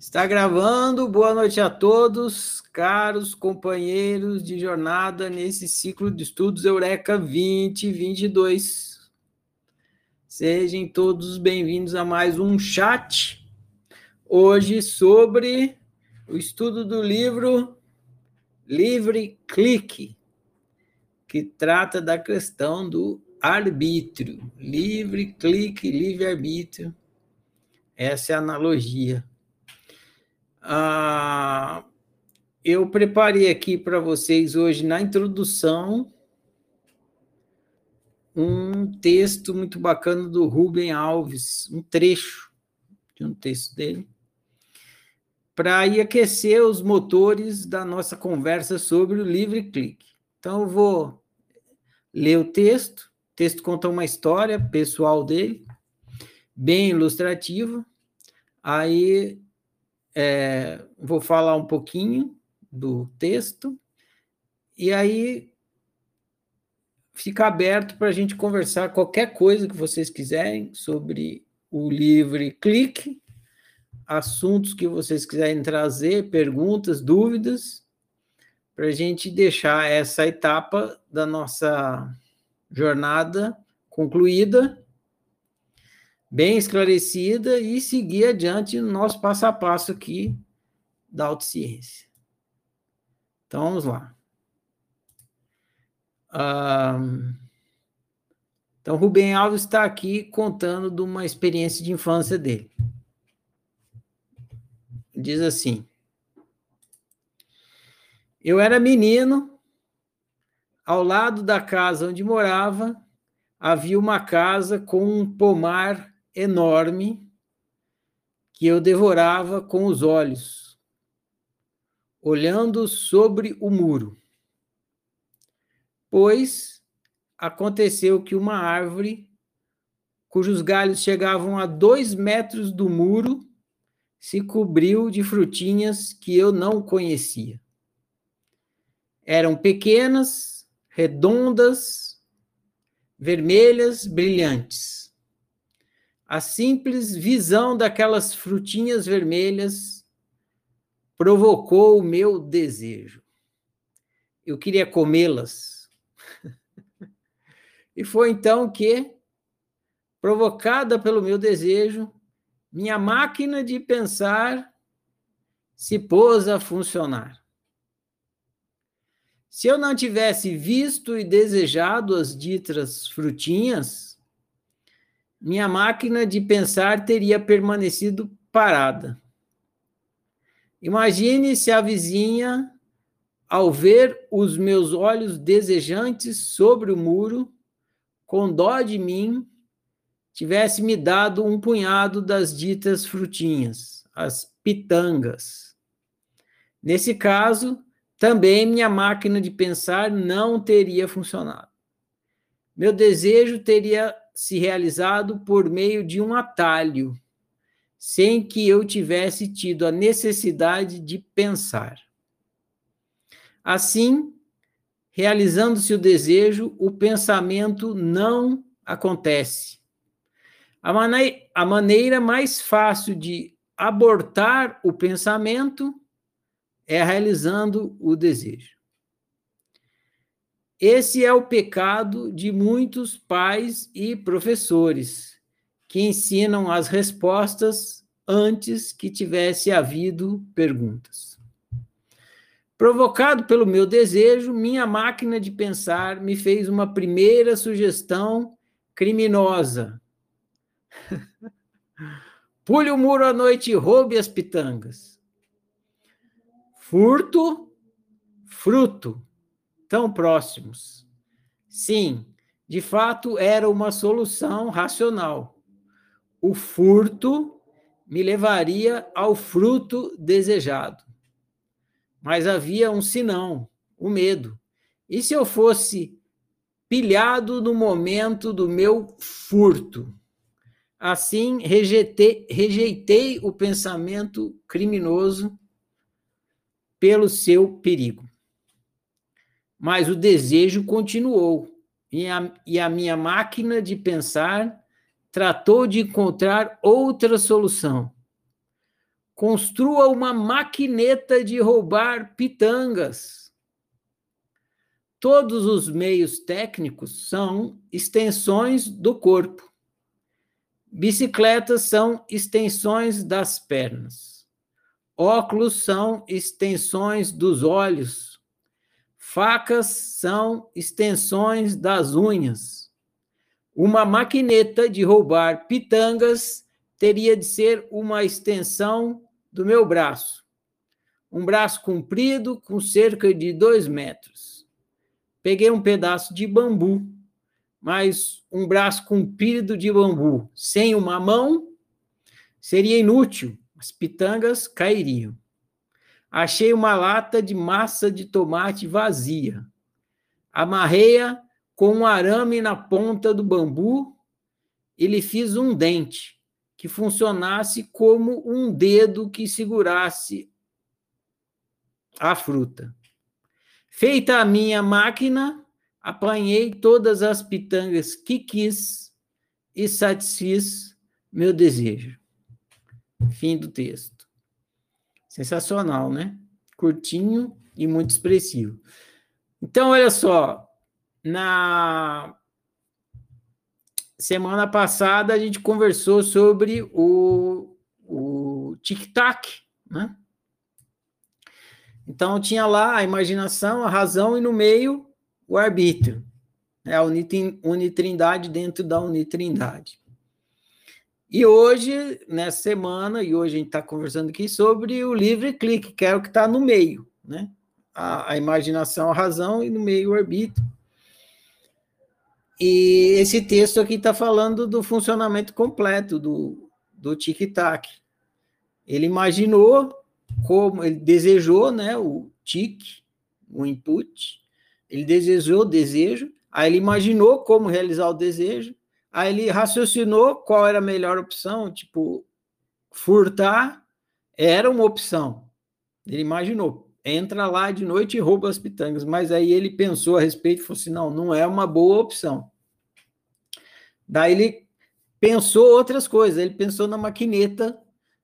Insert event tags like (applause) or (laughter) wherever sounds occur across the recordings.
Está gravando. Boa noite a todos, caros companheiros de jornada nesse ciclo de estudos Eureka 2022. Sejam todos bem-vindos a mais um chat. Hoje sobre o estudo do livro Livre Clique, que trata da questão do arbítrio. Livre clique, livre arbítrio. Essa é a analogia ah, eu preparei aqui para vocês hoje, na introdução, um texto muito bacana do Rubem Alves, um trecho de um texto dele, para aquecer os motores da nossa conversa sobre o livre clique. Então, eu vou ler o texto. O texto conta uma história pessoal dele, bem ilustrativa. Aí é, vou falar um pouquinho do texto e aí fica aberto para a gente conversar qualquer coisa que vocês quiserem sobre o livre clique, assuntos que vocês quiserem trazer, perguntas, dúvidas, para a gente deixar essa etapa da nossa jornada concluída bem esclarecida e seguir adiante no nosso passo a passo aqui da autociência. Então, vamos lá. então, Rubem Alves está aqui contando de uma experiência de infância dele. Diz assim: Eu era menino, ao lado da casa onde morava, havia uma casa com um pomar enorme que eu devorava com os olhos, olhando sobre o muro. Pois aconteceu que uma árvore, cujos galhos chegavam a dois metros do muro, se cobriu de frutinhas que eu não conhecia. Eram pequenas, redondas, vermelhas, brilhantes a simples visão daquelas frutinhas vermelhas provocou o meu desejo. Eu queria comê-las. (laughs) e foi então que, provocada pelo meu desejo, minha máquina de pensar se pôs a funcionar. Se eu não tivesse visto e desejado as ditas frutinhas, minha máquina de pensar teria permanecido parada. Imagine se a vizinha, ao ver os meus olhos desejantes sobre o muro, com dó de mim, tivesse me dado um punhado das ditas frutinhas, as pitangas. Nesse caso, também minha máquina de pensar não teria funcionado. Meu desejo teria se realizado por meio de um atalho, sem que eu tivesse tido a necessidade de pensar. Assim, realizando-se o desejo, o pensamento não acontece. A, mane a maneira mais fácil de abortar o pensamento é realizando o desejo. Esse é o pecado de muitos pais e professores que ensinam as respostas antes que tivesse havido perguntas. Provocado pelo meu desejo, minha máquina de pensar me fez uma primeira sugestão criminosa. (laughs) Pule o muro à noite e roube as pitangas. Furto, fruto tão próximos. Sim, de fato era uma solução racional. O furto me levaria ao fruto desejado. Mas havia um sinão, o medo. E se eu fosse pilhado no momento do meu furto? Assim, rejeitei, rejeitei o pensamento criminoso pelo seu perigo. Mas o desejo continuou, e a, e a minha máquina de pensar tratou de encontrar outra solução. construa uma maquineta de roubar pitangas. Todos os meios técnicos são extensões do corpo. Bicicletas são extensões das pernas. Óculos são extensões dos olhos. Facas são extensões das unhas. Uma maquineta de roubar pitangas teria de ser uma extensão do meu braço. Um braço comprido com cerca de dois metros. Peguei um pedaço de bambu, mas um braço comprido de bambu sem uma mão seria inútil, as pitangas cairiam. Achei uma lata de massa de tomate vazia. Amarrei-a com um arame na ponta do bambu e lhe fiz um dente que funcionasse como um dedo que segurasse a fruta. Feita a minha máquina, apanhei todas as pitangas que quis e satisfiz meu desejo. Fim do texto. Sensacional, né? Curtinho e muito expressivo. Então, olha só, na semana passada a gente conversou sobre o, o tic-tac, né? Então tinha lá a imaginação, a razão e no meio o arbítrio. É a unitrindade dentro da unitrindade. E hoje, nessa semana, e hoje a gente está conversando aqui sobre o livre clique, que é o que está no meio, né? A, a imaginação, a razão e no meio o arbítrio. E esse texto aqui está falando do funcionamento completo do, do tic-tac. Ele imaginou como, ele desejou né, o tic, o input, ele desejou o desejo, aí ele imaginou como realizar o desejo, aí ele raciocinou qual era a melhor opção, tipo, furtar era uma opção. Ele imaginou, entra lá de noite e rouba as pitangas. Mas aí ele pensou a respeito e falou assim: não, não é uma boa opção. Daí ele pensou outras coisas, ele pensou na maquineta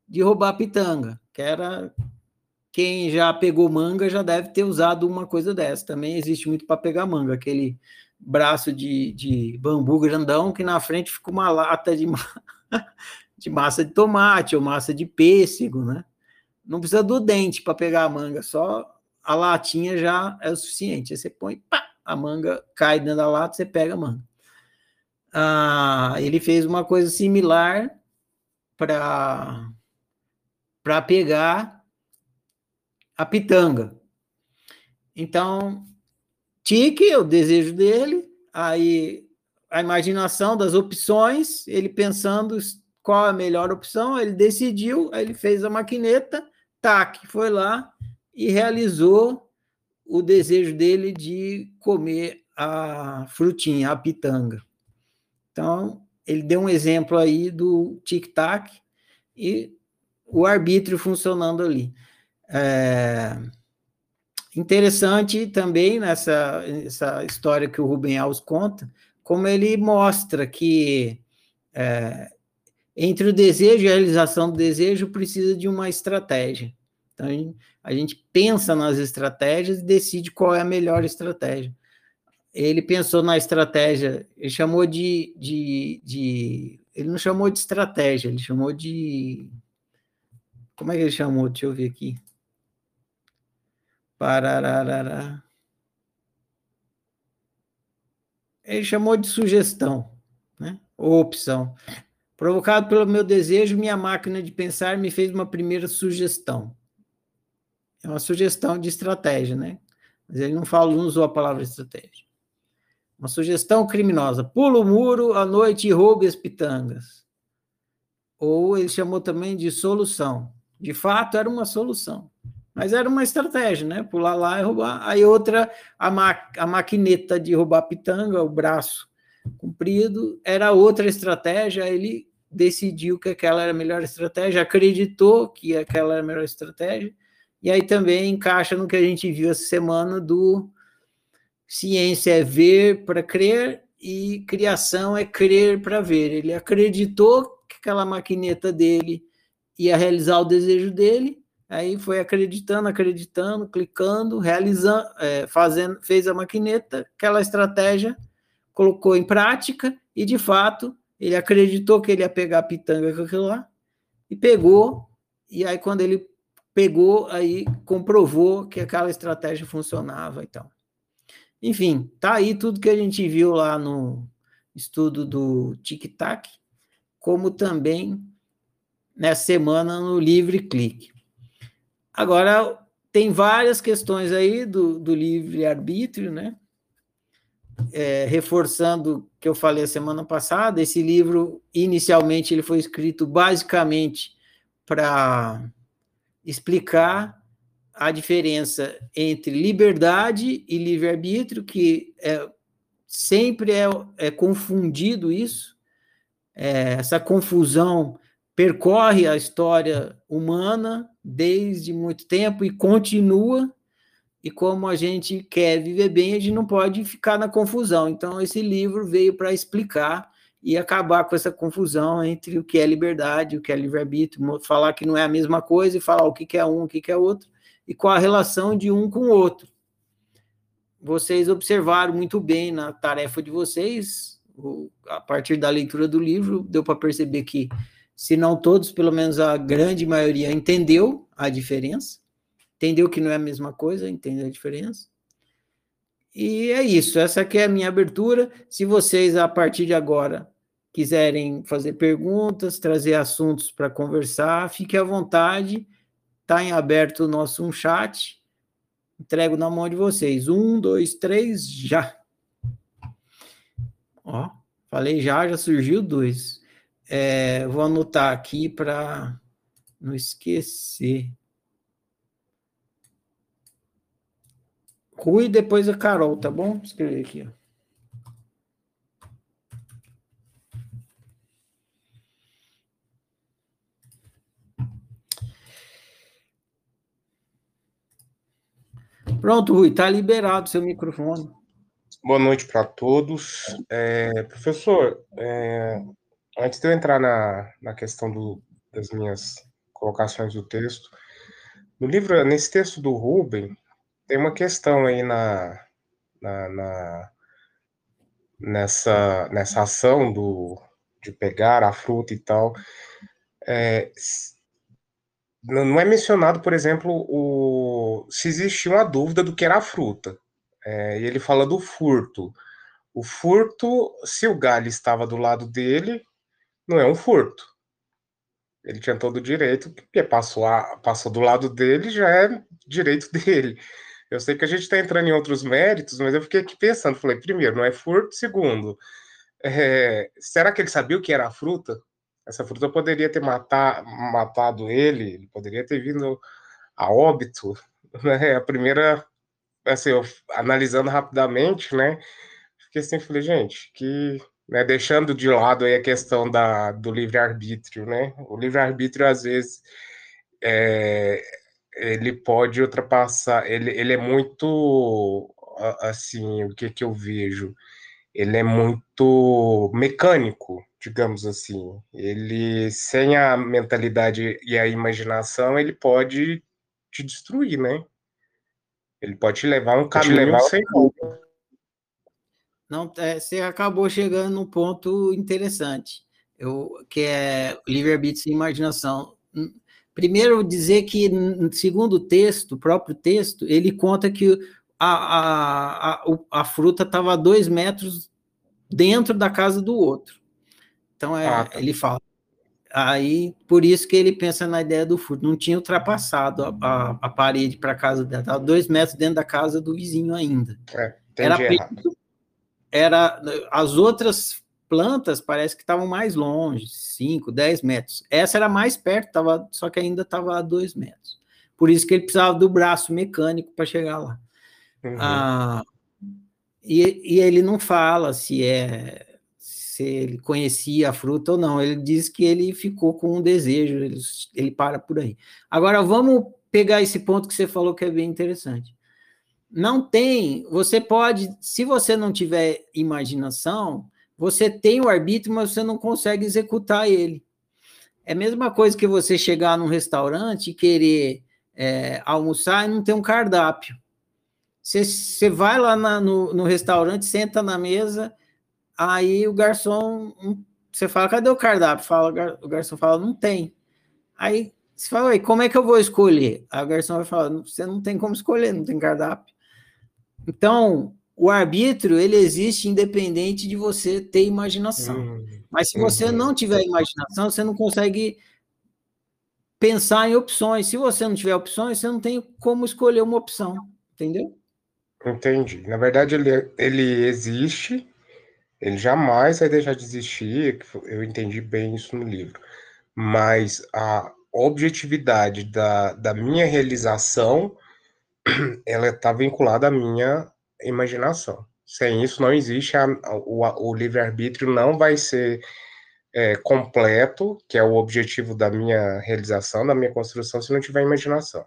de roubar pitanga, que era quem já pegou manga já deve ter usado uma coisa dessa. Também existe muito para pegar manga, aquele braço de, de bambu grandão que na frente fica uma lata de, (laughs) de massa de tomate ou massa de pêssego, né? Não precisa do dente para pegar a manga, só a latinha já é o suficiente. Aí você põe, pá, a manga cai dentro da lata, você pega a manga. Ah, ele fez uma coisa similar para para pegar a pitanga. Então, tique, o desejo dele, aí a imaginação das opções, ele pensando qual a melhor opção, ele decidiu, aí ele fez a maquineta, tac, foi lá e realizou o desejo dele de comer a frutinha, a pitanga. Então, ele deu um exemplo aí do tic-tac e o arbítrio funcionando ali. É interessante também nessa essa história que o Rubem Alves conta, como ele mostra que é, entre o desejo e a realização do desejo precisa de uma estratégia. Então, a gente pensa nas estratégias e decide qual é a melhor estratégia. Ele pensou na estratégia, ele chamou de, de, de ele não chamou de estratégia, ele chamou de como é que ele chamou? Deixa eu ver aqui. Parararara. Ele chamou de sugestão, né? Ou opção. Provocado pelo meu desejo, minha máquina de pensar me fez uma primeira sugestão. É uma sugestão de estratégia, né? Mas ele não falou, não usou a palavra estratégia. Uma sugestão criminosa. Pula o muro à noite e roube as pitangas. Ou ele chamou também de solução. De fato, era uma solução. Mas era uma estratégia, né? Pular lá e roubar. Aí outra, a, ma a maquineta de roubar pitanga, o braço comprido, era outra estratégia. Ele decidiu que aquela era a melhor estratégia, acreditou que aquela era a melhor estratégia. E aí também encaixa no que a gente viu essa semana do ciência é ver para crer e criação é crer para ver. Ele acreditou que aquela maquineta dele ia realizar o desejo dele, aí foi acreditando, acreditando, clicando, realizando, é, fazendo, fez a maquineta, aquela estratégia, colocou em prática e de fato ele acreditou que ele ia pegar a pitanga com aquilo lá e pegou. E aí quando ele pegou, aí comprovou que aquela estratégia funcionava, então. Enfim, tá aí tudo que a gente viu lá no estudo do Tic Tac, como também nessa semana no Livre Clique. Agora, tem várias questões aí do, do livre-arbítrio, né? É, reforçando que eu falei a semana passada, esse livro, inicialmente, ele foi escrito basicamente para explicar a diferença entre liberdade e livre-arbítrio, que é, sempre é, é confundido isso, é, essa confusão percorre a história humana desde muito tempo e continua. E como a gente quer viver bem, a gente não pode ficar na confusão. Então, esse livro veio para explicar e acabar com essa confusão entre o que é liberdade, o que é livre-arbítrio, falar que não é a mesma coisa e falar o que é um, o que é outro, e qual a relação de um com o outro. Vocês observaram muito bem na tarefa de vocês, a partir da leitura do livro, deu para perceber que se não todos, pelo menos a grande maioria entendeu a diferença, entendeu que não é a mesma coisa, entendeu a diferença. E é isso, essa aqui é a minha abertura. Se vocês, a partir de agora, quiserem fazer perguntas, trazer assuntos para conversar, fique à vontade. Está em aberto o nosso um chat. Entrego na mão de vocês. Um, dois, três, já. Ó, falei já, já surgiu dois. É, vou anotar aqui para não esquecer. Rui depois a Carol, tá bom? Vou escrever aqui, ó. Pronto, Rui, está liberado seu microfone. Boa noite para todos. É, professor, é, antes de eu entrar na, na questão do, das minhas colocações do texto, no livro, nesse texto do Rubem, tem uma questão aí na, na, na nessa, nessa ação do, de pegar a fruta e tal. É, não é mencionado, por exemplo, o, se existia uma dúvida do que era a fruta. É, e ele fala do furto. O furto, se o galho estava do lado dele, não é um furto. Ele tinha todo o direito, porque passou, a, passou do lado dele, já é direito (laughs) dele. Eu sei que a gente está entrando em outros méritos, mas eu fiquei aqui pensando, falei, primeiro, não é furto, segundo, é, será que ele sabia o que era a fruta? Essa fruta poderia ter matar, matado ele, ele poderia ter vindo a óbito, (laughs) né? A primeira, assim, eu, analisando rapidamente, né? Fiquei assim, falei, gente, que né, deixando de lado a questão da, do livre-arbítrio, né? O livre-arbítrio, às vezes, é, ele pode ultrapassar, ele, ele é muito, assim, o que, que eu vejo? Ele é muito mecânico, digamos assim. Ele, sem a mentalidade e a imaginação, ele pode te destruir, né? Ele pode te levar um caminho levar sem volta. Não, é, você acabou chegando num ponto interessante, eu, que é livre-arbítrio e imaginação. Primeiro, dizer que, segundo o texto, o próprio texto, ele conta que a, a, a, a fruta estava a dois metros dentro da casa do outro. Então, é, ah, tá. ele fala. Aí, por isso que ele pensa na ideia do furto. Não tinha ultrapassado a, a, a parede para a casa dela, estava dois metros dentro da casa do vizinho ainda. É, era preto, era as outras plantas parece que estavam mais longe, 5, 10 metros. Essa era mais perto, tava, só que ainda estava a 2 metros. Por isso que ele precisava do braço mecânico para chegar lá. Uhum. Ah, e, e, ele não fala se é se ele conhecia a fruta ou não. Ele diz que ele ficou com um desejo, ele, ele para por aí. Agora vamos pegar esse ponto que você falou que é bem interessante não tem, você pode, se você não tiver imaginação, você tem o arbítrio, mas você não consegue executar ele. É a mesma coisa que você chegar num restaurante e querer é, almoçar e não ter um cardápio. Você, vai lá na, no, no restaurante, senta na mesa, aí o garçom, você fala, cadê o cardápio? Fala, o garçom fala, não tem. Aí você fala, como é que eu vou escolher? Aí o garçom vai falar, você não tem como escolher, não tem cardápio. Então, o arbítrio, ele existe independente de você ter imaginação. Hum, Mas se você não tiver imaginação, você não consegue pensar em opções. Se você não tiver opções, você não tem como escolher uma opção, entendeu? Entendi. Na verdade, ele, ele existe, ele jamais vai deixar de existir. Eu entendi bem isso no livro. Mas a objetividade da, da minha realização, (clears throat) ela está vinculada à minha imaginação. Sem isso, não existe a, o, o livre-arbítrio, não vai ser é, completo, que é o objetivo da minha realização, da minha construção, se não tiver imaginação.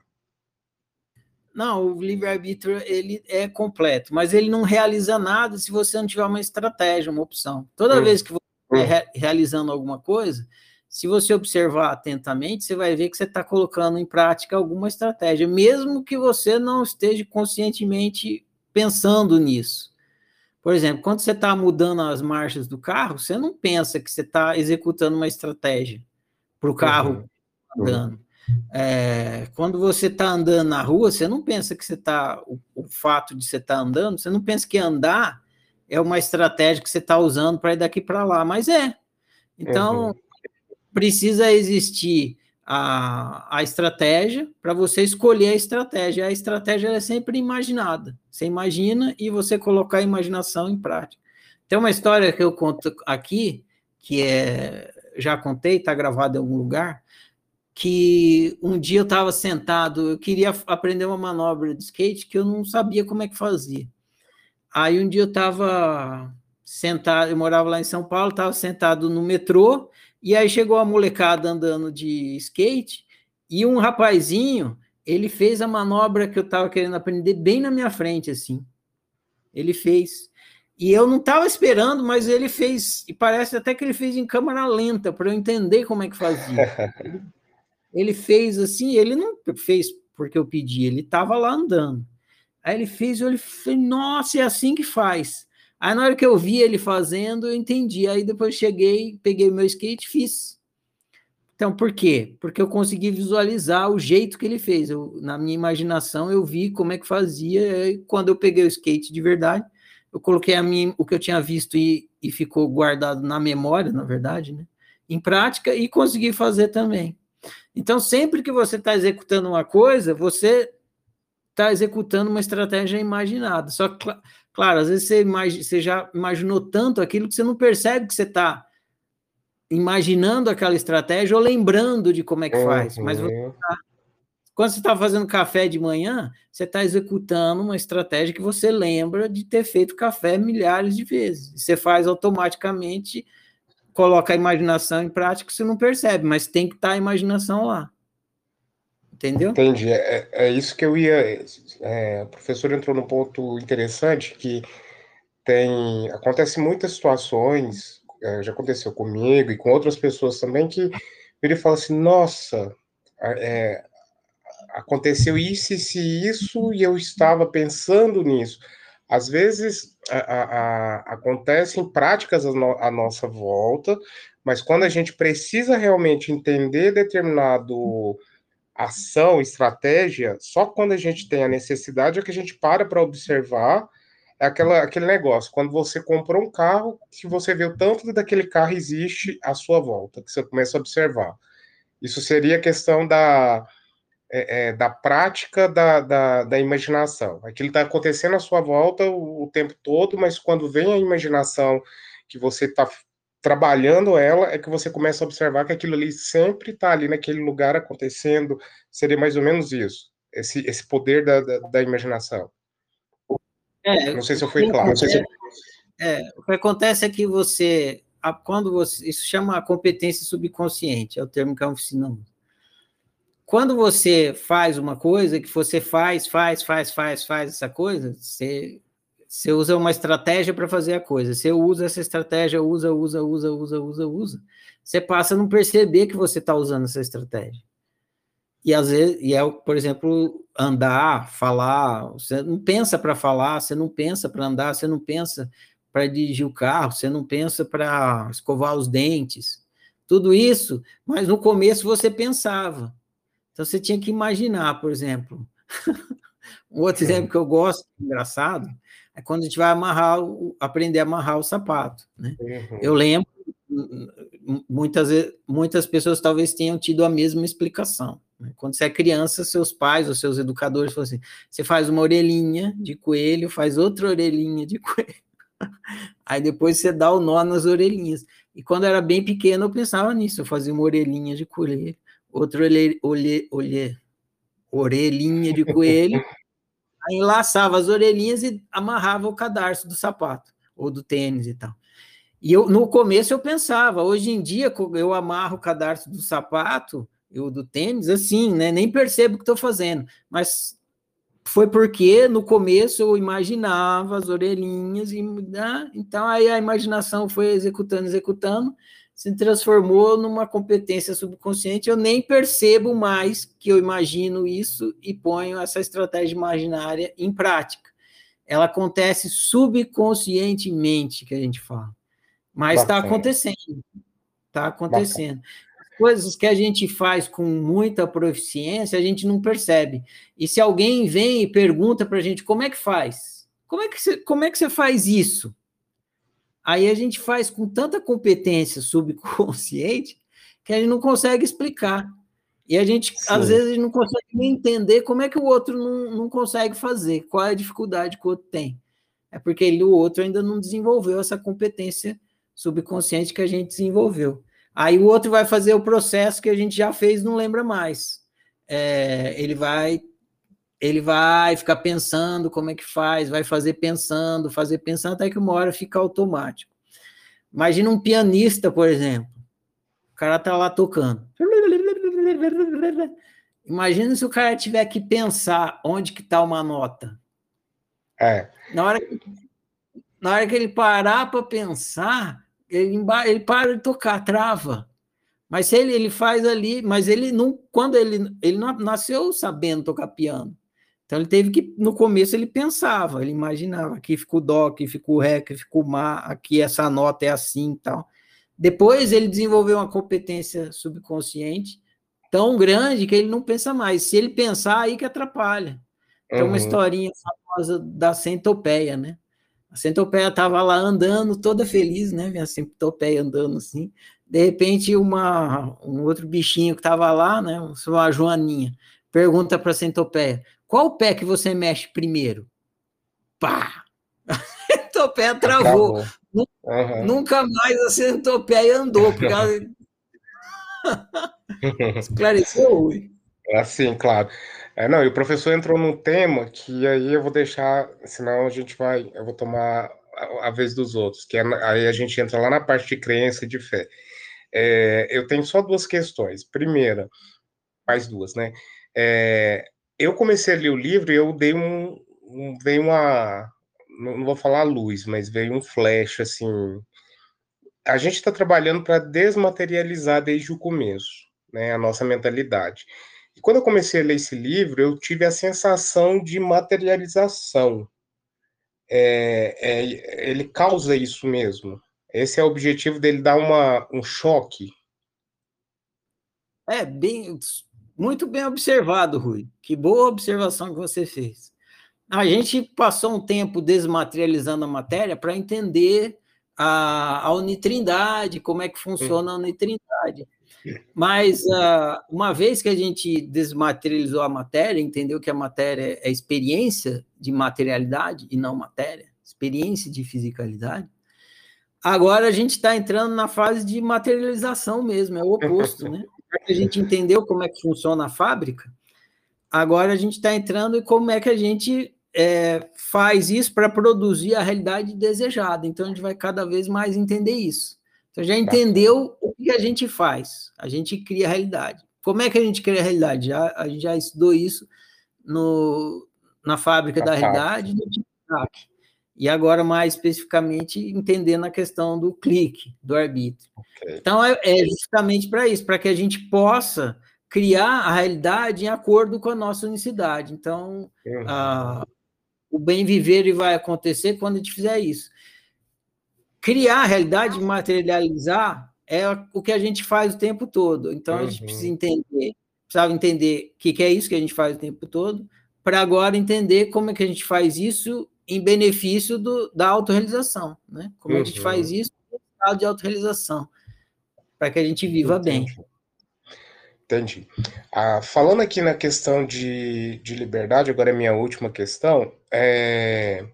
Não, o livre-arbítrio ele é completo, mas ele não realiza nada se você não tiver uma estratégia, uma opção. Toda hum. vez que você hum. re realizando alguma coisa, se você observar atentamente, você vai ver que você está colocando em prática alguma estratégia, mesmo que você não esteja conscientemente pensando nisso. Por exemplo, quando você está mudando as marchas do carro, você não pensa que você está executando uma estratégia para o carro uhum. andando. É, quando você está andando na rua, você não pensa que você está. O, o, fato de você estar tá andando, você não pensa que andar é uma estratégia que você está usando para ir daqui para lá, mas é. Então, uhum. Precisa existir a, a estratégia para você escolher a estratégia. A estratégia é sempre imaginada. Você imagina e você colocar a imaginação em prática. Tem uma história que eu conto aqui, que é já contei, está gravado em algum lugar, que um dia eu estava sentado, eu queria aprender uma manobra de skate que eu não sabia como é que fazia. Aí um dia eu estava sentado, eu morava lá em São Paulo, estava sentado no metrô e aí chegou a molecada andando de skate e um rapazinho, ele fez a manobra que eu estava querendo aprender bem na minha frente, assim. Ele fez. E eu não estava esperando, mas ele fez, e parece até que ele fez em câmera lenta, para eu entender como é que fazia. (laughs) ele, fez assim, ele não fez porque eu pedi, ele estava lá andando. Aí ele fez, eu falei, nossa, é assim que faz. Aí na hora que eu vi ele fazendo, eu entendi. Aí depois cheguei, peguei meu skate e fiz. Então, por quê? Porque eu consegui visualizar o jeito que ele fez. Eu, na minha imaginação, eu vi como é que fazia. E quando eu peguei o skate de verdade, eu coloquei a minha, o que eu tinha visto e, e ficou guardado na memória, na verdade, né? em prática, e consegui fazer também. Então, sempre que você está executando uma coisa, você está executando uma estratégia imaginada. Só que, Claro, às vezes você, imag... você já imaginou tanto aquilo que você não percebe que você está imaginando aquela estratégia ou lembrando de como é que faz. Uhum. Mas você tá... quando você está fazendo café de manhã, você está executando uma estratégia que você lembra de ter feito café milhares de vezes. Você faz automaticamente, coloca a imaginação em prática, você não percebe, mas tem que estar tá a imaginação lá. Entendeu? Entendi. É, é isso que eu ia. É, o professor entrou num ponto interessante que tem. Acontece muitas situações, é, já aconteceu comigo e com outras pessoas também, que ele fala assim: nossa, é, aconteceu isso e se isso e eu estava pensando nisso. Às vezes a, a, a, acontecem práticas no, à nossa volta, mas quando a gente precisa realmente entender determinado ação, estratégia, só quando a gente tem a necessidade é que a gente para para observar é aquela, aquele negócio, quando você comprou um carro, que você vê o tanto daquele carro existe à sua volta, que você começa a observar. Isso seria a questão da, é, é, da prática da, da, da imaginação. Aquilo está acontecendo à sua volta o, o, tempo todo, mas quando vem a imaginação que você está trabalhando ela, é que você começa a observar que aquilo ali sempre está ali naquele lugar acontecendo. Seria mais ou menos isso, esse, esse poder da, da, da imaginação. É, não sei se eu fui claro. Se... É, o que acontece é que você, quando você, isso chama competência subconsciente, é o termo que a oficina usa. Quando você faz uma coisa, que você faz, faz, faz, faz, faz essa coisa, você você usa uma estratégia para fazer a coisa. Você usa essa estratégia, usa, usa, usa, usa, usa, usa. você passa a não perceber que você está usando essa estratégia. E às vezes, e é, por exemplo, andar, falar, você não pensa para falar, você não pensa para andar, você não pensa para dirigir o carro, você não pensa para escovar os dentes, tudo isso, mas no começo você pensava. Então você tinha que imaginar, por exemplo. (laughs) um outro exemplo que eu gosto, engraçado, é quando a gente vai amarrar, aprender a amarrar o sapato. Né? Uhum. Eu lembro, muitas, muitas pessoas talvez tenham tido a mesma explicação. Né? Quando você é criança, seus pais ou seus educadores falam assim: você faz uma orelhinha de coelho, faz outra orelhinha de (laughs) coelho. Aí depois você dá o nó nas orelhinhas. E quando eu era bem pequeno, eu pensava nisso, eu fazia uma orelhinha de coelho, outra orelha, orelhinha de coelho, enlaçava as orelhinhas e amarrava o cadarço do sapato, ou do tênis e tal. E eu, no começo eu pensava, hoje em dia eu amarro o cadarço do sapato, eu do tênis, assim, né? Nem percebo o que estou fazendo, mas foi porque no começo eu imaginava as orelhinhas e né? então aí a imaginação foi executando, executando, se transformou numa competência subconsciente. Eu nem percebo mais que eu imagino isso e ponho essa estratégia imaginária em prática. Ela acontece subconscientemente, que a gente fala, mas está acontecendo, está acontecendo coisas que a gente faz com muita proficiência, a gente não percebe. E se alguém vem e pergunta para a gente como é que faz? Como é que, você, como é que você faz isso? Aí a gente faz com tanta competência subconsciente que a gente não consegue explicar. E a gente, Sim. às vezes, não consegue nem entender como é que o outro não, não consegue fazer, qual é a dificuldade que o outro tem. É porque ele, o outro ainda não desenvolveu essa competência subconsciente que a gente desenvolveu. Aí o outro vai fazer o processo que a gente já fez, não lembra mais. É, ele vai ele vai ficar pensando como é que faz, vai fazer pensando, fazer pensando, até que uma hora fica automático. Imagina um pianista, por exemplo. O cara tá lá tocando. Imagina se o cara tiver que pensar onde que tá uma nota. É. Na hora que, na hora que ele parar para pensar, ele, ele para de tocar, trava. Mas se ele, ele faz ali, mas ele não, quando ele, ele não nasceu sabendo tocar piano. Então ele teve que, no começo ele pensava, ele imaginava, aqui ficou dó, aqui ficou ré, aqui ficou má, aqui essa nota é assim e tal. Depois ele desenvolveu uma competência subconsciente tão grande que ele não pensa mais. Se ele pensar, aí que atrapalha. Tem uhum. uma historinha famosa da centopeia, né? A centopeia estava lá andando, toda feliz, né? Minha centopeia andando assim. De repente, uma, um outro bichinho que estava lá, né? Uma joaninha, pergunta para a centopeia: qual pé que você mexe primeiro? Pá! (laughs) A centopeia travou. Uhum. Nunca mais a centopeia andou, porque ela... (laughs) esclareceu, Rui. Assim, claro. É, não, e o professor entrou num tema que aí eu vou deixar, senão a gente vai, eu vou tomar a, a vez dos outros, que é, aí a gente entra lá na parte de crença e de fé. É, eu tenho só duas questões. Primeira, mais duas, né? É, eu comecei a ler o livro e eu dei um, um veio uma, não vou falar luz, mas veio um flash, assim. A gente está trabalhando para desmaterializar desde o começo, né? A nossa mentalidade. E quando eu comecei a ler esse livro, eu tive a sensação de materialização. É, é, ele causa isso mesmo. Esse é o objetivo dele dar uma, um choque. É, bem, muito bem observado, Rui. Que boa observação que você fez. A gente passou um tempo desmaterializando a matéria para entender a, a unitrindade, como é que funciona a unitrindade. Mas uh, uma vez que a gente desmaterializou a matéria, entendeu que a matéria é experiência de materialidade e não matéria, experiência de fisicalidade, agora a gente está entrando na fase de materialização mesmo, é o oposto, né? (laughs) A gente entendeu como é que funciona a fábrica, agora a gente está entrando em como é que a gente é, faz isso para produzir a realidade desejada. Então a gente vai cada vez mais entender isso. Então já entendeu o que a gente faz. A gente cria a realidade. Como é que a gente cria a realidade? Já, a gente já estudou isso no, na fábrica da realidade do TikTok. E agora mais especificamente entendendo a questão do clique, do arbítrio. Okay. Então é, é justamente para isso, para que a gente possa criar a realidade em acordo com a nossa unicidade. Então, uhum. a, o bem viver vai acontecer quando a gente fizer isso. Criar a realidade, materializar, é o que a gente faz o tempo todo. Então, uhum. a gente precisa uhum. entender, precisava entender o que, que é isso que a gente faz o tempo todo, para agora entender como é que a gente faz isso em benefício do, da autorrealização, né? Como uhum. a gente faz uhum. isso no estado de autorrealização, para que a gente viva Entendi. bem. Entendi. Ah, falando aqui na questão de, de liberdade, agora é minha última questão, é,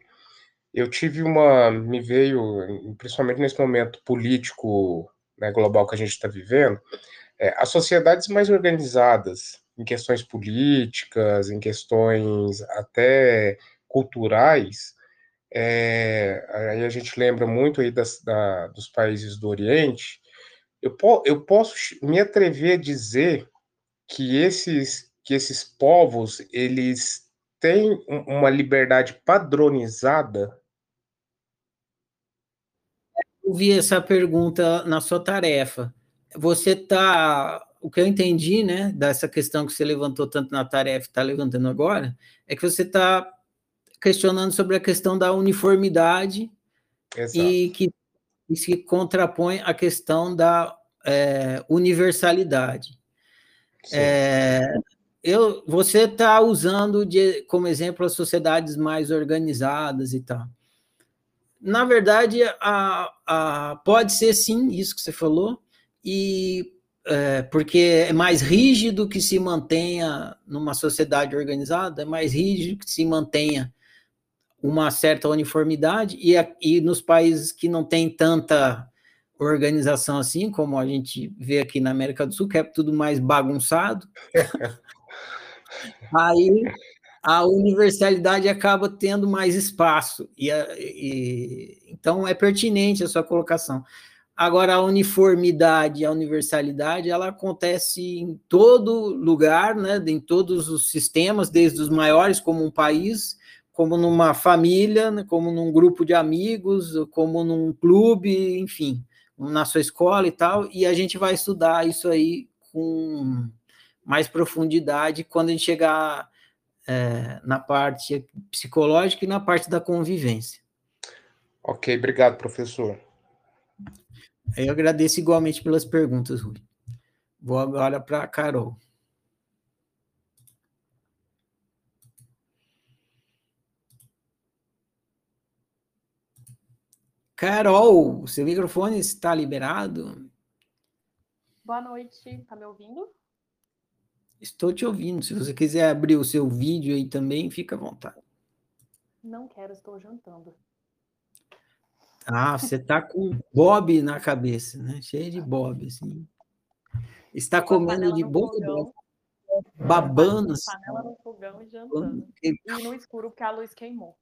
eu tive uma. Me veio, principalmente nesse momento político né, global que a gente está vivendo, é, as sociedades mais organizadas em questões políticas, em questões até culturais, é, aí a gente lembra muito aí das, da, dos países do Oriente, eu, po eu posso me atrever a dizer que esses, que esses povos, eles têm uma liberdade padronizada? Eu vi essa pergunta na sua tarefa. Você está o que eu entendi, né, dessa questão que você levantou tanto na tarefa, está levantando agora, é que você está questionando sobre a questão da uniformidade Exato. e que e se contrapõe à questão da é, universalidade. É, eu, você está usando de, como exemplo as sociedades mais organizadas e tal. Na verdade, a, a, pode ser sim isso que você falou, e é, porque é mais rígido que se mantenha numa sociedade organizada, é mais rígido que se mantenha uma certa uniformidade, e, e nos países que não tem tanta organização assim, como a gente vê aqui na América do Sul, que é tudo mais bagunçado, (laughs) aí a universalidade acaba tendo mais espaço, e, e, então é pertinente a sua colocação. Agora, a uniformidade, a universalidade, ela acontece em todo lugar, né, em todos os sistemas, desde os maiores, como um país, como numa família, né, como num grupo de amigos, como num clube, enfim, na sua escola e tal, e a gente vai estudar isso aí com mais profundidade quando a gente chegar é, na parte psicológica e na parte da convivência. Ok, obrigado, professor. Eu agradeço igualmente pelas perguntas, Rui. Vou agora para a Carol. Carol, seu microfone está liberado? Boa noite, tá me ouvindo? Estou te ouvindo. Se você quiser abrir o seu vídeo aí também, fica à vontade. Não quero, estou jantando. Ah, você está com Bob na cabeça, né? Cheio de Bob, assim. Está comendo de boca fogão, babando. Assim. Panela no fogão e jantando. E no escuro, porque a luz queimou.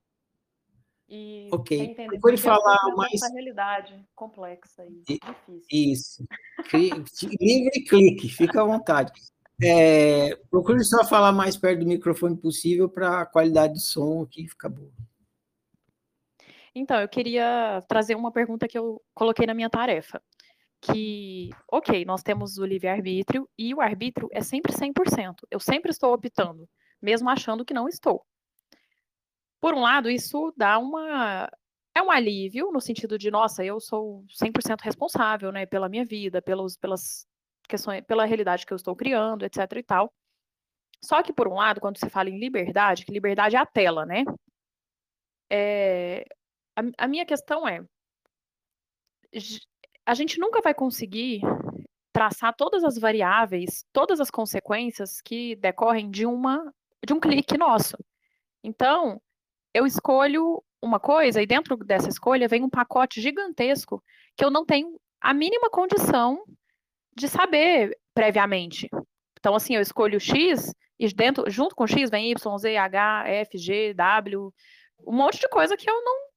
E ok. Procure falar mais. Essa realidade complexa e, difícil. Isso. Livre clique, fica à vontade. É, procure só falar mais perto do microfone possível para a qualidade do som aqui ficar boa. Então, eu queria trazer uma pergunta que eu coloquei na minha tarefa. Que, ok, nós temos o livre-arbítrio e o arbítrio é sempre 100%. Eu sempre estou optando, mesmo achando que não estou. Por um lado, isso dá uma é um alívio no sentido de, nossa, eu sou 100% responsável, né, pela minha vida, pelos, pelas questões, pela realidade que eu estou criando, etc e tal. Só que por um lado, quando se fala em liberdade, que liberdade é a tela, né? É, a, a minha questão é, a gente nunca vai conseguir traçar todas as variáveis, todas as consequências que decorrem de uma de um clique nosso. Então, eu escolho uma coisa e dentro dessa escolha vem um pacote gigantesco que eu não tenho a mínima condição de saber previamente. Então, assim, eu escolho X e dentro, junto com X vem Y, Z, H, F, G, W, um monte de coisa que eu não,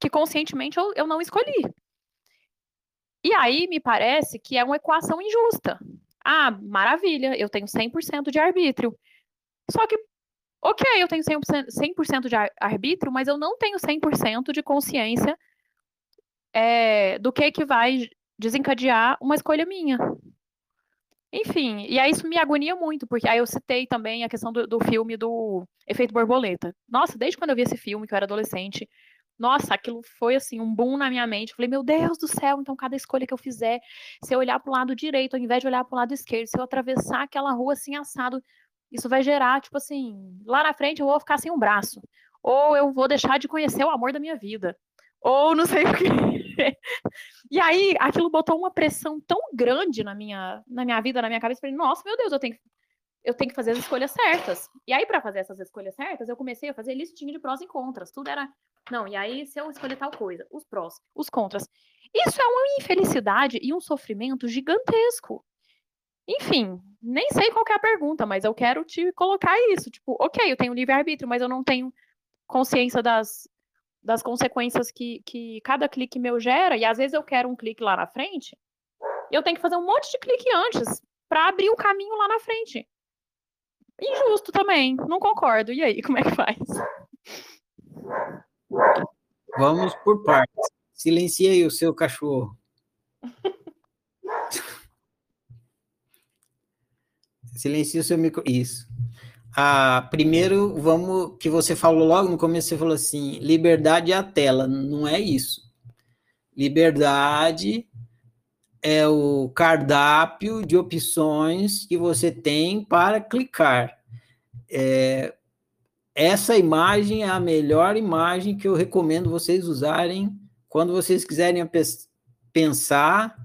que conscientemente eu, eu não escolhi. E aí me parece que é uma equação injusta. Ah, maravilha, eu tenho 100% de arbítrio. Só que ok, eu tenho 100%, 100 de arbítrio, mas eu não tenho 100% de consciência é, do que que vai desencadear uma escolha minha. Enfim, e aí isso me agonia muito, porque aí eu citei também a questão do, do filme do Efeito Borboleta. Nossa, desde quando eu vi esse filme, que eu era adolescente, nossa, aquilo foi assim, um boom na minha mente. Eu falei, meu Deus do céu, então cada escolha que eu fizer, se eu olhar para o lado direito, ao invés de olhar para o lado esquerdo, se eu atravessar aquela rua assim assado, isso vai gerar, tipo assim, lá na frente eu vou ficar sem um braço. Ou eu vou deixar de conhecer o amor da minha vida. Ou não sei (laughs) o que. e aí, aquilo botou uma pressão tão grande na minha, na minha vida, na minha cabeça. Eu falei, nossa, meu Deus, eu tenho que eu tenho que fazer as escolhas certas. E aí, para fazer essas escolhas certas, eu comecei a fazer listinha de prós e contras. Tudo era, não, e aí, se eu escolher tal coisa, os prós, os contras. Isso é uma infelicidade e um sofrimento gigantesco. Enfim, nem sei qual é a pergunta, mas eu quero te colocar isso. Tipo, ok, eu tenho livre-arbítrio, mas eu não tenho consciência das, das consequências que, que cada clique meu gera, e às vezes eu quero um clique lá na frente, eu tenho que fazer um monte de clique antes para abrir o caminho lá na frente. Injusto também, não concordo. E aí, como é que faz? Vamos por partes. Silenciei o seu cachorro. (laughs) Silencia o seu micro. Isso. Ah, primeiro, vamos. Que você falou logo no começo, você falou assim: liberdade é a tela. Não é isso. Liberdade é o cardápio de opções que você tem para clicar. É, essa imagem é a melhor imagem que eu recomendo vocês usarem quando vocês quiserem pensar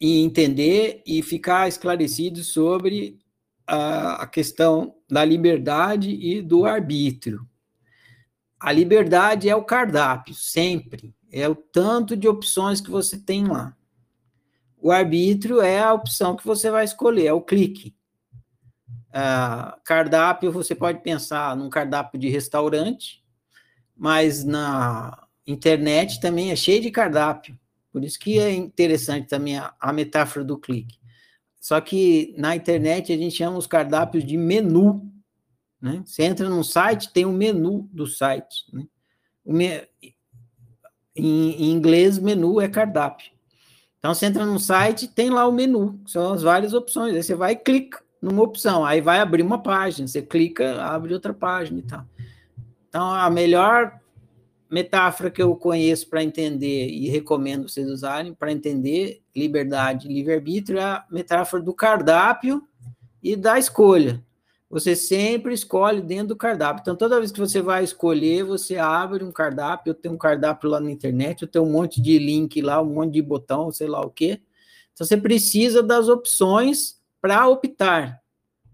e entender e ficar esclarecidos sobre a, a questão da liberdade e do arbítrio. A liberdade é o cardápio, sempre. É o tanto de opções que você tem lá. O arbítrio é a opção que você vai escolher, é o clique. Uh, cardápio, você pode pensar num cardápio de restaurante, mas na internet também é cheio de cardápio. Por isso que é interessante também a, a metáfora do clique. Só que na internet a gente chama os cardápios de menu. Né? Você entra num site, tem um menu do site. Né? Me... Em, em inglês, menu é cardápio. Então você entra no site, tem lá o menu, são as várias opções. Aí você vai e clica numa opção, aí vai abrir uma página, você clica, abre outra página e tal. Então a melhor metáfora que eu conheço para entender e recomendo vocês usarem para entender liberdade e livre-arbítrio é a metáfora do cardápio e da escolha. Você sempre escolhe dentro do cardápio. Então, toda vez que você vai escolher, você abre um cardápio. Eu tenho um cardápio lá na internet, eu tenho um monte de link lá, um monte de botão, sei lá o quê. Então, você precisa das opções para optar.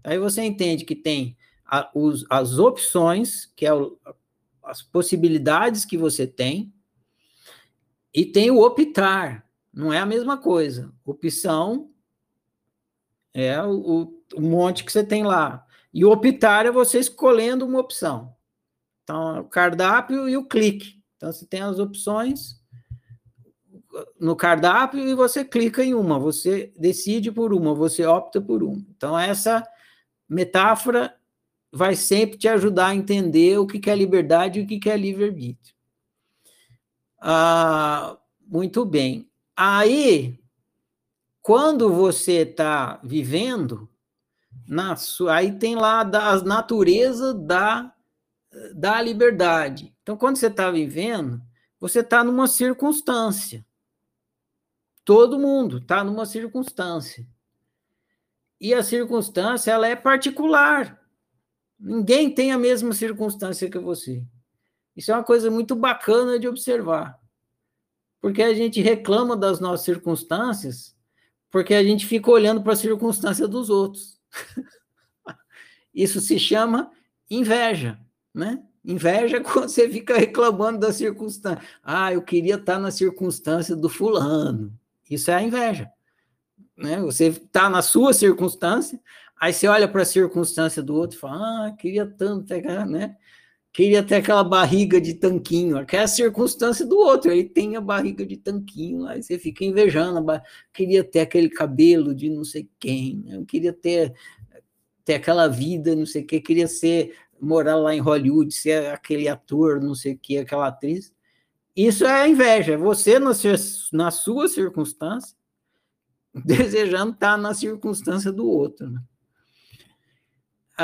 Aí você entende que tem a, os, as opções, que é o, as possibilidades que você tem, e tem o optar. Não é a mesma coisa. Opção é o, o monte que você tem lá. E o optar é você escolhendo uma opção. Então, o cardápio e o clique. Então, você tem as opções no cardápio e você clica em uma, você decide por uma, você opta por uma. Então, essa metáfora vai sempre te ajudar a entender o que é liberdade e o que é livre-arbítrio. Ah, muito bem. Aí, quando você está vivendo, na sua, aí tem lá as naturezas da, da liberdade. Então, quando você está vivendo, você está numa circunstância. Todo mundo está numa circunstância. E a circunstância ela é particular. Ninguém tem a mesma circunstância que você. Isso é uma coisa muito bacana de observar. Porque a gente reclama das nossas circunstâncias, porque a gente fica olhando para a circunstância dos outros. (laughs) Isso se chama inveja, né? Inveja é (laughs) quando você fica reclamando da circunstância. Ah, eu queria estar na circunstância do fulano. Isso é a inveja. Né? Você está na sua circunstância, aí você olha para a circunstância do outro e fala: Ah, queria tanto, né? Queria ter aquela barriga de tanquinho, que é a circunstância do outro, ele tem a barriga de tanquinho, aí você fica invejando, queria ter aquele cabelo de não sei quem, eu queria ter, ter aquela vida, não sei o que, queria ser morar lá em Hollywood, ser aquele ator, não sei o que, aquela atriz. Isso é inveja, você na sua, na sua circunstância, (laughs) desejando estar na circunstância do outro. Né?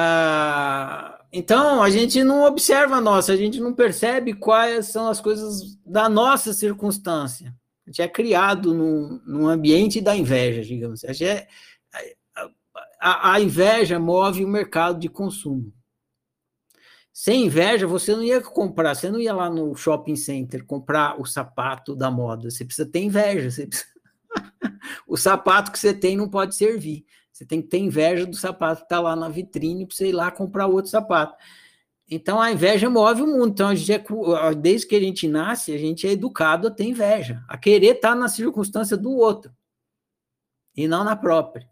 Ah, então, a gente não observa a nossa, a gente não percebe quais são as coisas da nossa circunstância. A gente é criado num, num ambiente da inveja, digamos. A, é, a, a inveja move o mercado de consumo. Sem inveja, você não ia comprar, você não ia lá no shopping center comprar o sapato da moda. Você precisa ter inveja. Precisa... (laughs) o sapato que você tem não pode servir. Você tem que ter inveja do sapato que está lá na vitrine para você ir lá comprar outro sapato. Então a inveja move o mundo. Então é, desde que a gente nasce, a gente é educado a ter inveja, a querer estar tá na circunstância do outro e não na própria.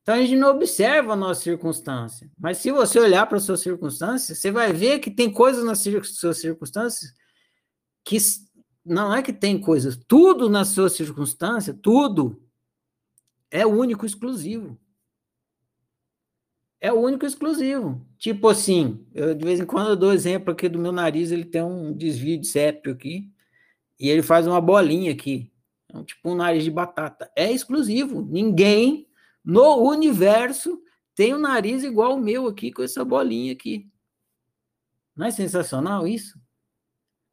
Então a gente não observa a nossa circunstância. Mas se você olhar para a sua circunstância, você vai ver que tem coisas nas suas circunstâncias que não é que tem coisas, tudo na sua circunstância, tudo é único, exclusivo. É o único exclusivo. Tipo assim, eu de vez em quando eu dou exemplo aqui do meu nariz, ele tem um desvio de septo aqui, e ele faz uma bolinha aqui. Um, tipo um nariz de batata. É exclusivo. Ninguém no universo tem um nariz igual o meu aqui, com essa bolinha aqui. Não é sensacional isso?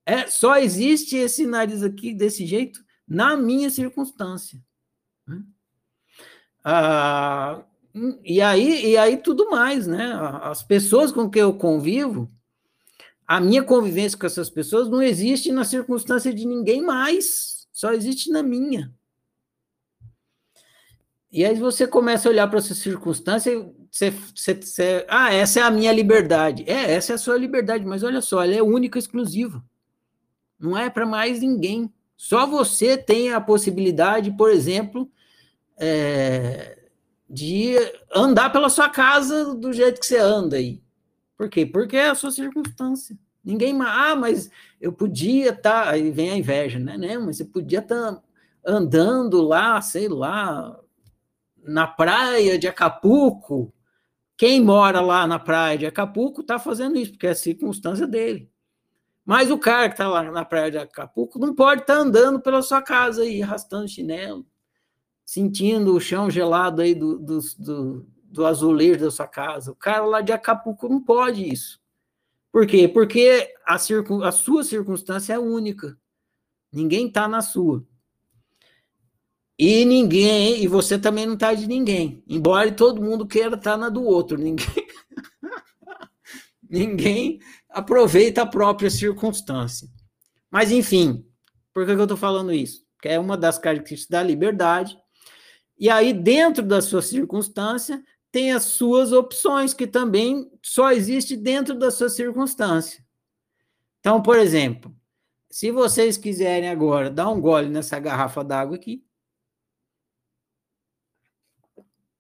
É, só existe esse nariz aqui desse jeito na minha circunstância. Né? Ah, e aí, e aí tudo mais, né? As pessoas com quem eu convivo, a minha convivência com essas pessoas não existe na circunstância de ninguém mais, só existe na minha. E aí você começa a olhar para essa circunstância, você, você, você, ah, essa é a minha liberdade. É, essa é a sua liberdade, mas olha só, ela é única e exclusiva. Não é para mais ninguém. Só você tem a possibilidade, por exemplo, é, de andar pela sua casa do jeito que você anda aí. Por quê? Porque é a sua circunstância. Ninguém ah, mas eu podia estar, tá, aí vem a inveja, né? né? Mas você podia estar tá andando lá, sei lá, na praia de Acapulco, quem mora lá na praia de Acapulco está fazendo isso, porque é a circunstância dele. Mas o cara que está lá na praia de Acapulco não pode estar tá andando pela sua casa aí, arrastando chinelo, sentindo o chão gelado aí do, do, do, do azulejo da sua casa. O cara lá de Acapulco não pode isso. Por quê? Porque a, circun, a sua circunstância é única. Ninguém está na sua. E ninguém, e você também não está de ninguém. Embora todo mundo queira estar tá na do outro, ninguém (laughs) ninguém aproveita a própria circunstância. Mas enfim, por que, que eu estou falando isso? Porque é uma das características da liberdade. E aí, dentro da sua circunstância, tem as suas opções, que também só existe dentro da sua circunstância. Então, por exemplo, se vocês quiserem agora dar um gole nessa garrafa d'água aqui,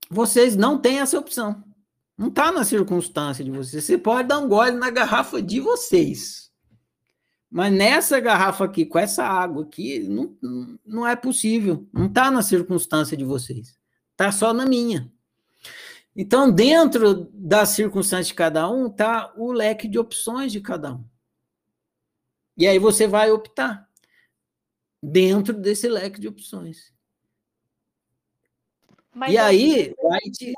vocês não têm essa opção. Não está na circunstância de vocês. Você pode dar um gole na garrafa de vocês. Mas nessa garrafa aqui, com essa água aqui, não, não é possível. Não está na circunstância de vocês. Está só na minha. Então, dentro da circunstância de cada um, está o leque de opções de cada um. E aí você vai optar dentro desse leque de opções. Mas e aí, vai te...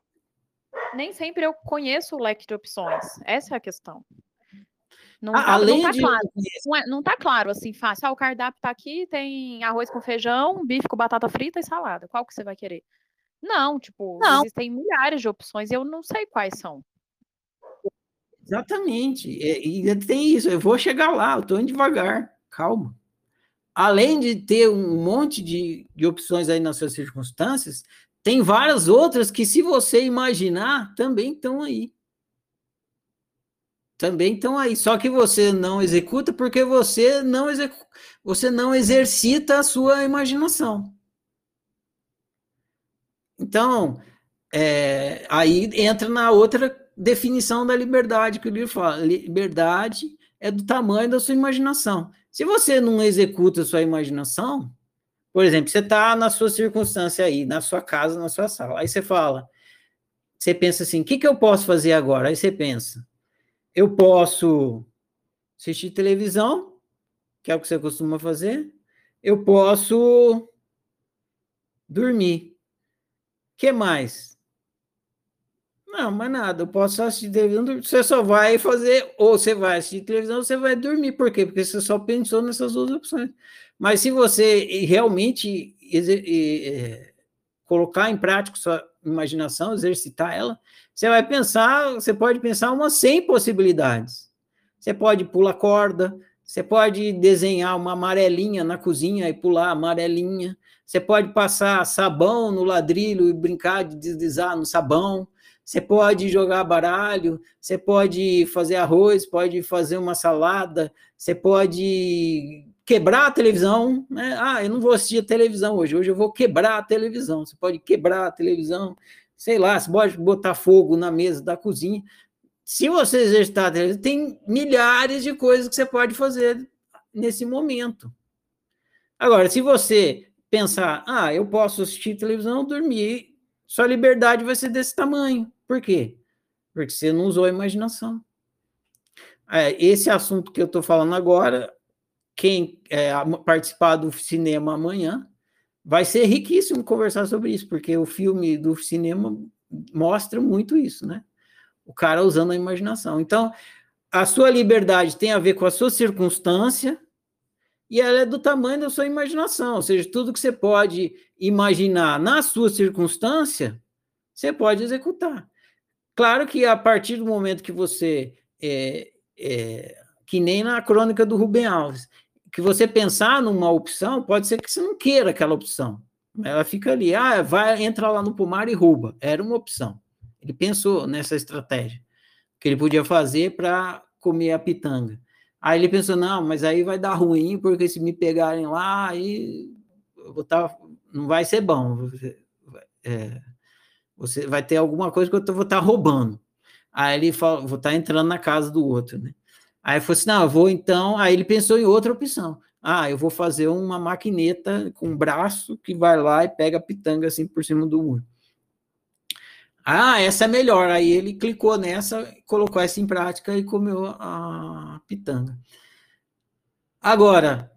nem sempre eu conheço o leque de opções. Essa é a questão. Não, ah, tá, além não tá de... claro. Não, é, não tá claro assim, fácil. Ah, o cardápio tá aqui, tem arroz com feijão, bife com batata frita e salada. Qual que você vai querer? Não, tipo, não. existem milhares de opções e eu não sei quais são. Exatamente. E, e tem isso, eu vou chegar lá, eu tô indo devagar, calma. Além de ter um monte de, de opções aí nas suas circunstâncias, tem várias outras que, se você imaginar, também estão aí. Também estão aí. Só que você não executa porque você não, execu você não exercita a sua imaginação. Então, é, aí entra na outra definição da liberdade que o livro fala. Liberdade é do tamanho da sua imaginação. Se você não executa a sua imaginação, por exemplo, você está na sua circunstância aí, na sua casa, na sua sala. Aí você fala, você pensa assim, o que, que eu posso fazer agora? Aí você pensa, eu posso assistir televisão, que é o que você costuma fazer. Eu posso dormir. que mais? Não, mais nada. Eu posso assistir televisão. Você só vai fazer, ou você vai assistir televisão, ou você vai dormir. Por quê? Porque você só pensou nessas duas opções. Mas se você realmente é, colocar em prática sua imaginação, exercitar ela, você vai pensar, você pode pensar umas 100 possibilidades. Você pode pular corda, você pode desenhar uma amarelinha na cozinha e pular amarelinha. Você pode passar sabão no ladrilho e brincar de deslizar no sabão. Você pode jogar baralho, você pode fazer arroz, pode fazer uma salada, você pode quebrar a televisão, né? Ah, eu não vou assistir a televisão hoje, hoje eu vou quebrar a televisão. Você pode quebrar a televisão, sei lá, você pode botar fogo na mesa da cozinha. Se você exercitar a televisão, tem milhares de coisas que você pode fazer nesse momento. Agora, se você pensar, ah, eu posso assistir televisão, dormir, sua liberdade vai ser desse tamanho. Por quê? Porque você não usou a imaginação. É, esse assunto que eu estou falando agora, quem é, participar do cinema amanhã, vai ser riquíssimo conversar sobre isso, porque o filme do cinema mostra muito isso, né? O cara usando a imaginação. Então, a sua liberdade tem a ver com a sua circunstância e ela é do tamanho da sua imaginação, ou seja, tudo que você pode imaginar na sua circunstância, você pode executar. Claro que a partir do momento que você é, é, que nem na crônica do Rubem Alves, que você pensar numa opção, pode ser que você não queira aquela opção. Ela fica ali, ah, vai, entra lá no pomar e rouba. Era uma opção. Ele pensou nessa estratégia que ele podia fazer para comer a pitanga. Aí ele pensou, não, mas aí vai dar ruim, porque se me pegarem lá, aí tá, não vai ser bom. É, você vai ter alguma coisa que eu vou estar tá roubando. Aí ele falou, vou estar tá entrando na casa do outro, né? Aí falou assim: não, eu vou então. Aí ele pensou em outra opção. Ah, eu vou fazer uma maquineta com um braço que vai lá e pega a pitanga assim por cima do muro. Ah, essa é melhor. Aí ele clicou nessa, colocou essa em prática e comeu a pitanga. Agora,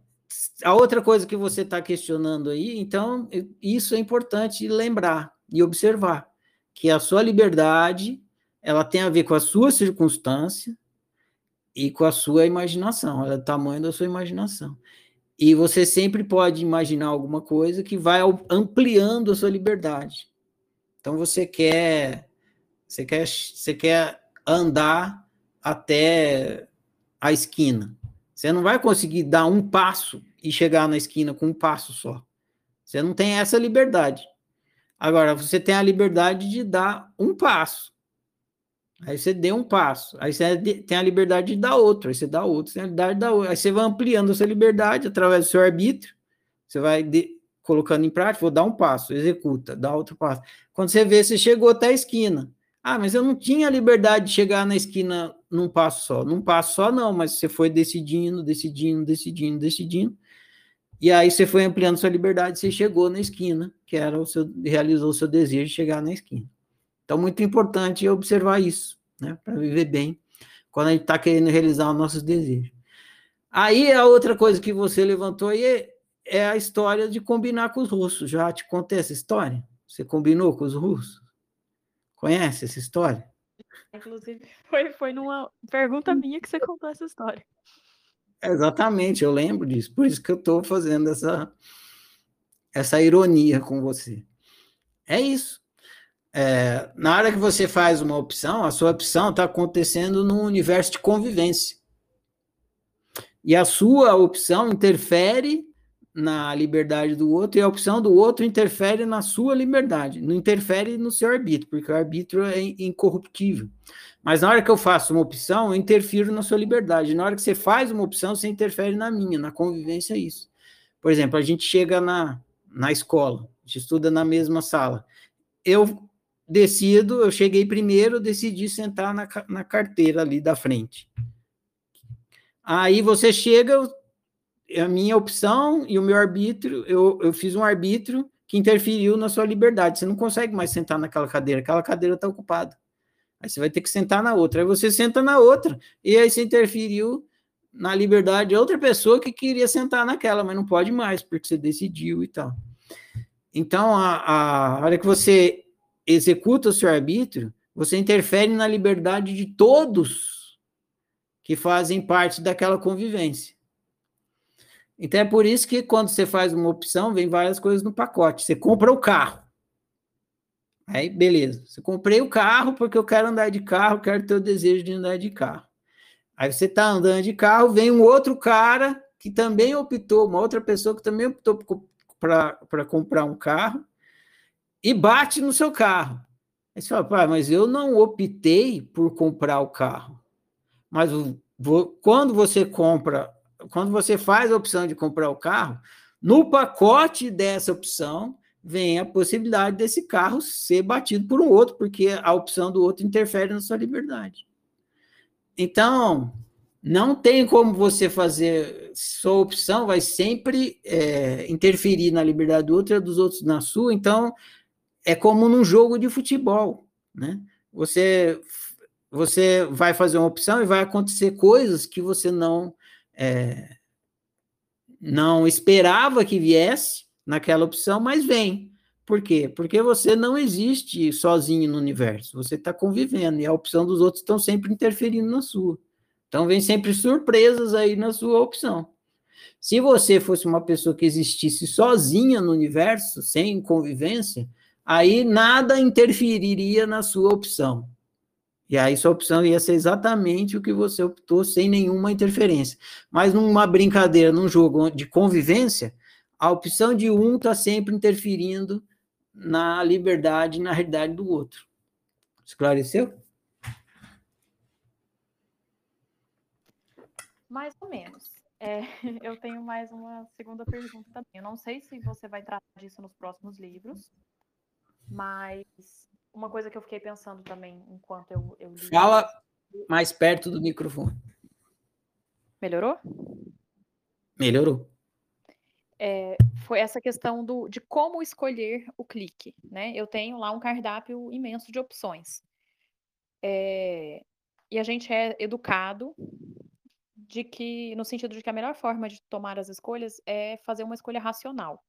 a outra coisa que você está questionando aí, então, isso é importante lembrar e observar, que a sua liberdade, ela tem a ver com a sua circunstância, e com a sua imaginação, é o tamanho da sua imaginação. E você sempre pode imaginar alguma coisa que vai ampliando a sua liberdade. Então você quer você quer você quer andar até a esquina. Você não vai conseguir dar um passo e chegar na esquina com um passo só. Você não tem essa liberdade. Agora, você tem a liberdade de dar um passo. Aí você deu um passo, aí você tem a liberdade de dar outro, aí você dá outro, você tem a liberdade de dar outro. Aí você vai ampliando a sua liberdade através do seu arbítrio, você vai de, colocando em prática, vou dar um passo, executa, dá outro passo. Quando você vê, você chegou até a esquina. Ah, mas eu não tinha liberdade de chegar na esquina num passo só. Num passo só, não, mas você foi decidindo, decidindo, decidindo, decidindo. E aí você foi ampliando sua liberdade, você chegou na esquina, que era o seu, realizou o seu desejo de chegar na esquina. Então, muito importante observar isso, né, para viver bem, quando a gente está querendo realizar os nossos desejos. Aí, a outra coisa que você levantou aí é, a história de combinar com os russos. Já te contei essa história? Você combinou com os russos? Conhece essa história? Inclusive, foi, foi numa pergunta minha que você contou essa história. Exatamente, eu lembro disso. Por isso que eu estou fazendo essa, essa ironia com você. É isso. É, na hora que você faz uma opção, a sua opção está acontecendo num universo de convivência. E a sua opção interfere na liberdade do outro, e a opção do outro interfere na sua liberdade, não interfere no seu arbítrio, porque o arbítrio é incorruptível. Mas na hora que eu faço uma opção, eu interfiro na sua liberdade. Na hora que você faz uma opção, você interfere na minha, na convivência é isso. Por exemplo, a gente chega na, na escola, a gente estuda na mesma sala. Eu decido, eu cheguei primeiro, decidi sentar na, na carteira ali da frente. Aí você chega, a minha opção e o meu arbítrio, eu, eu fiz um arbítrio que interferiu na sua liberdade. Você não consegue mais sentar naquela cadeira, aquela cadeira está ocupada. Aí você vai ter que sentar na outra. Aí você senta na outra, e aí você interferiu na liberdade de outra pessoa que queria sentar naquela, mas não pode mais, porque você decidiu e tal. Então, a, a hora que você executa o seu arbítrio, você interfere na liberdade de todos que fazem parte daquela convivência. Então é por isso que quando você faz uma opção, vem várias coisas no pacote. Você compra o carro. Aí, beleza. Você comprei o carro porque eu quero andar de carro, quero ter o desejo de andar de carro. Aí você está andando de carro, vem um outro cara que também optou, uma outra pessoa que também optou para comprar um carro e bate no seu carro. Aí você fala, pai, mas eu não optei por comprar o carro. Mas quando você compra, quando você faz a opção de comprar o carro, no pacote dessa opção vem a possibilidade desse carro ser batido por um outro, porque a opção do outro interfere na sua liberdade. Então, não tem como você fazer, sua opção vai sempre é, interferir na liberdade do outro e dos outros na sua, então é como num jogo de futebol, né? Você, você vai fazer uma opção e vai acontecer coisas que você não, é, não esperava que viesse naquela opção, mas vem. Por quê? Porque você não existe sozinho no universo, você está convivendo e a opção dos outros estão sempre interferindo na sua. Então, vem sempre surpresas aí na sua opção. Se você fosse uma pessoa que existisse sozinha no universo, sem convivência, aí nada interferiria na sua opção. E aí sua opção ia ser exatamente o que você optou, sem nenhuma interferência. Mas numa brincadeira, num jogo de convivência, a opção de um está sempre interferindo na liberdade na realidade do outro. Esclareceu? Mais ou menos. É, (laughs) eu tenho mais uma segunda pergunta também. Eu não sei se você vai tratar disso nos próximos livros, mas uma coisa que eu fiquei pensando também enquanto eu, eu li. Fala mais perto do microfone. Melhorou? Melhorou é, foi essa questão do, de como escolher o clique. Né? Eu tenho lá um cardápio imenso de opções. É, e a gente é educado de que, no sentido de que a melhor forma de tomar as escolhas é fazer uma escolha racional.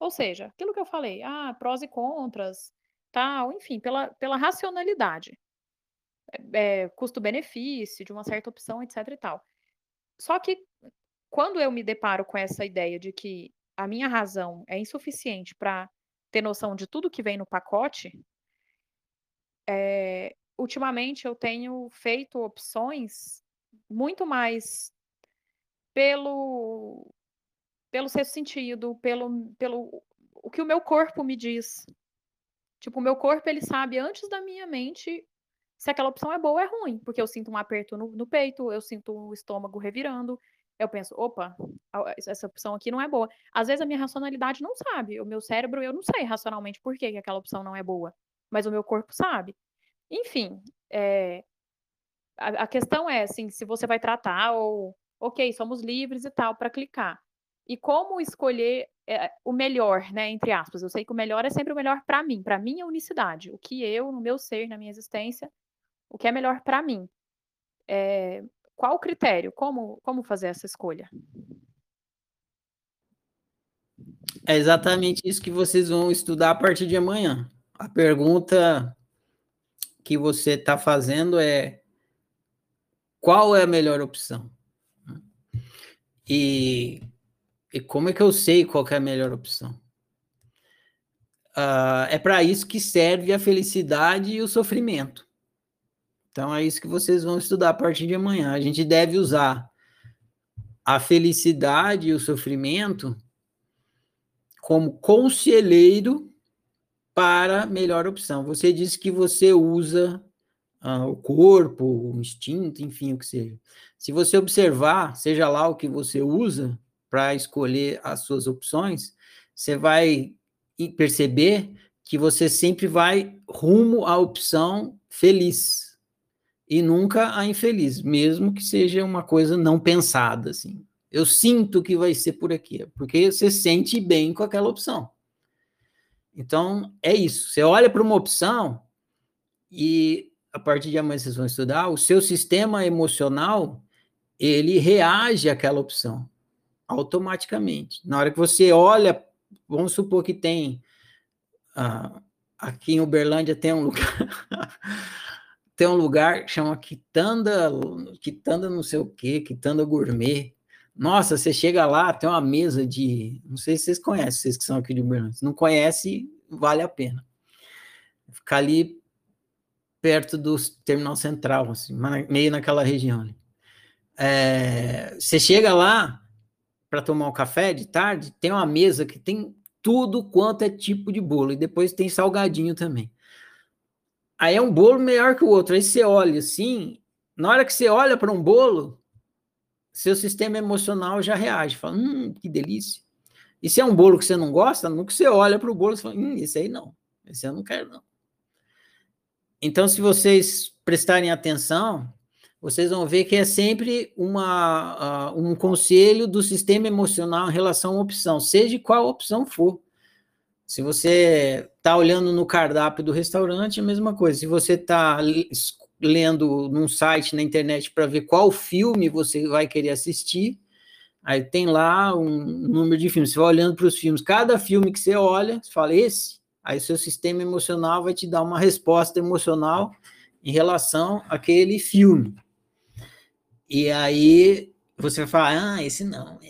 Ou seja, aquilo que eu falei, ah, prós e contras, tal, enfim, pela, pela racionalidade. É, custo-benefício de uma certa opção, etc e tal. Só que quando eu me deparo com essa ideia de que a minha razão é insuficiente para ter noção de tudo que vem no pacote, é, ultimamente eu tenho feito opções muito mais pelo pelo seu sentido, pelo, pelo o que o meu corpo me diz. Tipo, o meu corpo ele sabe antes da minha mente se aquela opção é boa ou é ruim, porque eu sinto um aperto no, no peito, eu sinto o estômago revirando, eu penso, opa, essa opção aqui não é boa. Às vezes a minha racionalidade não sabe, o meu cérebro, eu não sei racionalmente por que, que aquela opção não é boa, mas o meu corpo sabe. Enfim, é, a, a, questão é, assim, se você vai tratar ou, ok, somos livres e tal, para clicar. E como escolher é, o melhor, né, entre aspas. Eu sei que o melhor é sempre o melhor para mim, para minha unicidade, o que eu, no meu ser, na minha existência, o que é melhor para mim. É, qual o critério? Como, como fazer essa escolha? É exatamente isso que vocês vão estudar a partir de amanhã. A pergunta que você está fazendo é qual é a melhor opção? E, e como é que eu sei qual é a melhor opção? Uh, é para isso que serve a felicidade e o sofrimento. Então é isso que vocês vão estudar a partir de amanhã. A gente deve usar a felicidade e o sofrimento como conselheiro para melhor opção. Você disse que você usa ah, o corpo, o instinto, enfim, o que seja. Se você observar, seja lá o que você usa para escolher as suas opções, você vai perceber que você sempre vai rumo à opção feliz e nunca a infeliz, mesmo que seja uma coisa não pensada, assim. Eu sinto que vai ser por aqui, porque você sente bem com aquela opção. Então, é isso. Você olha para uma opção e a partir de amanhã vocês vão estudar, o seu sistema emocional, ele reage àquela opção automaticamente. Na hora que você olha, vamos supor que tem ah, aqui em Uberlândia tem um lugar (laughs) tem um lugar que chama Quitanda, Quitanda não sei o quê, Quitanda Gourmet. Nossa, você chega lá, tem uma mesa de, não sei se vocês conhecem, vocês que são aqui de Uberlândia. Se não conhece, vale a pena. Ficar ali perto do terminal central, assim, meio naquela região ali. É, você chega lá para tomar um café de tarde, tem uma mesa que tem tudo quanto é tipo de bolo, e depois tem salgadinho também. Aí é um bolo melhor que o outro. Aí você olha assim, na hora que você olha para um bolo, seu sistema emocional já reage, fala, hum, que delícia. E se é um bolo que você não gosta, no que você olha para o bolo, você fala, hum, esse aí não, esse eu não quero não. Então, se vocês prestarem atenção, vocês vão ver que é sempre uma, uh, um conselho do sistema emocional em relação à opção, seja qual opção for. Se você está olhando no cardápio do restaurante, é a mesma coisa. Se você está lendo num site na internet para ver qual filme você vai querer assistir, aí tem lá um número de filmes. Você vai olhando para os filmes, cada filme que você olha, você fala, esse Aí seu sistema emocional vai te dar uma resposta emocional em relação àquele filme. E aí você vai falar, ah, esse não.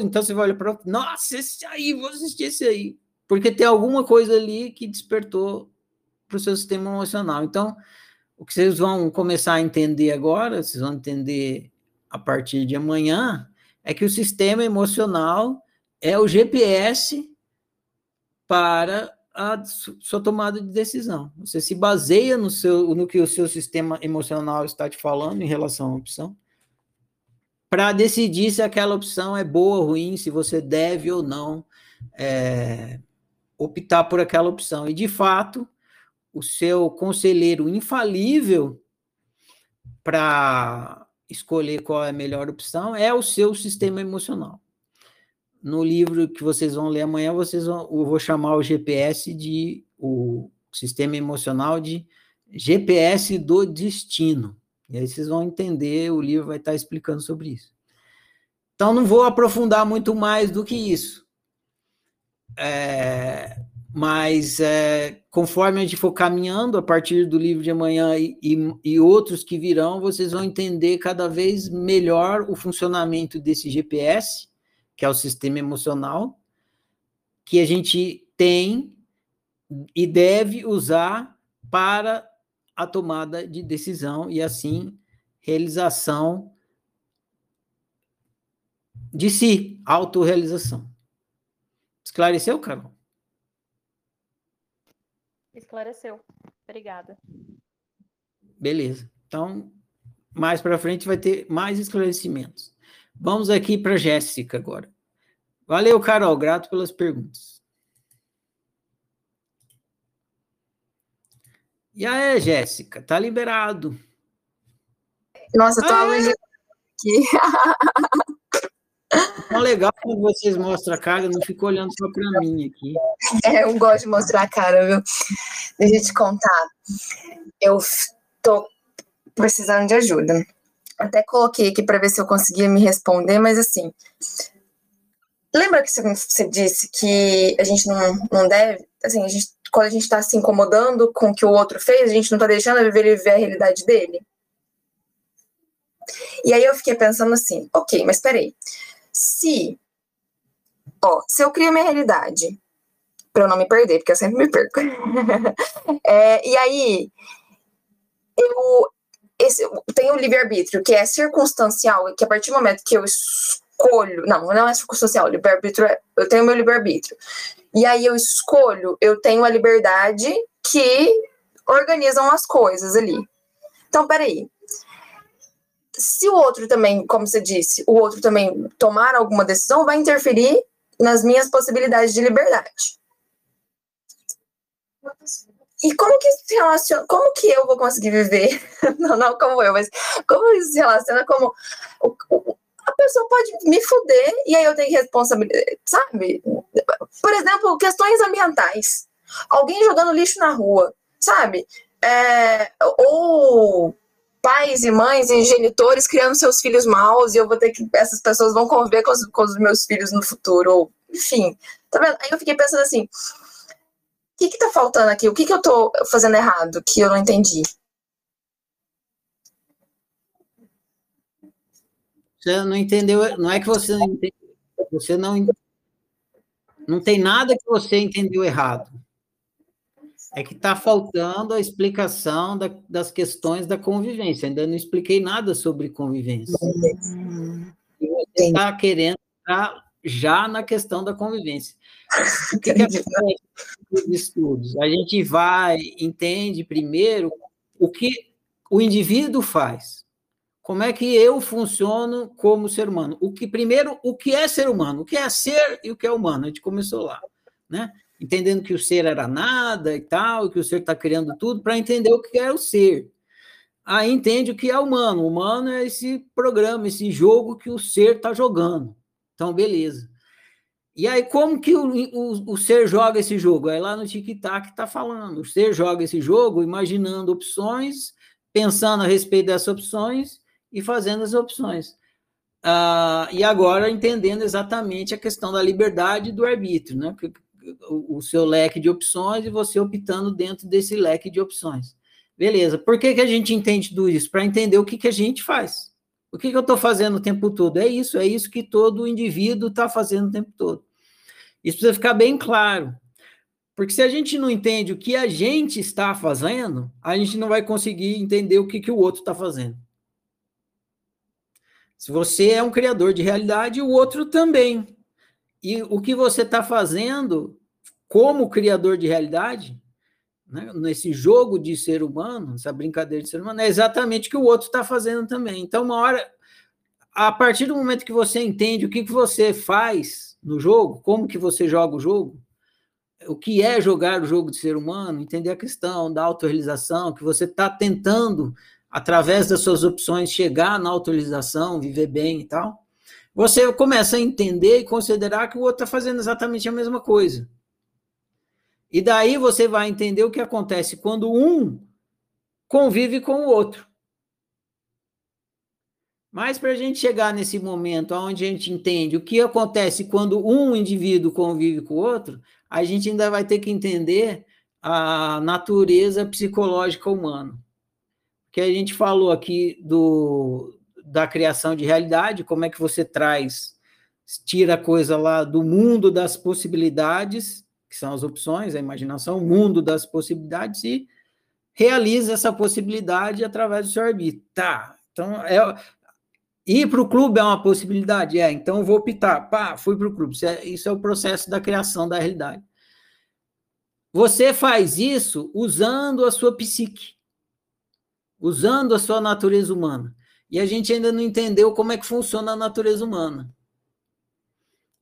Então você vai olhar para nossa, esse aí, vou assistir esse aí. Porque tem alguma coisa ali que despertou para o seu sistema emocional. Então, o que vocês vão começar a entender agora, vocês vão entender a partir de amanhã, é que o sistema emocional é o GPS para a sua tomada de decisão. Você se baseia no, seu, no que o seu sistema emocional está te falando em relação à opção, para decidir se aquela opção é boa ou ruim, se você deve ou não é, optar por aquela opção. E, de fato, o seu conselheiro infalível para escolher qual é a melhor opção é o seu sistema emocional no livro que vocês vão ler amanhã, vocês vão, eu vou chamar o GPS de o sistema emocional de GPS do destino. E aí vocês vão entender, o livro vai estar explicando sobre isso. Então não vou aprofundar muito mais do que isso. É, mas é, conforme a gente for caminhando a partir do livro de amanhã e, e, e outros que virão, vocês vão entender cada vez melhor o funcionamento desse GPS que é o sistema emocional, que a gente tem e deve usar para a tomada de decisão e assim realização de si, autorrealização. Esclareceu, Carol? Esclareceu. Obrigada. Beleza. Então, mais para frente vai ter mais esclarecimentos. Vamos aqui para Jéssica agora. Valeu, Carol. Grato pelas perguntas. E aí, Jéssica, tá liberado. Nossa, tô ah, é? aqui. (laughs) Tão legal quando vocês mostram a cara, não fico olhando só para mim aqui. É, eu gosto de mostrar a cara, viu? Deixa eu te contar. Eu tô precisando de ajuda. Até coloquei aqui para ver se eu conseguia me responder, mas assim. Lembra que você disse que a gente não, não deve, assim, a gente, quando a gente está se incomodando com o que o outro fez, a gente não está deixando ele viver a realidade dele? E aí eu fiquei pensando assim, ok, mas peraí, se, ó, se eu crio minha realidade, para eu não me perder, porque eu sempre me perco, (laughs) é, e aí eu, esse, tem o livre-arbítrio, que é circunstancial, que a partir do momento que eu escolho, não, não é circunstancial, livre-arbítrio é, eu tenho meu livre-arbítrio. E aí eu escolho, eu tenho a liberdade que organizam as coisas ali. Então, peraí. Se o outro também, como você disse, o outro também tomar alguma decisão, vai interferir nas minhas possibilidades de liberdade. E como que se relaciona? Como que eu vou conseguir viver? (laughs) não, não como eu, mas como isso se relaciona como o, o, a pessoa pode me fuder e aí eu tenho responsabilidade, sabe? Por exemplo, questões ambientais. Alguém jogando lixo na rua, sabe? é, ou pais e mães e genitores criando seus filhos maus e eu vou ter que essas pessoas vão conviver com os, com os meus filhos no futuro ou enfim tá vendo? aí eu fiquei pensando assim que que tá faltando aqui o que que eu tô fazendo errado que eu não entendi você não entendeu não é que você não entendeu você não não tem nada que você entendeu errado é que está faltando a explicação da, das questões da convivência. Ainda não expliquei nada sobre convivência. Hum, e você está querendo entrar já na questão da convivência. O que, que acontece nos estudos? A gente vai, entende primeiro o que o indivíduo faz. Como é que eu funciono como ser humano? O que primeiro, o que é ser humano? O que é ser e o que é humano? A gente começou lá, né? entendendo que o ser era nada e tal, que o ser está criando tudo, para entender o que é o ser. Aí entende o que é humano. O humano é esse programa, esse jogo que o ser está jogando. Então, beleza. E aí, como que o, o, o ser joga esse jogo? É lá no tic-tac está falando. O ser joga esse jogo imaginando opções, pensando a respeito dessas opções e fazendo as opções. Ah, e agora entendendo exatamente a questão da liberdade do arbítrio, né? o, seu leque de opções e você optando dentro desse leque de opções. Beleza. Por que, que a gente entende tudo isso? Para entender o que, que a gente faz. O que, que eu estou fazendo o tempo todo? É isso, é isso que todo indivíduo está fazendo o tempo todo. Isso precisa ficar bem claro. Porque se a gente não entende o que a gente está fazendo, a gente não vai conseguir entender o que, que o outro está fazendo. Se você é um criador de realidade, o outro também. E o que você está fazendo como criador de realidade, né, nesse jogo de ser humano, essa brincadeira de ser humano, é exatamente o que o outro está fazendo também. Então, uma hora, a partir do momento que você entende o que, que você faz no jogo, como que você joga o jogo, o que é jogar o jogo de ser humano, entender a questão da autorrealização, que você está tentando, através das suas opções, chegar na autorrealização, viver bem e tal, você começa a entender e considerar que o outro está fazendo exatamente a mesma coisa. E daí você vai entender o que acontece quando um convive com o outro. Mas para a gente chegar nesse momento onde a gente entende o que acontece quando um indivíduo convive com o outro, a gente ainda vai ter que entender a natureza psicológica humana. Que a gente falou aqui do, da criação de realidade, como é que você traz, tira a coisa lá do mundo das possibilidades, que são as opções, a imaginação, o mundo das possibilidades, e realiza essa possibilidade através do seu arbítrio. Tá, então é, ir para o clube é uma possibilidade? É, então eu vou optar. Pá, fui para o clube. Isso é, isso é o processo da criação da realidade. Você faz isso usando a sua psique, usando a sua natureza humana e a gente ainda não entendeu como é que funciona a natureza humana.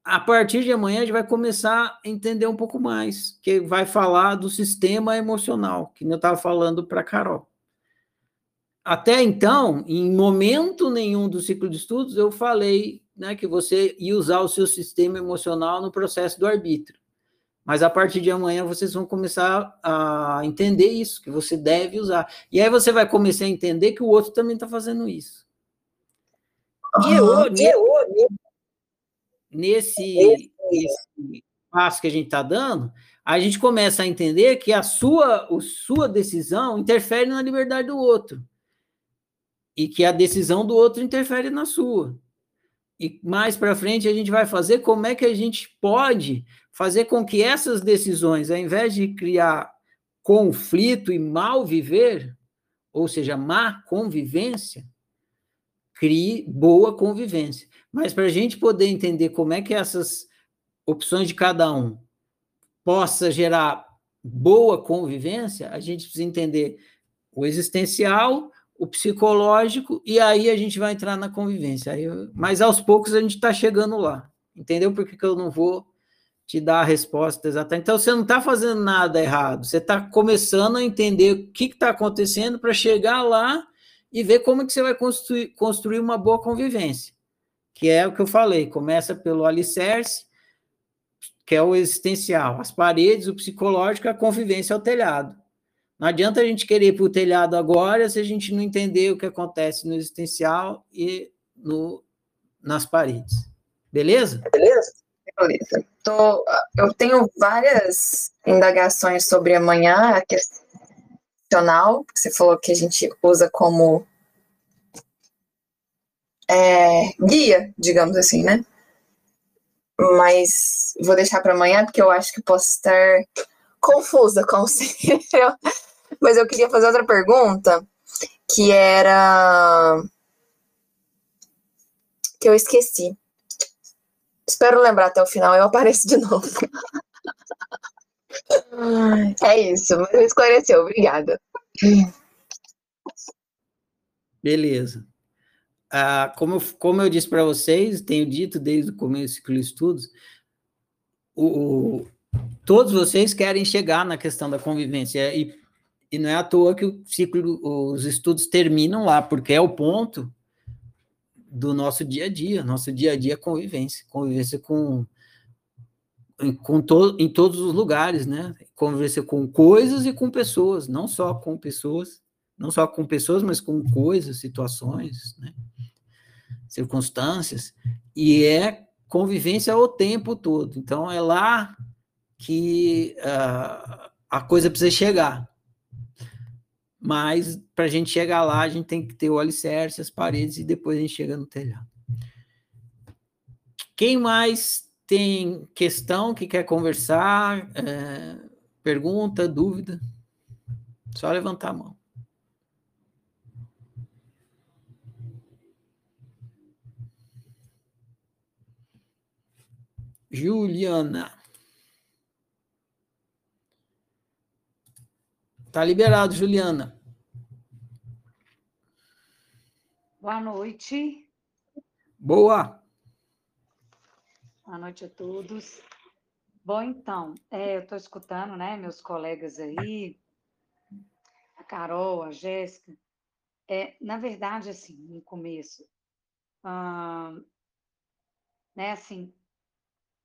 A partir de amanhã a gente vai começar a entender um pouco mais, que vai falar do sistema emocional, que eu estava falando para Carol. Até então, em momento nenhum do ciclo de estudos, eu falei né, que você ia usar o seu sistema emocional no processo do arbítrio. Mas a partir de amanhã vocês vão começar a entender isso, que você deve usar. E aí você vai começar a entender que o outro também está fazendo isso. E eu, nesse, nesse passo que a gente está dando, a gente começa a entender que a sua, a sua decisão interfere na liberdade do outro. E que a decisão do outro interfere na sua. E mais para frente a gente vai fazer como é que a gente pode fazer com que essas decisões, ao invés de criar conflito e mal viver, ou seja, má convivência, crie boa convivência. Mas para a gente poder entender como é que essas opções de cada um possa gerar boa convivência, a gente precisa entender o existencial, o psicológico, e aí a gente vai entrar na convivência. Aí, mas aos poucos a gente está chegando lá. Entendeu por que, que eu não vou te dar a resposta exata? Então você não está fazendo nada errado, você está começando a entender o que está acontecendo para chegar lá e ver como que você vai construir, construir uma boa convivência, que é o que eu falei, começa pelo alicerce, que é o existencial, as paredes, o psicológico, a convivência ao telhado. Não adianta a gente querer ir para o telhado agora se a gente não entender o que acontece no existencial e no, nas paredes. Beleza? Beleza. Beleza. Tô, eu tenho várias indagações sobre amanhã, a questão que você falou que a gente usa como é, guia, digamos assim, né? Mas vou deixar para amanhã, porque eu acho que posso estar confusa com o (laughs) seu. Mas eu queria fazer outra pergunta, que era. que eu esqueci. Espero lembrar até o final, eu apareço de novo. é isso, me esclareceu, obrigada. Beleza. Ah, como, eu, como eu disse para vocês, tenho dito desde o começo ciclo de estudos, o, todos vocês querem chegar na questão da convivência, e, e não é à toa que o ciclo, os estudos terminam lá, porque é o ponto do nosso dia a dia, nosso dia a dia é convivência, convivência com, com to, em todos os lugares, né? Convivência com coisas e com pessoas, não só com pessoas, não só com pessoas, mas com coisas, situações, né? circunstâncias, e é convivência o tempo todo. Então, é lá que uh, a coisa precisa chegar. Mas, para a gente chegar lá, a gente tem que ter o alicerce, as paredes, e depois a gente chega no telhado. Quem mais tem questão que quer conversar, é, pergunta, dúvida? Só levantar a mão. Juliana. Tá liberado, Juliana. Boa noite. Boa. Boa noite a todos. Bom, então, é, eu estou escutando, né, meus colegas aí, a Carol, a Jéssica. É, na verdade, assim, no começo, hum, né, assim,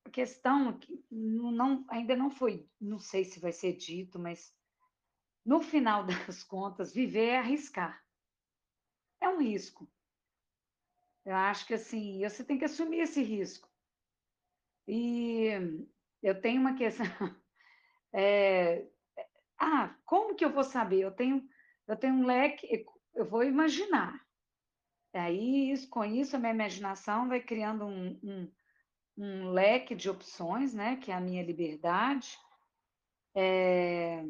questão é que não, ainda não foi, não sei se vai ser dito, mas no final (laughs) das contas, viver é arriscar. É um risco. Eu acho que assim, você tem que assumir esse risco. E eu tenho uma questão. (laughs) É, ah, como que eu vou saber? Eu tenho, eu tenho um leque, eu vou imaginar. Aí, com isso, a minha imaginação vai criando um, um, um leque de opções, né, que é a minha liberdade. É,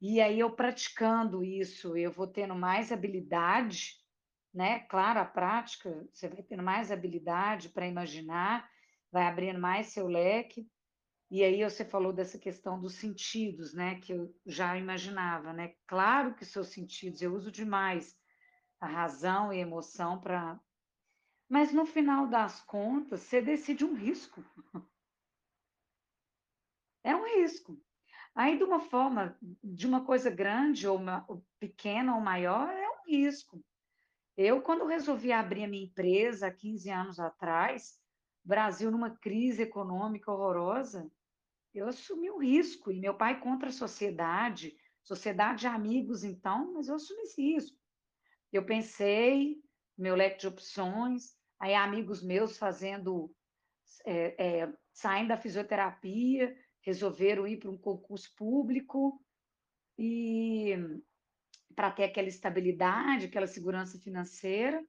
e aí eu praticando isso, eu vou tendo mais habilidade, né? Claro, a prática, você vai tendo mais habilidade para imaginar, vai abrindo mais seu leque. E aí você falou dessa questão dos sentidos, né? Que eu já imaginava, né? Claro que seus sentidos, eu uso demais a razão e a emoção para mas no final das contas, você decide um risco. É um risco. Aí, de uma forma, de uma coisa grande ou, uma, ou pequena ou maior, é um risco. Eu, quando resolvi abrir a minha empresa há 15 anos atrás, Brasil numa crise econômica horrorosa, eu assumi o um risco. E meu pai contra a sociedade, sociedade de amigos, então, mas eu assumi esse risco. Eu pensei, meu leque de opções, aí amigos meus fazendo, é, é, saindo da fisioterapia, resolveram ir para um concurso público e para ter aquela estabilidade, aquela segurança financeira,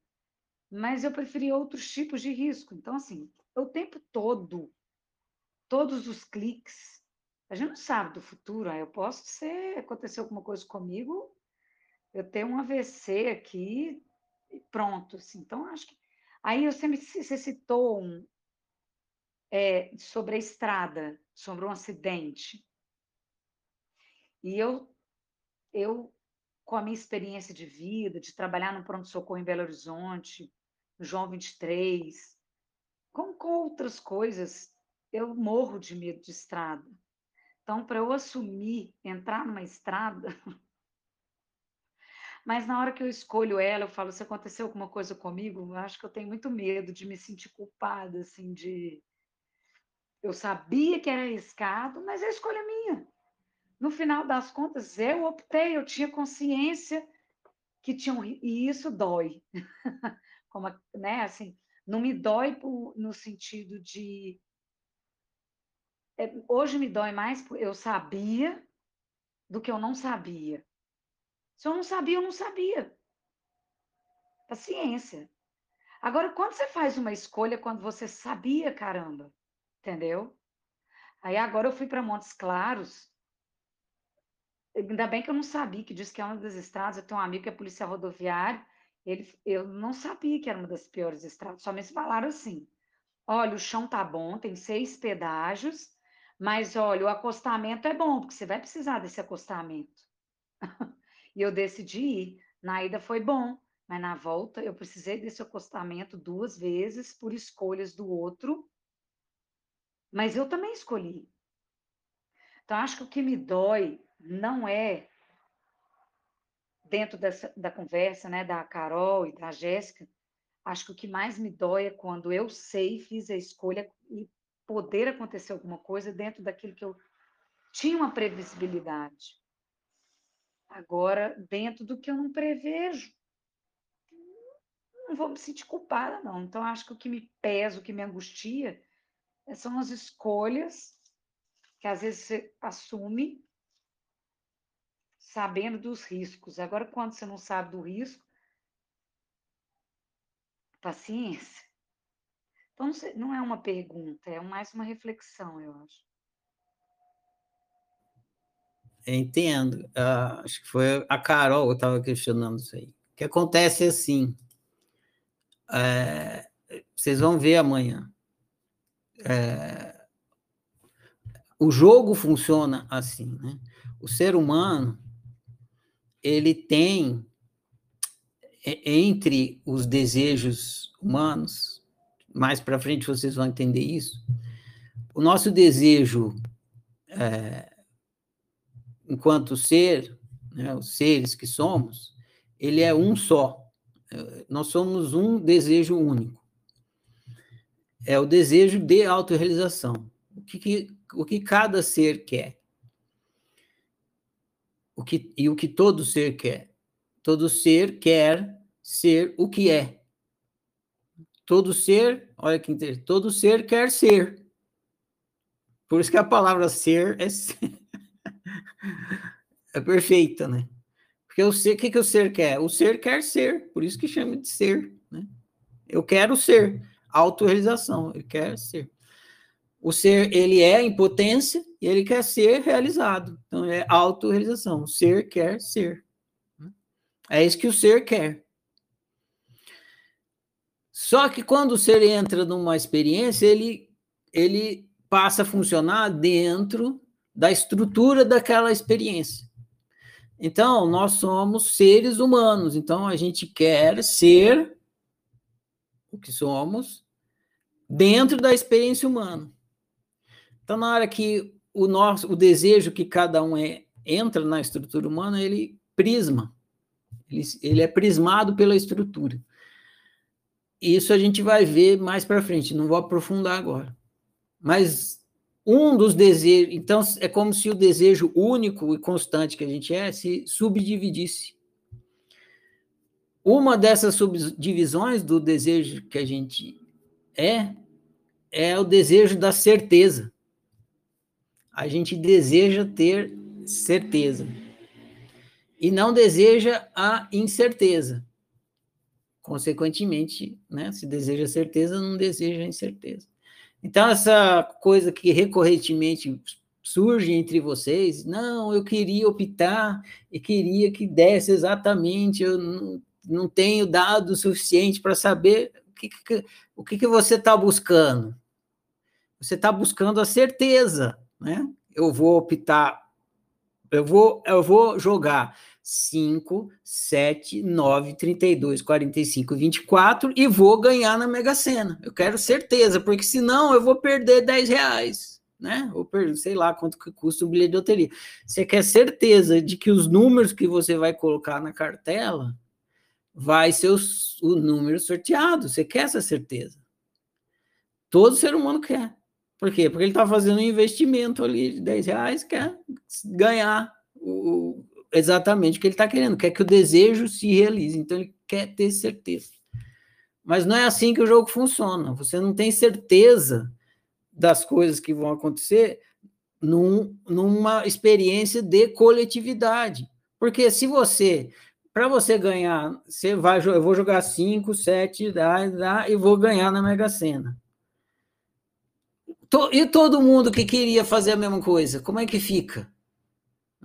mas eu preferi outros tipos de risco. Então, assim, o tempo todo, todos os cliques, a gente não sabe do futuro, eu posso ser, acontecer alguma coisa comigo, eu tenho um AVC aqui, e pronto, assim, então acho que Aí você, me, você citou um, é, sobre a estrada, sobre um acidente. E eu, eu, com a minha experiência de vida, de trabalhar no pronto-socorro em Belo Horizonte, no João 23, como com outras coisas, eu morro de medo de estrada. Então, para eu assumir, entrar numa estrada, (laughs) Mas na hora que eu escolho ela, eu falo, se aconteceu alguma coisa comigo, eu acho que eu tenho muito medo de me sentir culpada, assim, de... Eu sabia que era arriscado, mas a escolha é minha. no final das contas, eu optei, eu tinha consciência que tinha um, e isso dói. (laughs) Como, né, assim, não me dói no sentido de é, hoje me dói mais porque eu sabia do que eu não sabia. Se eu não sabia, eu não sabia. Paciência. Agora, quando você faz uma escolha, quando você sabia, caramba, entendeu? Aí agora eu fui para Montes Claros. Ainda bem que eu não sabia, que diz que é uma das estradas. Eu tenho um amigo que é policial rodoviário. Ele, eu não sabia que era uma das piores estradas, só me falaram assim: olha, o chão tá bom, tem seis pedágios, mas olha, o acostamento é bom, porque você vai precisar desse acostamento. (laughs) e eu decidi ir. Na ida foi bom, mas na volta eu precisei desse acostamento duas vezes por escolhas do outro. Mas eu também escolhi. Então, acho que o que me dói não é dentro dessa, da conversa, né, da Carol e da Jéssica, acho que o que mais me dói é quando eu sei, fiz a escolha e poder acontecer alguma coisa dentro daquilo que eu tinha uma previsibilidade. Agora, dentro do que eu não prevejo, não vou me sentir culpada, não. Então, acho que o que me pesa, o que me angustia, são as escolhas que às vezes você assume sabendo dos riscos. Agora, quando você não sabe do risco, paciência. Então, não é uma pergunta, é mais uma reflexão, eu acho. Entendo. Uh, acho que foi a Carol que estava questionando isso aí. O que acontece é assim. É, vocês vão ver amanhã. É, o jogo funciona assim, né? O ser humano ele tem entre os desejos humanos mais para frente vocês vão entender isso. O nosso desejo, é, enquanto ser, né, os seres que somos, ele é um só. Nós somos um desejo único. É o desejo de autorrealização. O que, que, o que cada ser quer. O que, e o que todo ser quer. Todo ser quer ser o que é. Todo ser, olha que interessante, todo ser quer ser. Por isso que a palavra ser é, ser. É perfeita, né? Porque o ser, o que, que o ser quer? O ser quer ser, por isso que chama de ser, né? Eu quero ser, autorrealização, ele quer ser. O ser, ele é em potência e ele quer ser realizado. Então, é autorrealização. O ser quer ser. É isso que o ser quer. Só que quando o ser entra numa experiência, ele, ele passa a funcionar dentro da estrutura daquela experiência. Então, nós somos seres humanos, então a gente quer ser o que somos dentro da experiência humana. Então, na hora que o nosso o desejo que cada um é, entra na estrutura humana, ele prisma. Ele, ele é prismado pela estrutura. Isso a gente vai ver mais para frente, não vou aprofundar agora. Mas um dos desejos, então é como se o desejo único e constante que a gente é se subdividisse. Uma dessas subdivisões do desejo que a gente é é o desejo da certeza. A gente deseja ter certeza e não deseja a incerteza. Consequentemente, né, se deseja certeza, não deseja incerteza. Então, essa coisa que recorrentemente surge entre vocês, não, eu queria optar e queria que desse exatamente, eu não, não tenho dado suficiente para saber o que, que, o que, que você está buscando. Você está buscando a certeza, né? Eu vou optar, eu vou, eu vou jogar 5, 7, 9, 32, 45, 24 e vou ganhar na Mega Sena. Eu quero certeza, porque senão eu vou perder 10 reais, né? Ou perder, sei lá quanto que custa o bilhete de loteria. Você quer certeza de que os números que você vai colocar na cartela vai ser os, o número sorteado. Você quer essa certeza. Todo ser humano quer. Por quê? Porque ele está fazendo um investimento ali de 10 reais, quer ganhar o, exatamente o que ele está querendo, quer que o desejo se realize. Então, ele quer ter certeza. Mas não é assim que o jogo funciona. Você não tem certeza das coisas que vão acontecer num, numa experiência de coletividade. Porque se você, para você ganhar, você vai, eu vou jogar 5, 7, dá, dá, e vou ganhar na Mega Sena. E todo mundo que queria fazer a mesma coisa, como é que fica?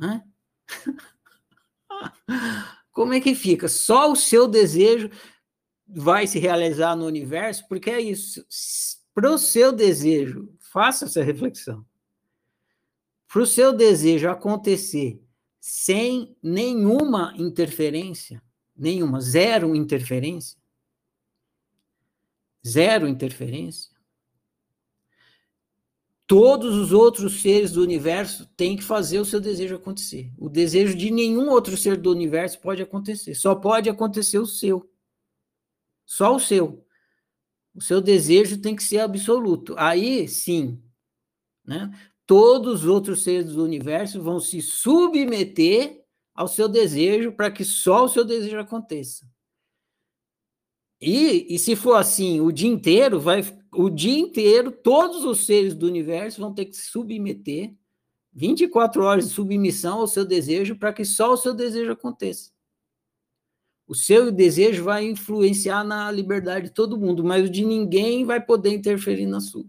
Hã? (laughs) Como é que fica? Só o seu desejo vai se realizar no universo, porque é isso. Para o seu desejo, faça essa reflexão. Para o seu desejo acontecer sem nenhuma interferência, nenhuma, zero interferência, zero interferência, todos os outros seres do universo têm que fazer o seu desejo acontecer. O desejo de nenhum outro ser do universo pode acontecer. Só pode acontecer o seu. Só o seu. O seu desejo tem que ser absoluto. Aí, sim, né? Todos os outros seres do universo vão se submeter ao seu desejo para que só o seu desejo aconteça. E, e se for assim o dia inteiro, vai o dia inteiro, todos os seres do universo vão ter que se submeter 24 horas de submissão ao seu desejo para que só o seu desejo aconteça. O seu desejo vai influenciar na liberdade de todo mundo, mas o de ninguém vai poder interferir na sua.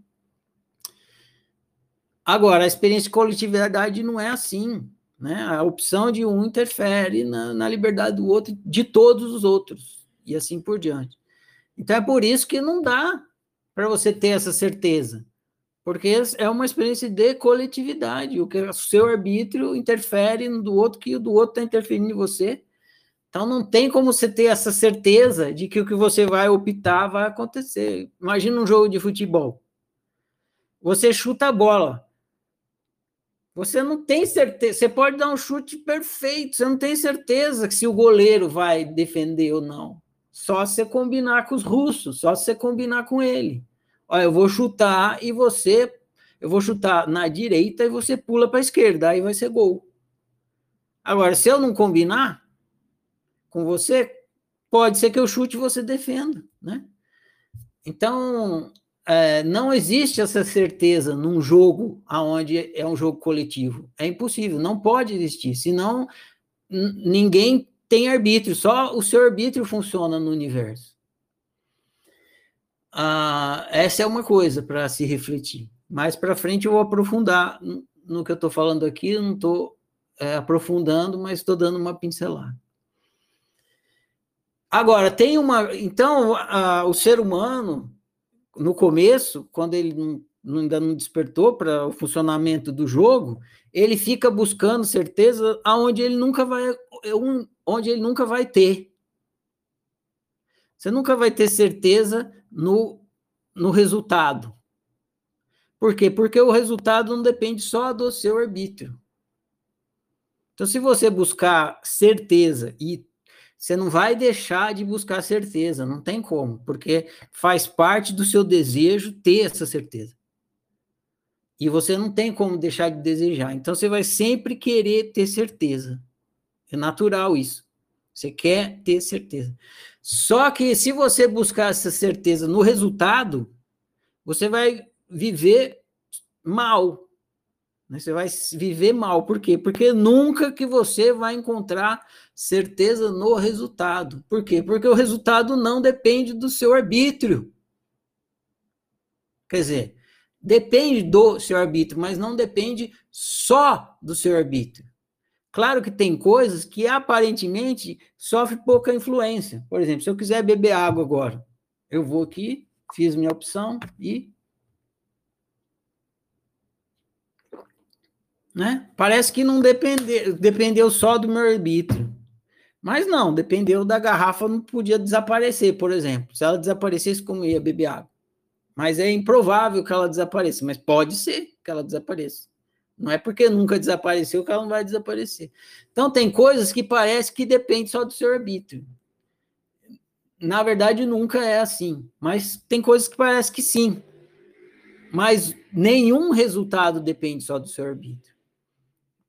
Agora, a experiência de coletividade não é assim. Né? A opção de um interfere na, na liberdade do outro, de todos os outros, e assim por diante. Então é por isso que não dá para você ter essa certeza. Porque é uma experiência de coletividade, o que o seu arbítrio interfere no do outro, que o do outro está interferindo em você. Então não tem como você ter essa certeza de que o que você vai optar vai acontecer. Imagina um jogo de futebol. Você chuta a bola. Você não tem certeza. Você pode dar um chute perfeito, você não tem certeza se o goleiro vai defender ou não. Só se você combinar com os russos, só se você combinar com ele. Olha, eu vou chutar e você. Eu vou chutar na direita e você pula para a esquerda, aí vai ser gol. Agora, se eu não combinar com você, pode ser que eu chute e você defenda, né? Então, é, não existe essa certeza num jogo aonde é um jogo coletivo. É impossível, não pode existir. Senão, ninguém tem arbítrio, só o seu arbítrio funciona no universo. Ah, essa é uma coisa para se refletir. Mais para frente eu vou aprofundar no que eu estou falando aqui, eu não estou é, aprofundando, mas estou dando uma pincelada. Agora, tem uma. Então, a, o ser humano, no começo, quando ele não, ainda não despertou para o funcionamento do jogo, ele fica buscando certeza aonde ele nunca vai. Um, onde ele nunca vai ter. Você nunca vai ter certeza no, no resultado. Por quê? Porque o resultado não depende só do seu arbítrio. Então, se você buscar certeza e você não vai deixar de buscar certeza, não tem como, porque faz parte do seu desejo ter essa certeza. E você não tem como deixar de desejar. Então você vai sempre querer ter certeza. É natural isso. Você quer ter certeza. Só que se você buscar essa certeza no resultado, você vai viver mal. Né? Você vai viver mal. Por quê? Porque nunca que você vai encontrar certeza no resultado. Por quê? Porque o resultado não depende do seu arbítrio. Quer dizer, depende do seu arbítrio, mas não depende só do seu arbítrio. Claro que tem coisas que aparentemente sofrem pouca influência. Por exemplo, se eu quiser beber água agora, eu vou aqui, fiz minha opção e. Né? Parece que não depende, dependeu só do meu arbítrio. Mas não, dependeu da garrafa, não podia desaparecer, por exemplo. Se ela desaparecesse, como ia beber água? Mas é improvável que ela desapareça, mas pode ser que ela desapareça. Não é porque nunca desapareceu que ela não vai desaparecer. Então, tem coisas que parece que depende só do seu arbítrio. Na verdade, nunca é assim. Mas tem coisas que parece que sim. Mas nenhum resultado depende só do seu arbítrio.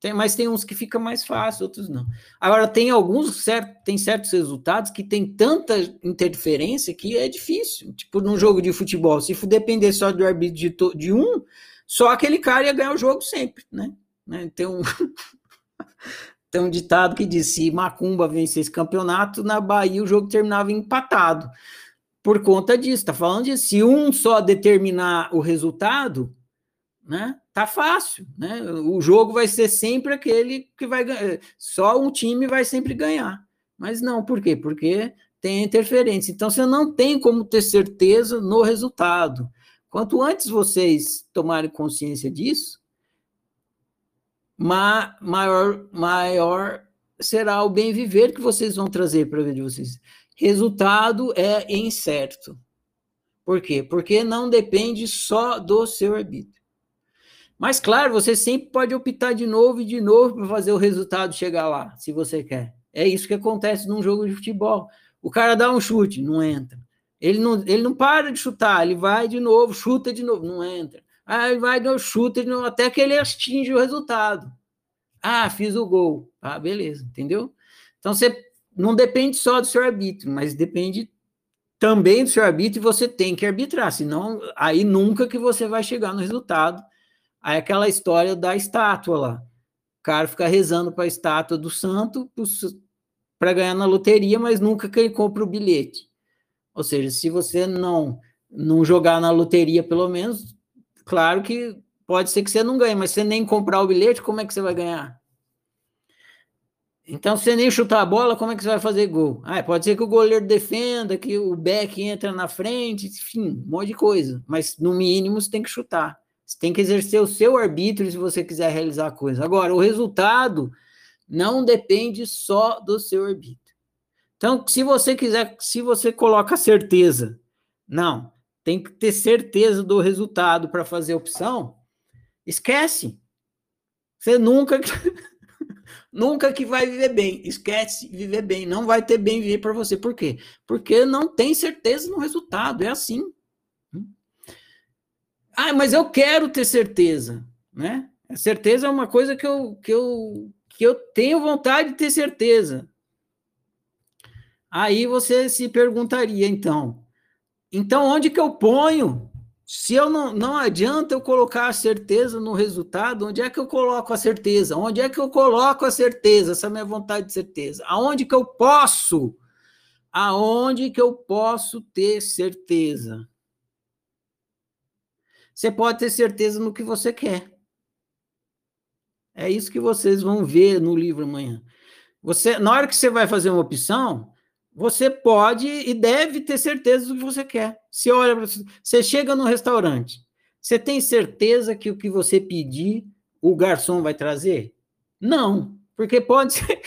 Tem, mas tem uns que fica mais fácil, outros não. Agora, tem alguns, certo, tem certos resultados que tem tanta interferência que é difícil. Tipo, num jogo de futebol, se depender só do arbítrio de, de um, só aquele cara ia ganhar o jogo sempre, né? né? Tem um, (laughs) tem um ditado que diz: se Macumba vencesse campeonato, na Bahia o jogo terminava empatado. Por conta disso, tá falando de se um só determinar o resultado, né? Tá fácil, né? O jogo vai ser sempre aquele que vai ganhar, só um time vai sempre ganhar. Mas não, por quê? Porque tem interferência. Então você não tem como ter certeza no resultado. Quanto antes vocês tomarem consciência disso, maior, maior será o bem viver que vocês vão trazer para a vida de vocês. Resultado é incerto. Por quê? Porque não depende só do seu arbítrio. Mas, claro, você sempre pode optar de novo e de novo para fazer o resultado chegar lá, se você quer. É isso que acontece num jogo de futebol. O cara dá um chute, não entra. Ele não, ele não para de chutar, ele vai de novo, chuta de novo, não entra. Aí vai, no chuta até que ele atinge o resultado. Ah, fiz o gol. Ah, beleza, entendeu? Então você não depende só do seu arbítrio, mas depende também do seu arbítrio e você tem que arbitrar, senão aí nunca que você vai chegar no resultado. Aí aquela história da estátua lá. O cara fica rezando para a estátua do santo para ganhar na loteria, mas nunca que ele compra o bilhete. Ou seja, se você não não jogar na loteria pelo menos, Claro que pode ser que você não ganhe, mas você nem comprar o bilhete, como é que você vai ganhar? Então, se você nem chutar a bola, como é que você vai fazer gol? Ah, pode ser que o goleiro defenda, que o back entra na frente, enfim, um monte de coisa. Mas, no mínimo, você tem que chutar. Você tem que exercer o seu arbítrio se você quiser realizar a coisa. Agora, o resultado não depende só do seu arbítrio. Então, se você quiser, se você coloca certeza, não, tem que ter certeza do resultado para fazer opção, esquece. Você nunca (laughs) nunca que vai viver bem. Esquece viver bem, não vai ter bem viver para você. Por quê? Porque não tem certeza no resultado, é assim. Ah, mas eu quero ter certeza, né? A certeza é uma coisa que eu, que eu, que eu tenho vontade de ter certeza. Aí você se perguntaria, então, então, onde que eu ponho? Se eu não, não adianta eu colocar a certeza no resultado, onde é que eu coloco a certeza? Onde é que eu coloco a certeza, essa minha vontade de certeza? Aonde que eu posso? Aonde que eu posso ter certeza? Você pode ter certeza no que você quer. É isso que vocês vão ver no livro amanhã. Você, na hora que você vai fazer uma opção, você pode e deve ter certeza do que você quer. Se olha, você chega no restaurante, você tem certeza que o que você pedir, o garçom vai trazer? Não, porque pode (laughs) ser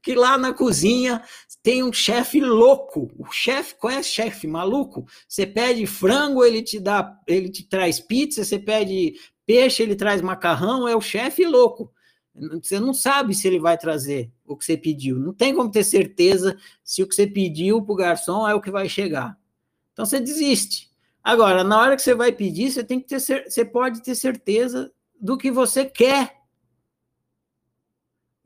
que lá na cozinha tem um chefe louco. O chefe, conhece chefe maluco? Você pede frango, ele te dá, ele te traz pizza, você pede peixe, ele traz macarrão, é o chefe louco. Você não sabe se ele vai trazer o que você pediu. Não tem como ter certeza se o que você pediu para o garçom é o que vai chegar. Então você desiste. Agora, na hora que você vai pedir, você tem que ter você pode ter certeza do que você quer.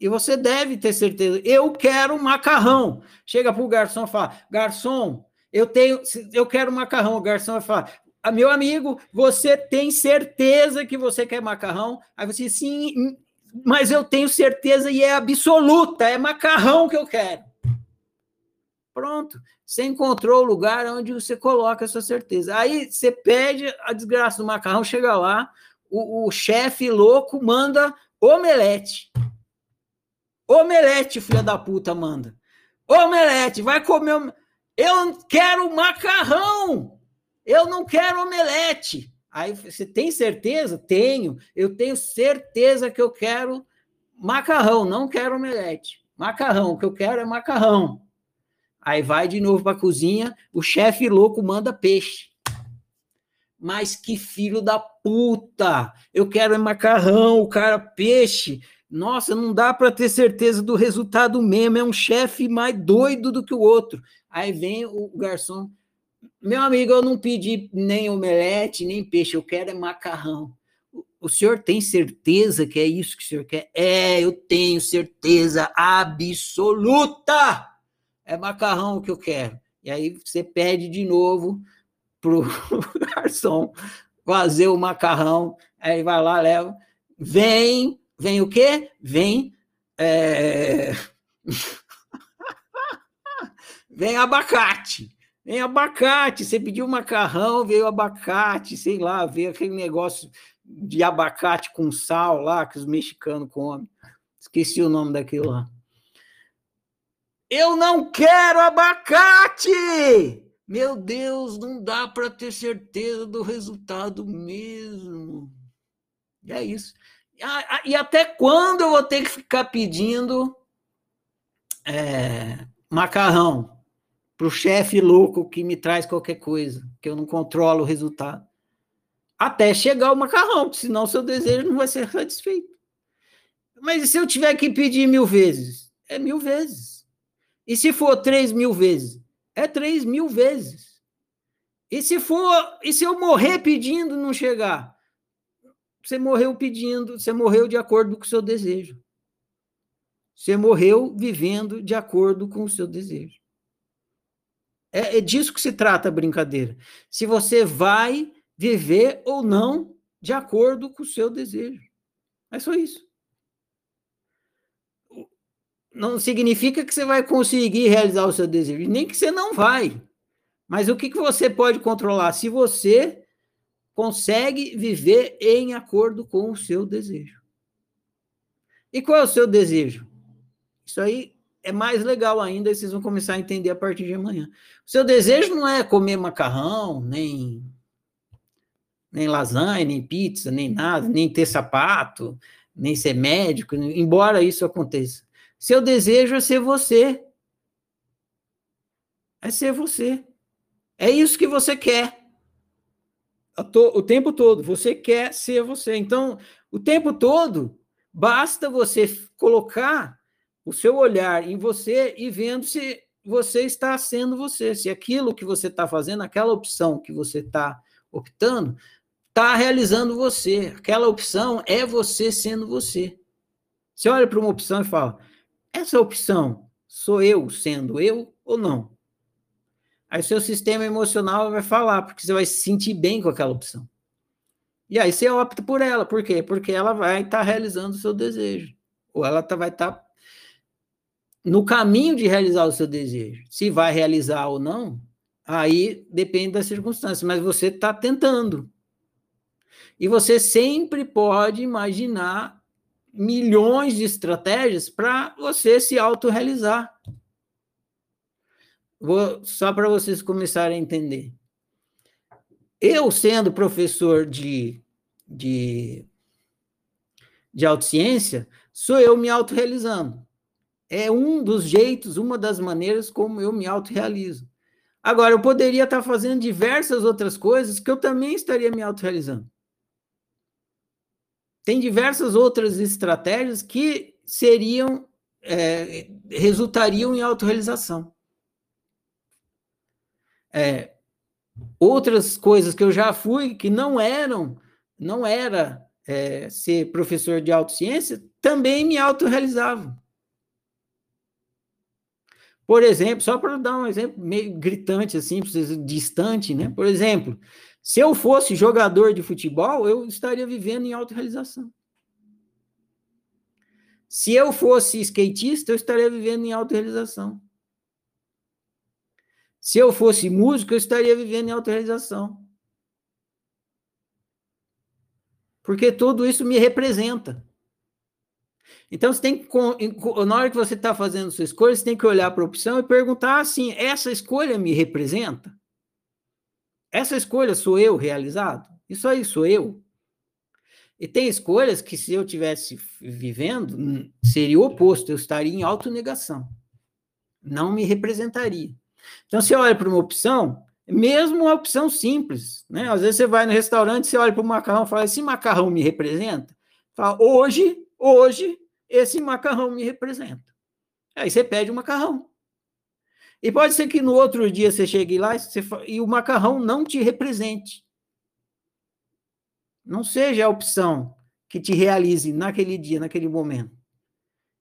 E você deve ter certeza. Eu quero macarrão. Chega para o garçom e fala: garçom, eu tenho, eu quero macarrão. O garçom vai falar: ah, meu amigo, você tem certeza que você quer macarrão? Aí você, sim, mas eu tenho certeza e é absoluta, é macarrão que eu quero. Pronto, você encontrou o lugar onde você coloca essa certeza. Aí você pede a desgraça do macarrão, chega lá, o, o chefe louco manda omelete. Omelete, filha da puta, manda. Omelete, vai comer. Eu quero macarrão. Eu não quero omelete. Aí você tem certeza? Tenho. Eu tenho certeza que eu quero macarrão, não quero omelete. Macarrão, o que eu quero é macarrão. Aí vai de novo para a cozinha, o chefe louco manda peixe. Mas que filho da puta! Eu quero é macarrão, o cara peixe. Nossa, não dá para ter certeza do resultado mesmo. É um chefe mais doido do que o outro. Aí vem o garçom, meu amigo, eu não pedi nem omelete, nem peixe, eu quero é macarrão. O senhor tem certeza que é isso que o senhor quer? É, eu tenho certeza absoluta. É macarrão que eu quero. E aí você pede de novo pro (laughs) garçom fazer o macarrão. Aí vai lá, leva. Vem, vem o quê? Vem. É... (laughs) vem abacate. Vem abacate. Você pediu macarrão, veio abacate, sei lá, veio aquele negócio de abacate com sal lá que os mexicanos comem. Esqueci o nome daquilo lá. Eu não quero abacate! Meu Deus, não dá para ter certeza do resultado mesmo. E é isso. E até quando eu vou ter que ficar pedindo é, macarrão para o chefe louco que me traz qualquer coisa, que eu não controlo o resultado? até chegar o macarrão, senão seu desejo não vai ser satisfeito. Mas se eu tiver que pedir mil vezes? É mil vezes. E se for três mil vezes? É três mil vezes. E se for, e se eu morrer pedindo não chegar? Você morreu pedindo, você morreu de acordo com o seu desejo. Você morreu vivendo de acordo com o seu desejo. É, é disso que se trata a brincadeira. Se você vai viver ou não de acordo com o seu desejo. É só isso. Não significa que você vai conseguir realizar o seu desejo, nem que você não vai. Mas o que, que você pode controlar? Se você consegue viver em acordo com o seu desejo. E qual é o seu desejo? Isso aí é mais legal ainda, e vocês vão começar a entender a partir de amanhã. O seu desejo não é comer macarrão, nem nem lasanha, nem pizza, nem nada, nem ter sapato, nem ser médico, embora isso aconteça. Seu desejo é ser você. É ser você. É isso que você quer. O tempo todo. Você quer ser você. Então, o tempo todo, basta você colocar o seu olhar em você e vendo se você está sendo você. Se aquilo que você está fazendo, aquela opção que você está optando, está realizando você. Aquela opção é você sendo você. Você olha para uma opção e fala: essa opção sou eu sendo eu ou não? Aí seu sistema emocional vai falar, porque você vai se sentir bem com aquela opção. E aí você opta por ela. Por quê? Porque ela vai estar tá realizando o seu desejo. Ou ela tá, vai estar tá no caminho de realizar o seu desejo. Se vai realizar ou não, aí depende das circunstâncias. Mas você está tentando. E você sempre pode imaginar milhões de estratégias para você se autorrealizar. Vou, só para vocês começarem a entender. Eu, sendo professor de, de, de autociência, sou eu me autorrealizando. É um dos jeitos, uma das maneiras como eu me autorrealizo. Agora, eu poderia estar fazendo diversas outras coisas que eu também estaria me autorrealizando. Tem diversas outras estratégias que seriam, é, resultariam em autorrealização. É, outras coisas que eu já fui que não eram, não era é, ser professor de autociência, também me autorrealizavam. Por exemplo, só para dar um exemplo meio gritante assim, distante, né? Por exemplo, se eu fosse jogador de futebol, eu estaria vivendo em autorrealização. Se eu fosse skatista, eu estaria vivendo em autorrealização. Se eu fosse músico, eu estaria vivendo em autorrealização. Porque tudo isso me representa. Então, você tem que, na hora que você está fazendo sua escolha, você tem que olhar para a opção e perguntar assim: essa escolha me representa? Essa escolha sou eu realizado? Isso aí sou eu. E tem escolhas que, se eu tivesse vivendo, seria o oposto, eu estaria em autonegação. Não me representaria. Então, você olha para uma opção, mesmo uma opção simples, né? Às vezes você vai no restaurante, você olha para o macarrão e fala: esse macarrão me representa? Fala, hoje, hoje, esse macarrão me representa. Aí você pede o macarrão. E pode ser que no outro dia você chegue lá e, você, e o macarrão não te represente. Não seja a opção que te realize naquele dia, naquele momento.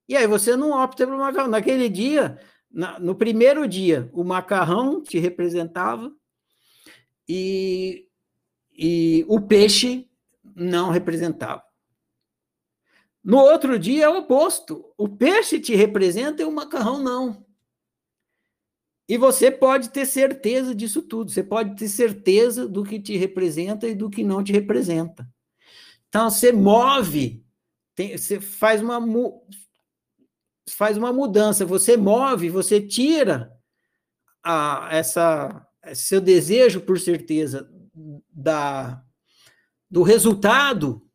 E aí você não opta pelo macarrão. Naquele dia, na, no primeiro dia, o macarrão te representava e, e o peixe não representava. No outro dia é o oposto. O peixe te representa e o macarrão não. E você pode ter certeza disso tudo. Você pode ter certeza do que te representa e do que não te representa. Então, você move, tem, você faz uma, faz uma mudança, você move, você tira a, essa seu desejo por certeza da, do resultado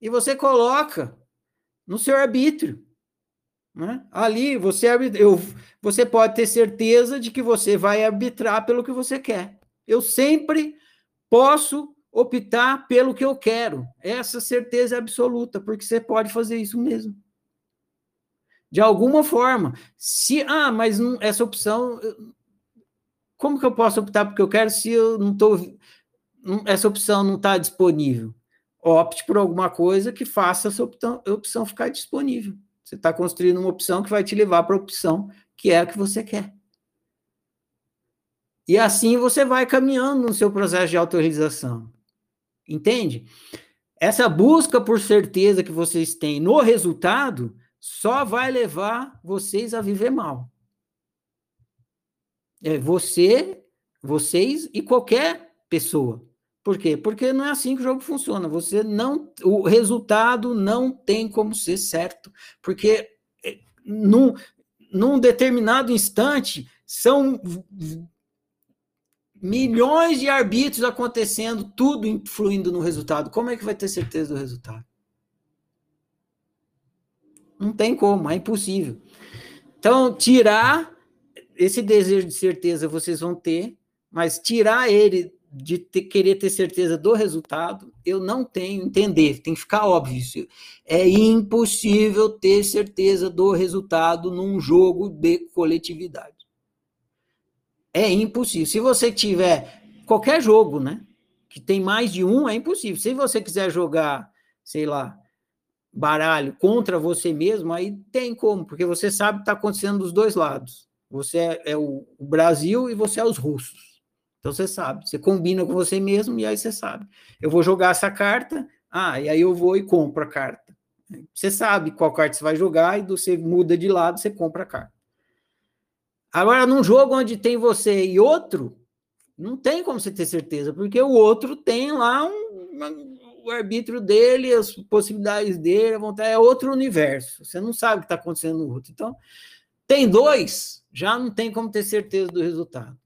e você coloca no seu arbítrio. Né? Ali você, eu, você pode ter certeza de que você vai arbitrar pelo que você quer. Eu sempre posso optar pelo que eu quero. Essa certeza é absoluta, porque você pode fazer isso mesmo. De alguma forma. Se, ah, mas não, essa opção. Como que eu posso optar porque eu quero se eu não estou. Essa opção não está disponível? Opte por alguma coisa que faça essa opção, opção ficar disponível. Você está construindo uma opção que vai te levar para a opção que é a que você quer. E assim você vai caminhando no seu processo de autorrealização. Entende? Essa busca por certeza que vocês têm no resultado só vai levar vocês a viver mal. É você, vocês e qualquer pessoa. Por quê? Porque não é assim que o jogo funciona. Você não, o resultado não tem como ser certo, porque é, num, num determinado instante são milhões de arbítrios acontecendo, tudo influindo no resultado. Como é que vai ter certeza do resultado? Não tem como, é impossível. Então, tirar esse desejo de certeza vocês vão ter, mas tirar ele de ter, querer ter certeza do resultado, eu não tenho entender, tem que ficar óbvio isso. É impossível ter certeza do resultado num jogo de coletividade. É impossível. Se você tiver qualquer jogo, né? Que tem mais de um, é impossível. Se você quiser jogar, sei lá, baralho contra você mesmo, aí tem como, porque você sabe que está acontecendo dos dois lados. Você é, é o, o Brasil e você é os russos. Então você sabe, você combina com você mesmo e aí você sabe. Eu vou jogar essa carta, ah, e aí eu vou e compro a carta. Você sabe qual carta você vai jogar e você muda de lado, você compra a carta. Agora, num jogo onde tem você e outro, não tem como você ter certeza, porque o outro tem lá um, uma, o arbítrio dele, as possibilidades dele, a vontade, é outro universo. Você não sabe o que está acontecendo no outro. Então, tem dois, já não tem como ter certeza do resultado.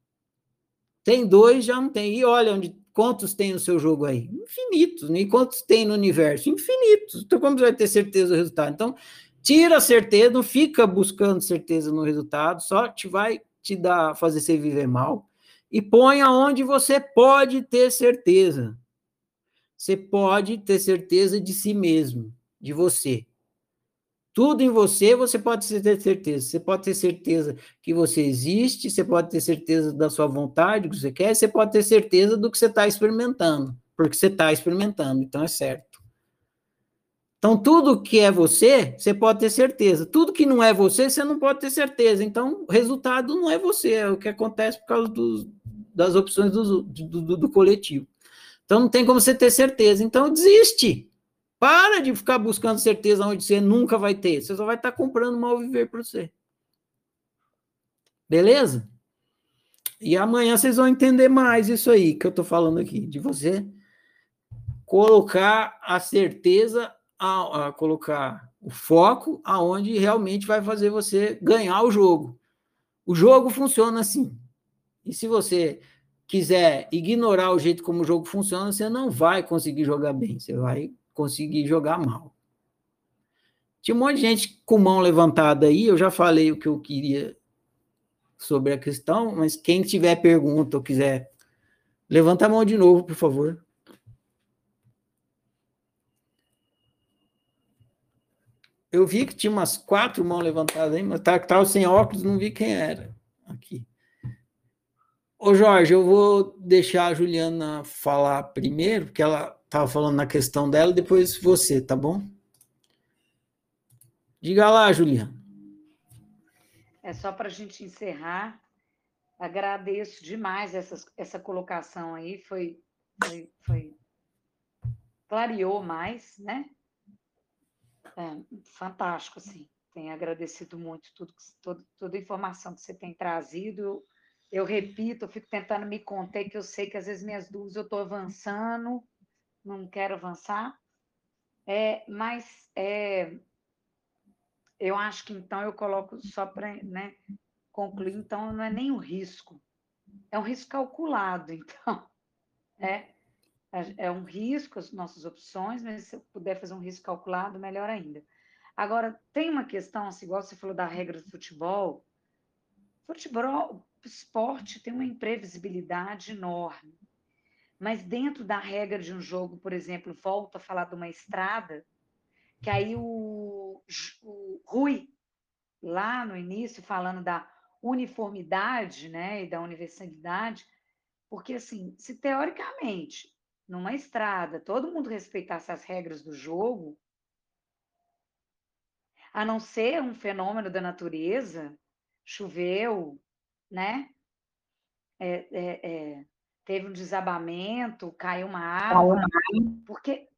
Tem dois, já não tem. E olha onde quantos tem no seu jogo aí? Infinitos. Né? E quantos tem no universo? Infinitos. Então, como você vai ter certeza do resultado? Então, tira a certeza, não fica buscando certeza no resultado, só te vai te dar, fazer você viver mal, e põe aonde você pode ter certeza. Você pode ter certeza de si mesmo, de você. Tudo em você você pode ter certeza. Você pode ter certeza que você existe, você pode ter certeza da sua vontade, do que você quer, você pode ter certeza do que você está experimentando, porque você está experimentando, então é certo. Então, tudo que é você, você pode ter certeza. Tudo que não é você, você não pode ter certeza. Então, o resultado não é você, é o que acontece por causa das opções do, do, do coletivo. Então, não tem como você ter certeza. Então, desiste. Para de ficar buscando certeza onde você nunca vai ter. Você só vai estar comprando mal viver para você. Beleza? E amanhã vocês vão entender mais isso aí que eu estou falando aqui, de você colocar a certeza a, a colocar o foco aonde realmente vai fazer você ganhar o jogo. O jogo funciona assim. E se você quiser ignorar o jeito como o jogo funciona, você não vai conseguir jogar bem, você vai conseguir jogar mal. Tinha um monte de gente com mão levantada aí, eu já falei o que eu queria sobre a questão, mas quem tiver pergunta ou quiser, levanta a mão de novo, por favor. Eu vi que tinha umas quatro mãos levantadas aí, mas estava tá, sem óculos, não vi quem era aqui. Ô Jorge, eu vou deixar a Juliana falar primeiro, porque ela estava falando na questão dela, depois você, tá bom? Diga lá, Juliana. É só para a gente encerrar. Agradeço demais essa, essa colocação aí, foi, foi, foi clareou mais, né? É, fantástico, assim. Tenho agradecido muito tudo, todo, toda a informação que você tem trazido eu repito, eu fico tentando me conter, que eu sei que às vezes minhas dúvidas eu estou avançando, não quero avançar. É, mas é, eu acho que então eu coloco só para né, concluir, então não é nem um risco, é um risco calculado, (laughs) então. É, é um risco as nossas opções, mas se eu puder fazer um risco calculado, melhor ainda. Agora, tem uma questão, assim, igual você falou da regra do futebol. Futebol, esporte tem uma imprevisibilidade enorme. Mas dentro da regra de um jogo, por exemplo, volto a falar de uma estrada, que aí o, o Rui, lá no início, falando da uniformidade né, e da universalidade, porque assim, se teoricamente, numa estrada, todo mundo respeitasse as regras do jogo, a não ser um fenômeno da natureza, choveu, né? É, é, é, teve um desabamento, caiu uma árvore, porque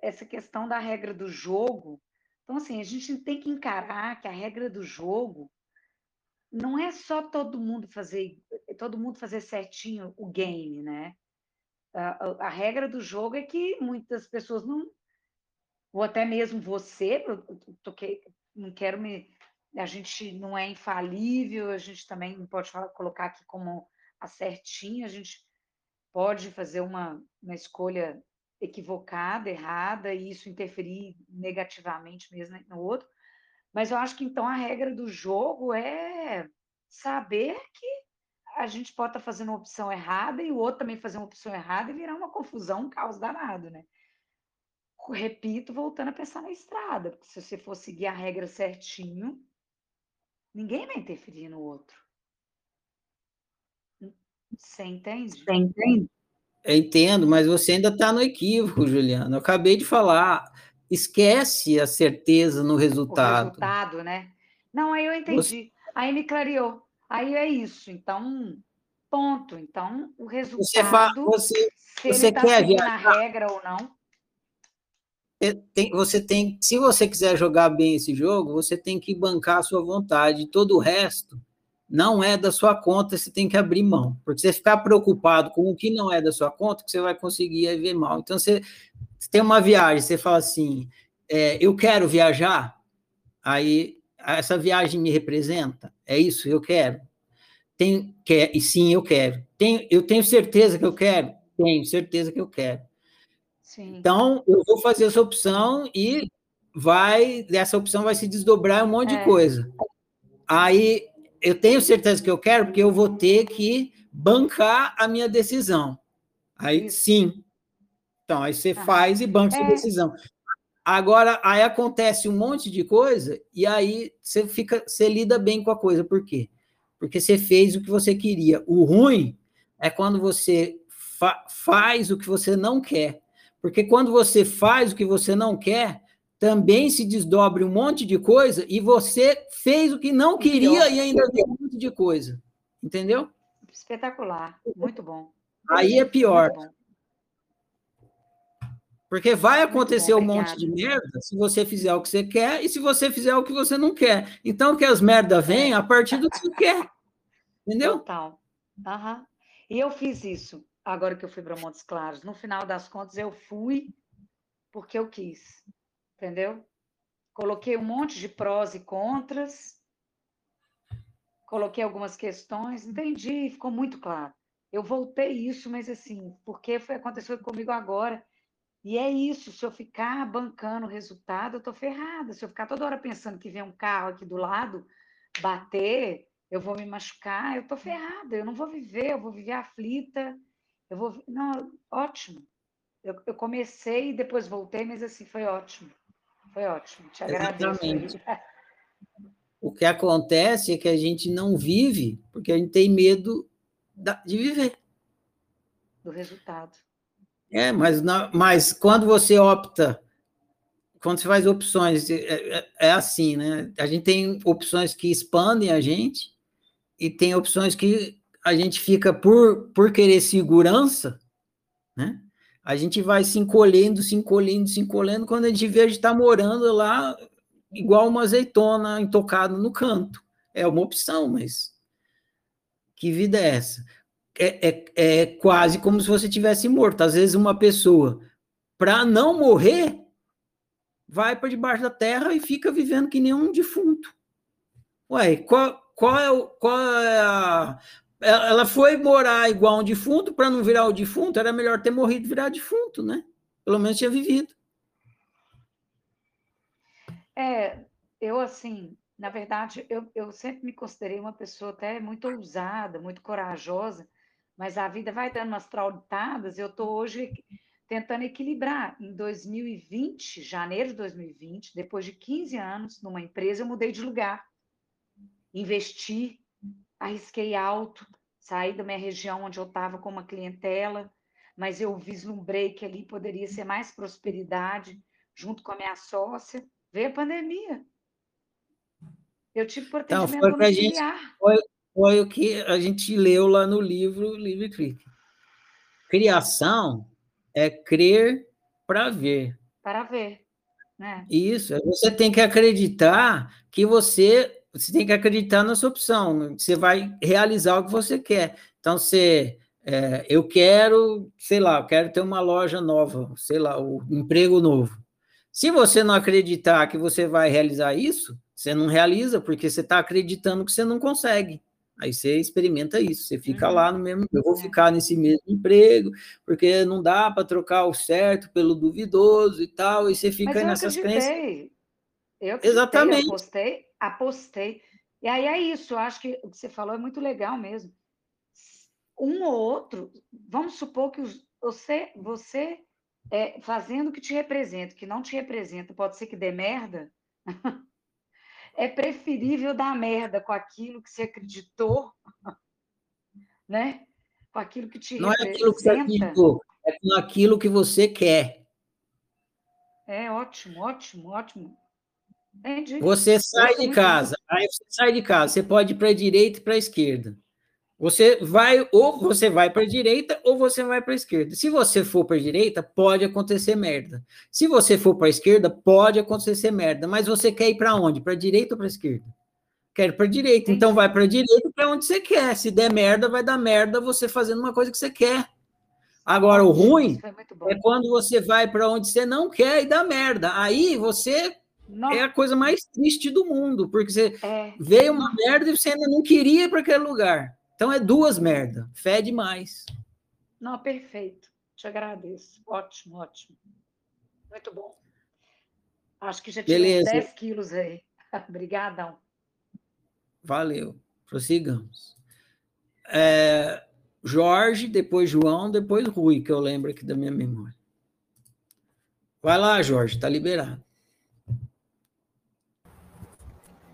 essa questão da regra do jogo. Então, assim, a gente tem que encarar que a regra do jogo não é só todo mundo fazer todo mundo fazer certinho o game, né? A, a, a regra do jogo é que muitas pessoas não, ou até mesmo você, eu, eu não quero me a gente não é infalível, a gente também não pode falar, colocar aqui como a certinha, a gente pode fazer uma, uma escolha equivocada, errada, e isso interferir negativamente mesmo no outro. Mas eu acho que então a regra do jogo é saber que a gente pode estar fazendo uma opção errada e o outro também fazer uma opção errada e virar uma confusão, um caos danado, né? Repito, voltando a pensar na estrada, porque se você for seguir a regra certinho, Ninguém vai interferir no outro. Você entende? Você entende? Eu entendo, mas você ainda está no equívoco, Juliana. Eu acabei de falar. Esquece a certeza no resultado. O resultado, né? Não, aí eu entendi. Você... Aí me clareou. Aí é isso. Então, ponto. Então, o resultado. Você, fa... você, se você ele tá quer a regra ou não tem, você tem, se você quiser jogar bem esse jogo, você tem que bancar a sua vontade. Todo o resto não é da sua conta, você tem que abrir mão. Porque você ficar preocupado com o que não é da sua conta, que você vai conseguir ver mal. Então, você, você tem uma viagem, você fala assim, é, eu quero viajar, aí essa viagem me representa, é isso, eu quero. Tem, quer, e sim, eu quero. Tem, eu tenho certeza que eu quero? Tenho certeza que eu quero. Sim. Então, eu vou fazer essa opção e vai, dessa opção vai se desdobrar um monte é. de coisa. Aí, eu tenho certeza que eu quero, porque eu vou ter que bancar a minha decisão. Aí, Isso. sim. Então, aí você faz e banca é. sua decisão. Agora, aí acontece um monte de coisa e aí você fica, você lida bem com a coisa. Por quê? Porque você fez o que você queria. O ruim é quando você fa faz o que você não quer. Porque quando você faz o que você não quer, também se desdobre um monte de coisa e você fez o que não queria e ainda viu um monte de coisa. Entendeu? Espetacular, muito bom. Aí é pior. Porque vai acontecer um monte de merda se você fizer o que você quer e se você fizer o que você não quer. Então, que as merdas vêm a partir do que você quer. (laughs) Entendeu? Total. Uhum. E eu fiz isso agora que eu fui para Montes Claros. No final das contas, eu fui porque eu quis, entendeu? Coloquei um monte de prós e contras, coloquei algumas questões, entendi, ficou muito claro. Eu voltei isso, mas assim, porque foi aconteceu comigo agora. E é isso, se eu ficar bancando o resultado, eu tô ferrada. Se eu ficar toda hora pensando que vem um carro aqui do lado bater, eu vou me machucar, eu tô ferrada, eu não vou viver, eu vou viver aflita, eu vou. Não, ótimo. Eu, eu comecei e depois voltei, mas assim, foi ótimo. Foi ótimo. Te agradeço. Exatamente. (laughs) O que acontece é que a gente não vive porque a gente tem medo de viver. Do resultado. É, mas, mas quando você opta, quando você faz opções, é, é- é assim, né? A gente tem opções que expandem a gente e tem opções que a gente fica por, por querer segurança, né? A gente vai se encolhendo, se encolhendo, se encolhendo, quando a gente vê, a gente está morando lá igual uma azeitona intocada no canto. É uma opção, mas que vida é essa? É, é, é quase como se você tivesse morto. Às vezes, uma pessoa, para não morrer, vai para debaixo da terra e fica vivendo que nem um defunto. Ué, qual, qual é, o, qual é a. Ela foi morar igual um defunto, para não virar o defunto, era melhor ter morrido e virar defunto, né? Pelo menos tinha vivido. É, eu assim, na verdade, eu, eu sempre me considerei uma pessoa até muito ousada, muito corajosa, mas a vida vai dando umas trautadas, eu estou hoje tentando equilibrar. Em 2020, janeiro de 2020, depois de 15 anos numa empresa, eu mudei de lugar. Investi, arrisquei alto, saí da minha região onde eu estava com uma clientela, mas eu vislumbrei que ali poderia ser mais prosperidade, junto com a minha sócia. Veio a pandemia. Eu tive por Então, foi gente- domiciliar. Foi o que a gente leu lá no livro Livre Clique. Criação é crer para ver. para ver. Né? Isso, você tem que acreditar que você, você tem que acreditar na sua opção, você vai realizar o que você quer. Então, você, é, eu quero, sei lá, eu quero ter uma loja nova, sei lá, o emprego novo. Se você não acreditar que você vai realizar isso, você não realiza, porque você está acreditando que você não consegue. Aí você experimenta isso, você fica Uhum. lá no mesmo, eu vou É. ficar nesse mesmo emprego, porque não dá para trocar o certo pelo duvidoso e tal, e você fica Mas eu nessas crenças. acreditei. Eu acreditei, Exatamente. apostei, apostei. E aí é isso, eu acho que o que você falou é muito legal mesmo. Um ou outro, vamos supor que os- você, você é, fazendo o que te representa, o que não te representa, pode ser que dê merda. (laughs) É preferível dar merda com aquilo que você acreditou, (laughs) né? Com aquilo que te Não é aquilo que você representa. acreditou, é com aquilo que você quer. É ótimo, ótimo, ótimo. Entendi. Você sai de casa, aí você sai de casa, você pode ir para a direita e para a esquerda. Você vai, ou você vai para a direita, ou você vai para a esquerda. Se você for para a direita, pode acontecer merda. Se você for para a esquerda, pode acontecer merda. Mas você quer ir para onde? Para a direita ou para a esquerda? Quero para a direita. Então vai para a direita para onde você quer. Se der merda, vai dar merda você fazendo uma coisa que você quer. Agora, o ruim bom. é quando você vai para onde você não quer e dá merda. Aí você Não, é a coisa mais triste do mundo, porque você é, veio uma merda e você ainda não queria ir para aquele lugar. Então é duas merda. Fé demais. não, perfeito. Te agradeço. Ótimo, ótimo. Muito bom. Acho que já tirei uns Beleza. 10 quilos aí. (laughs) Obrigadão. Valeu. Prossigamos. É, Jorge, depois João, depois Rui, que eu lembro aqui da minha memória. Vai lá, Jorge, tá liberado.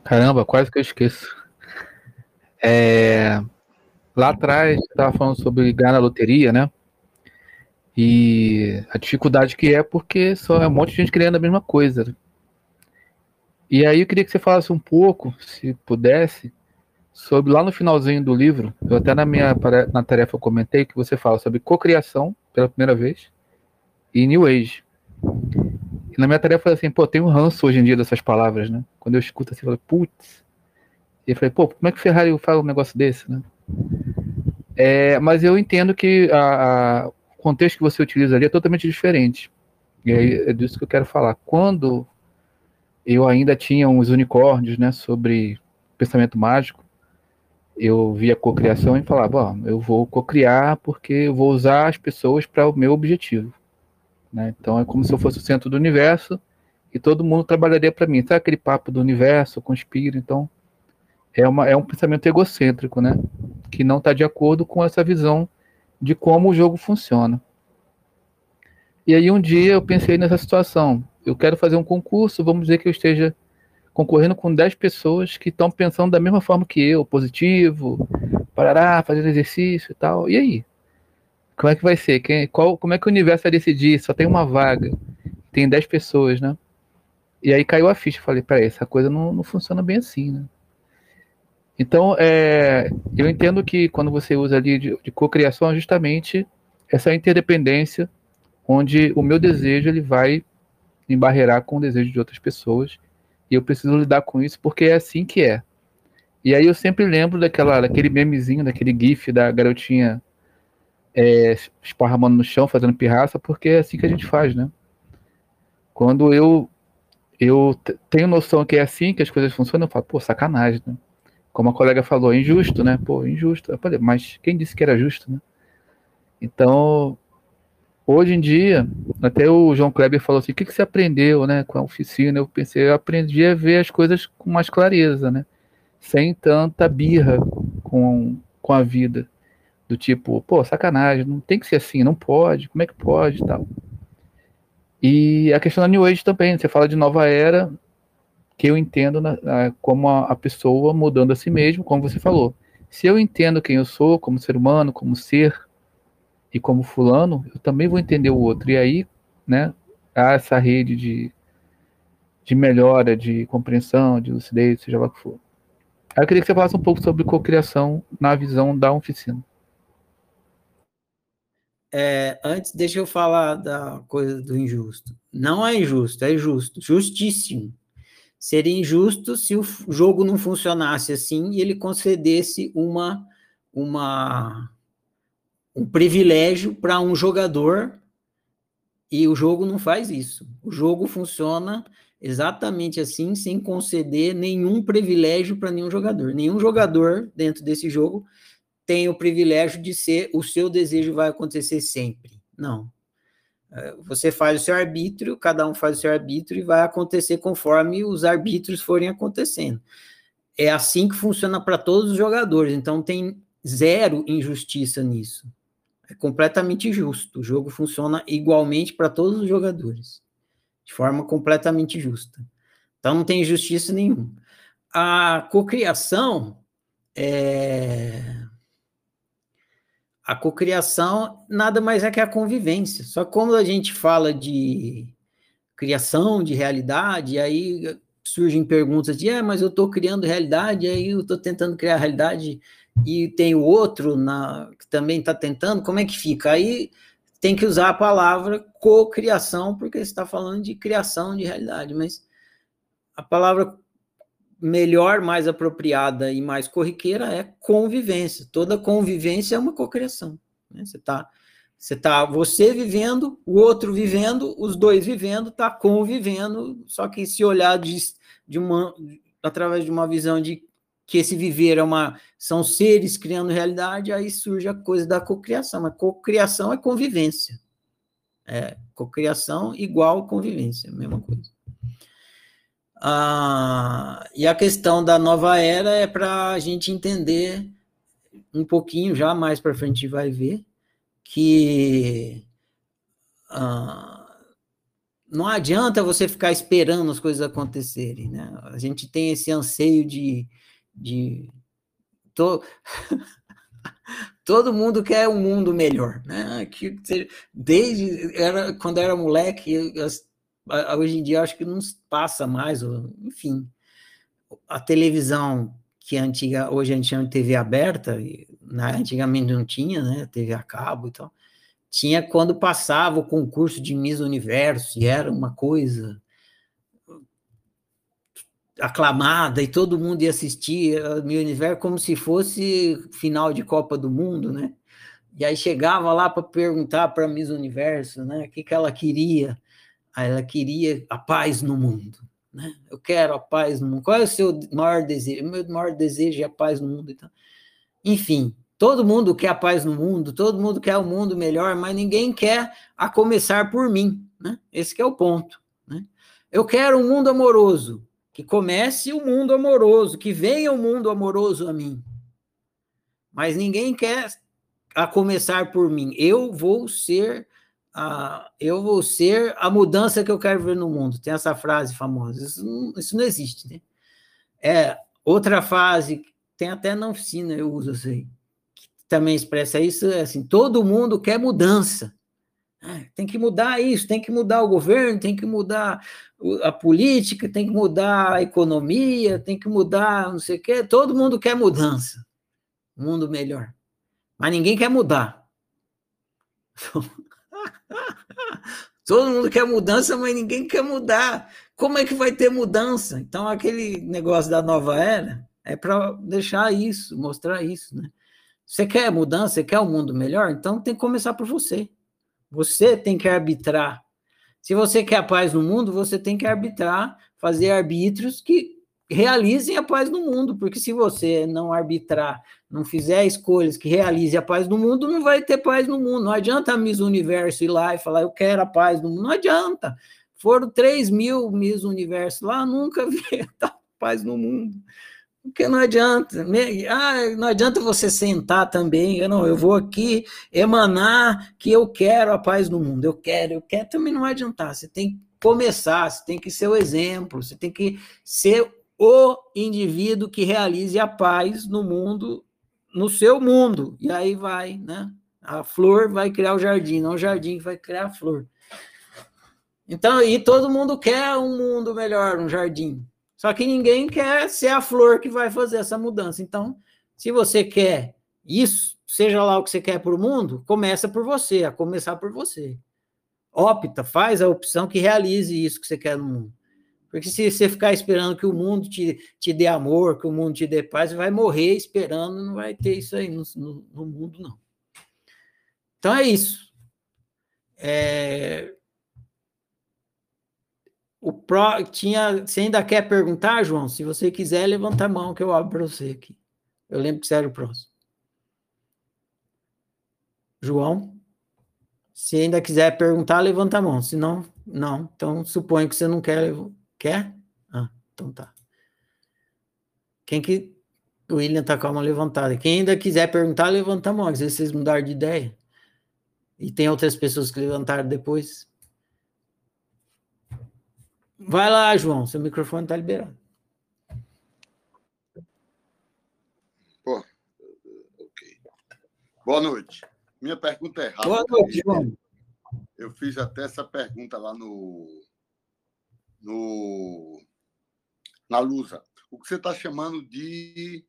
Caramba, quase que eu esqueço. É, lá atrás, estava falando sobre ganhar na loteria, né? E a dificuldade que é porque só é um monte de gente querendo a mesma coisa. E aí eu queria que você falasse um pouco, se pudesse, sobre lá no finalzinho do livro, eu até na minha na tarefa eu comentei que você fala sobre cocriação pela primeira vez e New Age. E na minha tarefa eu falei assim, pô, tem um ranço hoje em dia dessas palavras, né? Quando eu escuto assim, eu falo, putz. E eu falei, pô, como é que o Ferrari fala um negócio desse, né? É, mas eu entendo que a- a- o contexto que você utiliza ali é totalmente diferente. E aí é disso que eu quero falar. Quando eu ainda tinha uns unicórnios, né, sobre pensamento mágico, eu via cocriação e falava, ó, eu vou cocriar porque eu vou usar as pessoas para o meu objetivo. Né? Então é como se eu fosse o centro do universo e todo mundo trabalharia para mim. Sabe aquele papo do universo, conspira? Então é, uma, é um pensamento egocêntrico, né? Que não está de acordo com essa visão de como o jogo funciona. E aí um dia eu pensei nessa situação. eu quero fazer um concurso, vamos dizer que eu esteja concorrendo com 10 pessoas que estão pensando da mesma forma que eu, positivo, parará, fazendo exercício e tal. E aí? Como é que vai ser? Quem, qual, como é que o universo vai decidir? Só tem uma vaga, tem 10 pessoas, né? E aí caiu a ficha. Falei, peraí, essa coisa não, não funciona bem assim, né? Então, é, eu entendo que quando você usa ali de, de cocriação, justamente essa interdependência, onde o meu desejo ele vai embarrear com o desejo de outras pessoas, e eu preciso lidar com isso porque é assim que é. E aí eu sempre lembro daquela, daquele memezinho, daquele gif da garotinha é, esparramando no chão, fazendo pirraça, porque é assim que a gente faz, né? Quando eu eu tenho noção que é assim que as coisas funcionam, eu falo, pô, sacanagem, né? Como a colega falou, injusto, né? Pô, injusto. Falei, mas quem disse que era justo, né? Então, hoje em dia, até o João Kleber falou assim, o que, que você aprendeu, né, com a oficina? Eu pensei, eu aprendi a ver as coisas com mais clareza, né? Sem tanta birra com, com a vida. Do tipo, pô, sacanagem, não tem que ser assim, não pode, como é que pode tal. E a questão da New Age também, você fala de nova era, que eu entendo na, na, como a, a, pessoa mudando a si mesmo, como você falou. Se eu entendo quem eu sou como ser humano, como ser e como fulano, eu também vou entender o outro. E aí, né, há essa rede de, de melhora, de compreensão, de lucidez, seja lá o que for. Eu queria que você falasse um pouco sobre cocriação na visão da oficina. É, antes, deixa eu falar da coisa do injusto. Não é injusto, é justo, justíssimo. Seria injusto se o jogo não funcionasse assim e ele concedesse uma, uma um privilégio para um jogador e o jogo não faz isso. O jogo funciona exatamente assim, sem conceder nenhum privilégio para nenhum jogador. Nenhum jogador dentro desse jogo tem o privilégio de ser o seu desejo vai acontecer sempre. Não. É, você faz o seu arbítrio, cada um faz o seu arbítrio e vai acontecer conforme os arbítrios forem acontecendo. É assim que funciona para todos os jogadores, então tem zero injustiça nisso. É completamente justo. O jogo funciona igualmente para todos os jogadores, de forma completamente justa. Então não tem injustiça nenhuma. A cocriação é a cocriação nada mais é que a convivência. Só que quando a gente fala de criação de realidade, aí surgem perguntas de, é, mas eu estou criando realidade, aí eu estou tentando criar realidade e tem o outro na, que também está tentando, como é que fica? Aí tem que usar a palavra cocriação, porque está falando de criação de realidade, mas a palavra melhor, mais apropriada e mais corriqueira é convivência. Toda convivência é uma cocriação. Né? Você está você tá você vivendo, o outro vivendo, os dois vivendo, está convivendo, só que se olhar de, de uma através de uma visão de que esse viver é uma são seres criando realidade, aí surge a coisa da cocriação. Mas cocriação é convivência. É, cocriação igual convivência, mesma coisa. Ah, e a questão da nova era é para a gente entender um pouquinho, já mais para frente vai ver, que ah, não adianta você ficar esperando as coisas acontecerem, né? A gente tem esse anseio de. de to, (laughs) todo mundo quer um mundo melhor, né? Que, desde era, quando era moleque, as, hoje em dia acho que não passa mais, enfim. A televisão que é antiga, hoje a gente chama de TV aberta, né, antigamente não tinha, né, TV a cabo e tal. Tinha quando passava o concurso de Miss Universo, e era uma coisa aclamada, e todo mundo ia assistir Miss Universo como se fosse final de Copa do Mundo, né? E aí chegava lá para perguntar para Miss Universo, né, o que, que ela queria ela queria a paz no mundo. Né? Eu quero a paz no mundo. Qual é o seu maior desejo? O meu maior desejo é a paz no mundo. Então, enfim, todo mundo quer a paz no mundo, todo mundo quer o um mundo melhor, mas ninguém quer a começar por mim. Né? Esse é o ponto. Né? Eu quero um mundo amoroso, que comece o mundo amoroso, que venha o mundo amoroso a mim. Mas ninguém quer a começar por mim. Eu vou ser a, eu vou ser a mudança que eu quero ver no mundo. Tem essa frase famosa. Isso não, isso não existe, né? É, outra frase, tem até na oficina, eu uso isso aí, que também expressa isso, é assim, todo mundo quer mudança. Ah, tem que mudar isso, tem que mudar o governo, tem que mudar a política, tem que mudar a economia, tem que mudar não sei o quê. Todo mundo quer mudança, um mundo melhor. Mas ninguém quer mudar. (laughs) (laughs) Todo mundo quer mudança, mas ninguém quer mudar. Como é que vai ter mudança? Então, aquele negócio da nova era é para deixar isso, mostrar isso, né? Você quer mudança, você quer um mundo melhor? Então tem que começar por você. Você tem que arbitrar. Se você quer a paz no mundo, você tem que arbitrar, fazer arbítrios que realizem a paz no mundo, porque se você não arbitrar, não fizer escolhas que realizem a paz no mundo, não vai ter paz no mundo. Não adianta a Miss Universo ir lá e falar, eu quero a paz no mundo. Não adianta. Foram 3 mil Miss Universo lá, nunca (laughs) vi paz no mundo. Porque não adianta, ah, não adianta você sentar também, eu não, eu vou aqui emanar que eu quero a paz no mundo, eu quero, eu quero, também não vai adiantar, você tem que começar, você tem que ser o exemplo, você tem que ser o indivíduo que realize a paz no mundo, no seu mundo, e aí vai, né? A flor vai criar o jardim, não o jardim vai criar a flor. Então, e todo mundo quer um mundo melhor, um jardim. Só que ninguém quer ser a flor que vai fazer essa mudança. Então, se você quer isso, seja lá o que você quer para o mundo, começa por você, a começar por você. Opta, faz a opção que realize isso que você quer no mundo. Porque se você ficar esperando que o mundo te, te dê amor, que o mundo te dê paz, você vai morrer esperando, não vai ter isso aí no, no, no mundo, não. Então é isso. É, o Pro tinha. Você ainda quer perguntar, João? Se você quiser, levanta a mão que eu abro para você aqui. Eu lembro que você era o próximo. João? Se ainda quiser perguntar, levanta a mão. Se não, não. Então suponho que você não quer. Quer? Ah, então tá. Quem que. O William tá com a mão levantada. Quem ainda quiser perguntar, levanta a mão. Às vezes vocês mudaram de ideia. E tem outras pessoas que levantaram depois. Vai lá, João, seu microfone está liberado. Pô, ok. Boa noite. Minha pergunta é rápida. Boa noite, João. Eu fiz até essa pergunta lá no, no na Lusa. O que você está chamando de,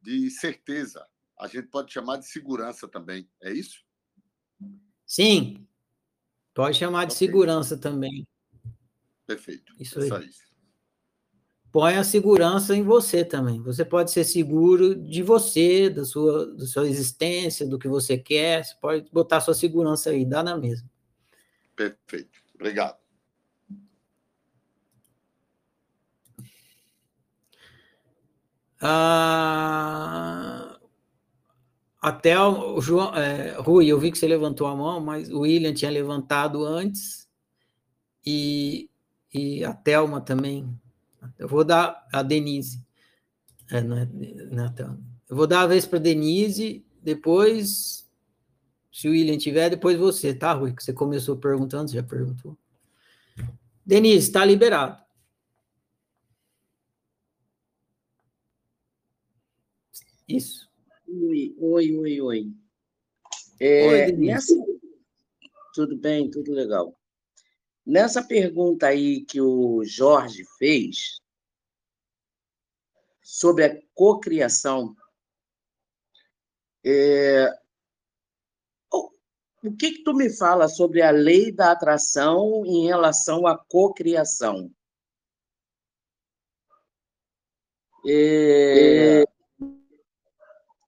de certeza, a gente pode chamar de segurança também, é isso? Sim, pode chamar de okay. segurança também. Perfeito. Isso aí. Põe a segurança em você também. Você pode ser seguro de você, da sua, da sua existência, do que você quer. Você pode botar sua segurança aí, dá na mesma. Perfeito. Obrigado. Ah, até o João, é, Rui, eu vi que você levantou a mão, mas o William tinha levantado antes e e a Thelma também. Eu vou dar a Denise. É, não é, não é Eu vou dar a vez para Denise, depois, se o William tiver, depois você, tá, Rui? Que você começou perguntando, você já perguntou. Denise, está liberado. Isso. Oi, oi, oi, oi. É, oi nessa... Tudo bem, tudo legal. Nessa pergunta aí que o Jorge fez sobre a cocriação, é... o que que tu me fala sobre a lei da atração em relação à cocriação? É...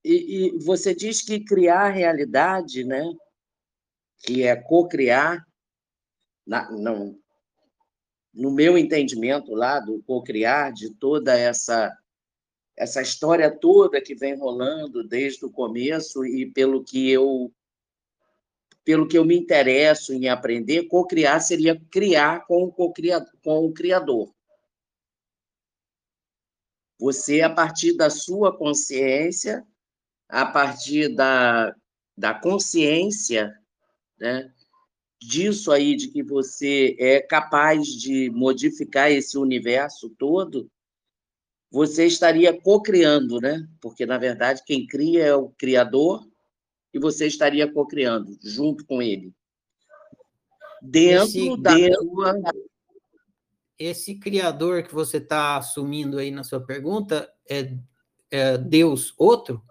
E, e, você diz que criar a realidade, né? Que é cocriar, não, no meu entendimento lá do co-criar, de toda essa essa história toda que vem rolando desde o começo e pelo que eu pelo que eu me interesso em aprender, co-criar seria criar com o, com o criador. Você, a partir da sua consciência, a partir da, da consciência, né, disso aí, de que você é capaz de modificar esse universo todo, você estaria co-criando, né? Porque, na verdade, quem cria é o Criador e você estaria co-criando junto com ele. Dentro esse, da sua. Esse Criador que você está assumindo aí na sua pergunta é, é Deus outro?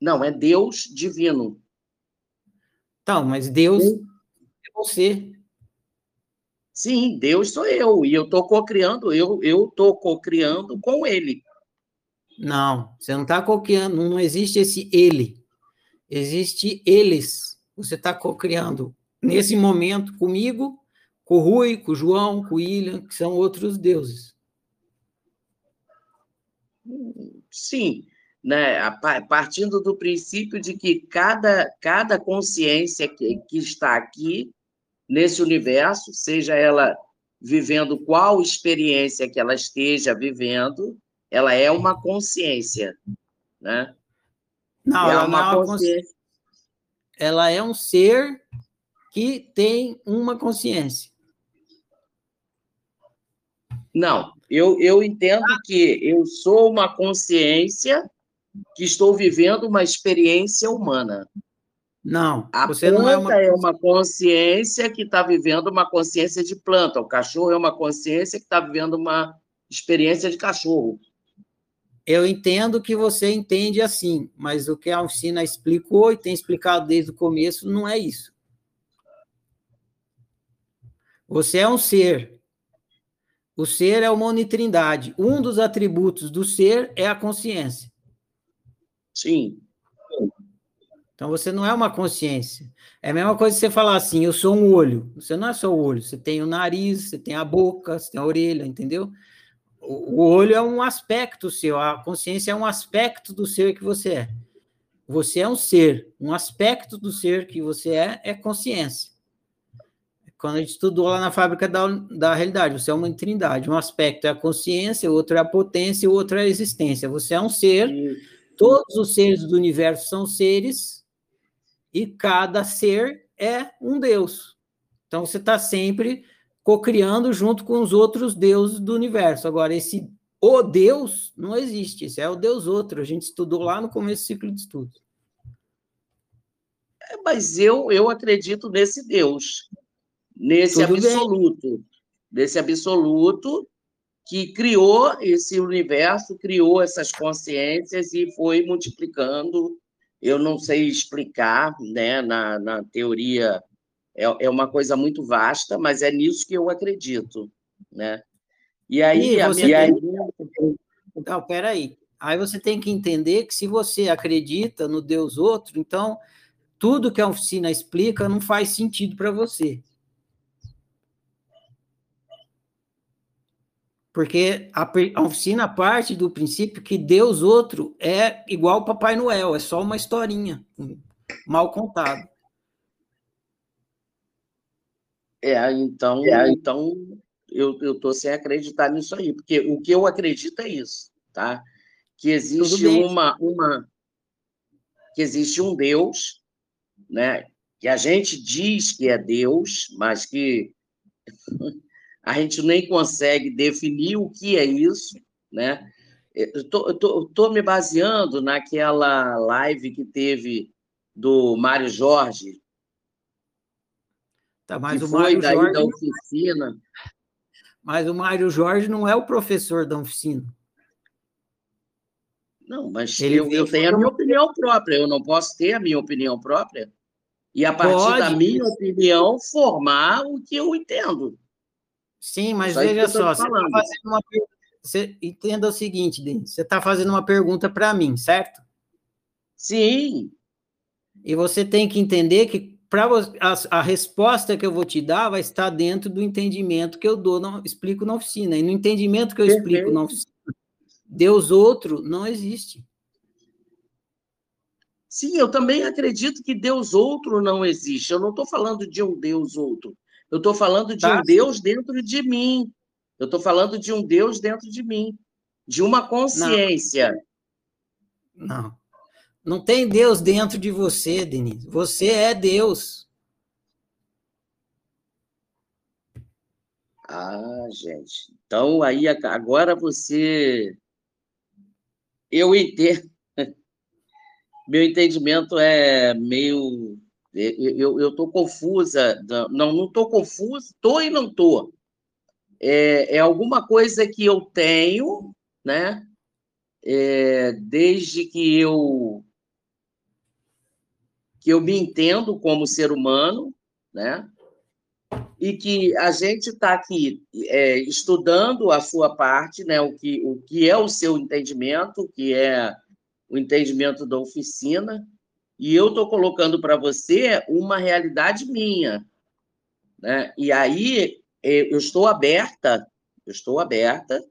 Não, é Deus divino. Então, mas Deus é você. Sim, Deus sou eu, e eu estou co-criando, eu estou co-criando com ele. Não, você não está co-criando, não existe esse ele. Existe eles. Você está co-criando nesse momento comigo, com o Rui, com o João, com o William, que são outros deuses. Sim, né? partindo do princípio de que cada, cada consciência que, que está aqui nesse universo, seja ela vivendo qual experiência que ela esteja vivendo, ela é uma consciência, né? Não, é ela uma, não é consciência. Ela é um ser que tem uma consciência. Não, eu, eu entendo que eu sou uma consciência que estou vivendo uma experiência humana. Não, a você planta não é uma... é uma consciência que está vivendo uma consciência de planta. O cachorro é uma consciência que está vivendo uma experiência de cachorro. Eu entendo que você entende assim, mas o que a Alcina explicou e tem explicado desde o começo não é isso. Você é um ser. O ser é uma unitrindade. Um dos atributos do ser é a consciência. Sim. Então você não é uma consciência. É a mesma coisa que você falar assim, eu sou um olho. Você não é só o olho, você tem o nariz, você tem a boca, você tem a orelha, entendeu? O, olho é um aspecto seu, a consciência é um aspecto do ser que você é. Você é um ser, um aspecto do ser que você é é consciência. Quando a gente estudou lá na fábrica da, da realidade, você é uma trindade. Um aspecto é a consciência, o outro é a potência, o outro é a existência. Você é um ser, todos os seres do universo são seres, e cada ser é um Deus. Então você está sempre cocriando junto com os outros deuses do universo. Agora, esse o Deus não existe, esse é o Deus outro. A gente estudou lá no começo do ciclo de estudos. É, mas eu, eu acredito nesse Deus, nesse Tudo absoluto, bem. nesse absoluto que criou esse universo, criou essas consciências e foi multiplicando eu não sei explicar, né? Na, na teoria é, é uma coisa muito vasta, mas é nisso que eu acredito, né? E aí, e a minha aí... Não, peraí. Aí você tem que entender que se você acredita no Deus outro, então tudo que a oficina explica não faz sentido para você. Porque a, a, oficina parte do princípio que Deus outro é igual Papai Noel, é só uma historinha mal contada. É, então, é. então eu estou sem acreditar nisso aí, porque o que eu acredito é isso, tá? Que existe uma, uma que existe um Deus, né? Que a gente diz que é Deus, mas que a gente nem consegue definir o que é isso, né? Estou me baseando naquela live que teve do Mário Jorge, tá, mas que o foi Mário daí Jorge... da oficina. Mas o Mário Jorge não é o professor da oficina. Não, mas Ele eu, eu tenho a minha opinião própria, eu não posso ter a minha opinião própria e, a partir Pode. da minha opinião, formar o que eu entendo. Sim, mas veja só, você está fazendo uma você entenda o seguinte, Denis, você está fazendo uma pergunta para mim, certo? Sim. E você tem que entender que para a, a, resposta que eu vou te dar vai estar dentro do entendimento que eu dou, não, explico na oficina. E no entendimento que eu Perfeito. explico na oficina, Deus outro não existe. Sim, eu também acredito que Deus outro não existe. Eu não estou falando de um Deus outro. Eu estou falando de tá, um sim. Deus dentro de mim. Eu estou falando de um Deus dentro de mim, de uma consciência. Não. Não, não tem Deus dentro de você, Denise. Você é Deus. Ah, gente. Então aí agora você eu entendo. (laughs) Meu entendimento é meio eu estou confusa. Não, não estou confusa. Estou e não estou. É, é alguma coisa que eu tenho, né? É, desde que eu que eu me entendo como ser humano, né? E que a gente está aqui é, estudando a sua parte, né? O que, o que é o seu entendimento, que é o entendimento da oficina, e eu estou colocando para você uma realidade minha, né? E aí é, eu estou aberta, eu estou aberta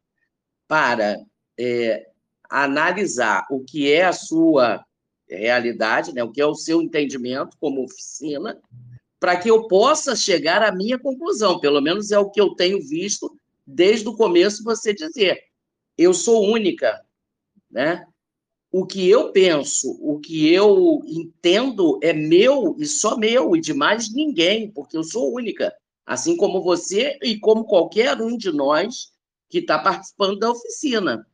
para é, analisar o que é a sua realidade, né? o que é o seu entendimento como oficina, para que eu possa chegar à minha conclusão. Pelo menos é o que eu tenho visto desde o começo você dizer. Eu sou única, né? O que eu penso, o que eu entendo é meu e só meu e de mais ninguém, porque eu sou única, assim como você e como qualquer um de nós que está participando da oficina.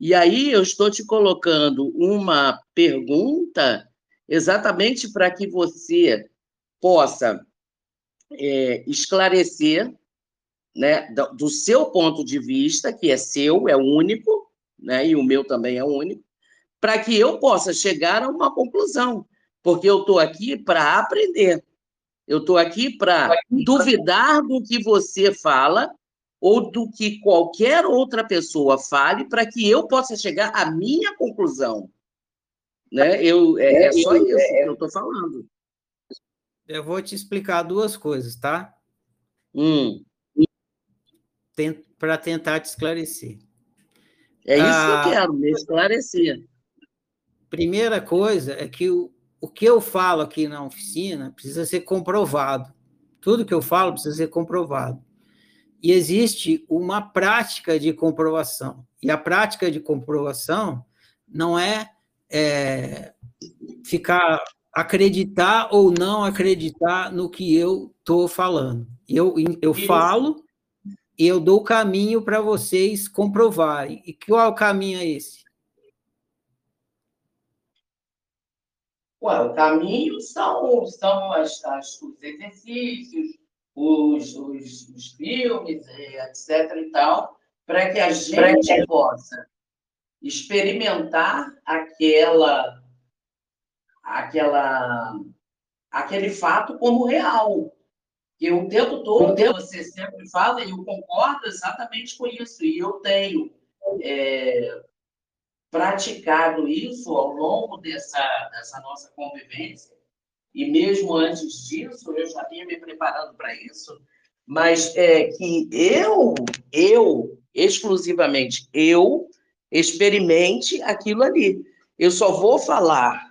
E aí eu estou te colocando uma pergunta exatamente para que você possa é, esclarecer né, do, do, seu ponto de vista, que é seu, é único, né, e o meu também é único, para que eu possa chegar a uma conclusão, porque eu estou aqui para aprender. Eu estou aqui para duvidar do que você fala ou do que qualquer outra pessoa fale para que eu possa chegar à minha conclusão. Né? Eu, é, é só isso que eu estou falando. Eu vou te explicar duas coisas, tá? Hum. Para tentar te esclarecer. É isso ah, que eu ah, quero, me esclarecer. Primeira coisa é que o, o que eu falo aqui na oficina precisa ser comprovado. Tudo que eu falo precisa ser comprovado e existe uma prática de comprovação. E a prática de comprovação não é, é ficar acreditar ou não acreditar no que eu estou falando. Eu, eu falo e eu dou o caminho para vocês comprovarem. E qual caminho é esse? Ué, o caminho são, são as, as, os exercícios, os, os, os filmes, etc. e tal, para que a gente possa experimentar aquela, aquela, aquele fato como real. E o tempo todo você sempre fala, e eu concordo exatamente com isso, e eu tenho é, praticado isso ao longo dessa, dessa nossa convivência, e mesmo antes disso, eu já vinha me preparando para isso, mas é que eu, eu, exclusivamente eu, experimente aquilo ali. Eu só vou falar.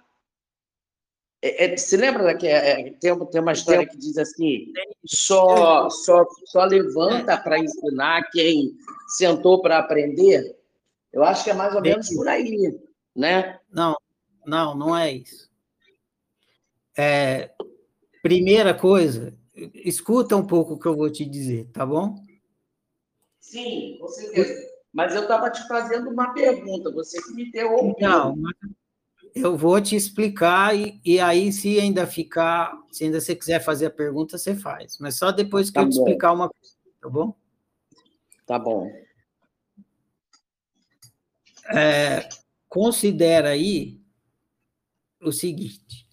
É, é, se lembra que é, tem, tem uma história que diz assim: só, só, só levanta para ensinar quem sentou para aprender? Eu acho que é mais ou menos por aí, né? Não, não, não é isso. É, primeira coisa, escuta um pouco o que eu vou te dizer, tá bom? Sim, com certeza. Mas eu estava te fazendo uma pergunta, você que me interrompeu. Não, eu vou te explicar e, e, aí, se ainda ficar, se ainda você quiser fazer a pergunta, você faz. Mas só depois que tá eu bom. te explicar uma coisa, tá bom? Tá bom. É, considera aí o seguinte: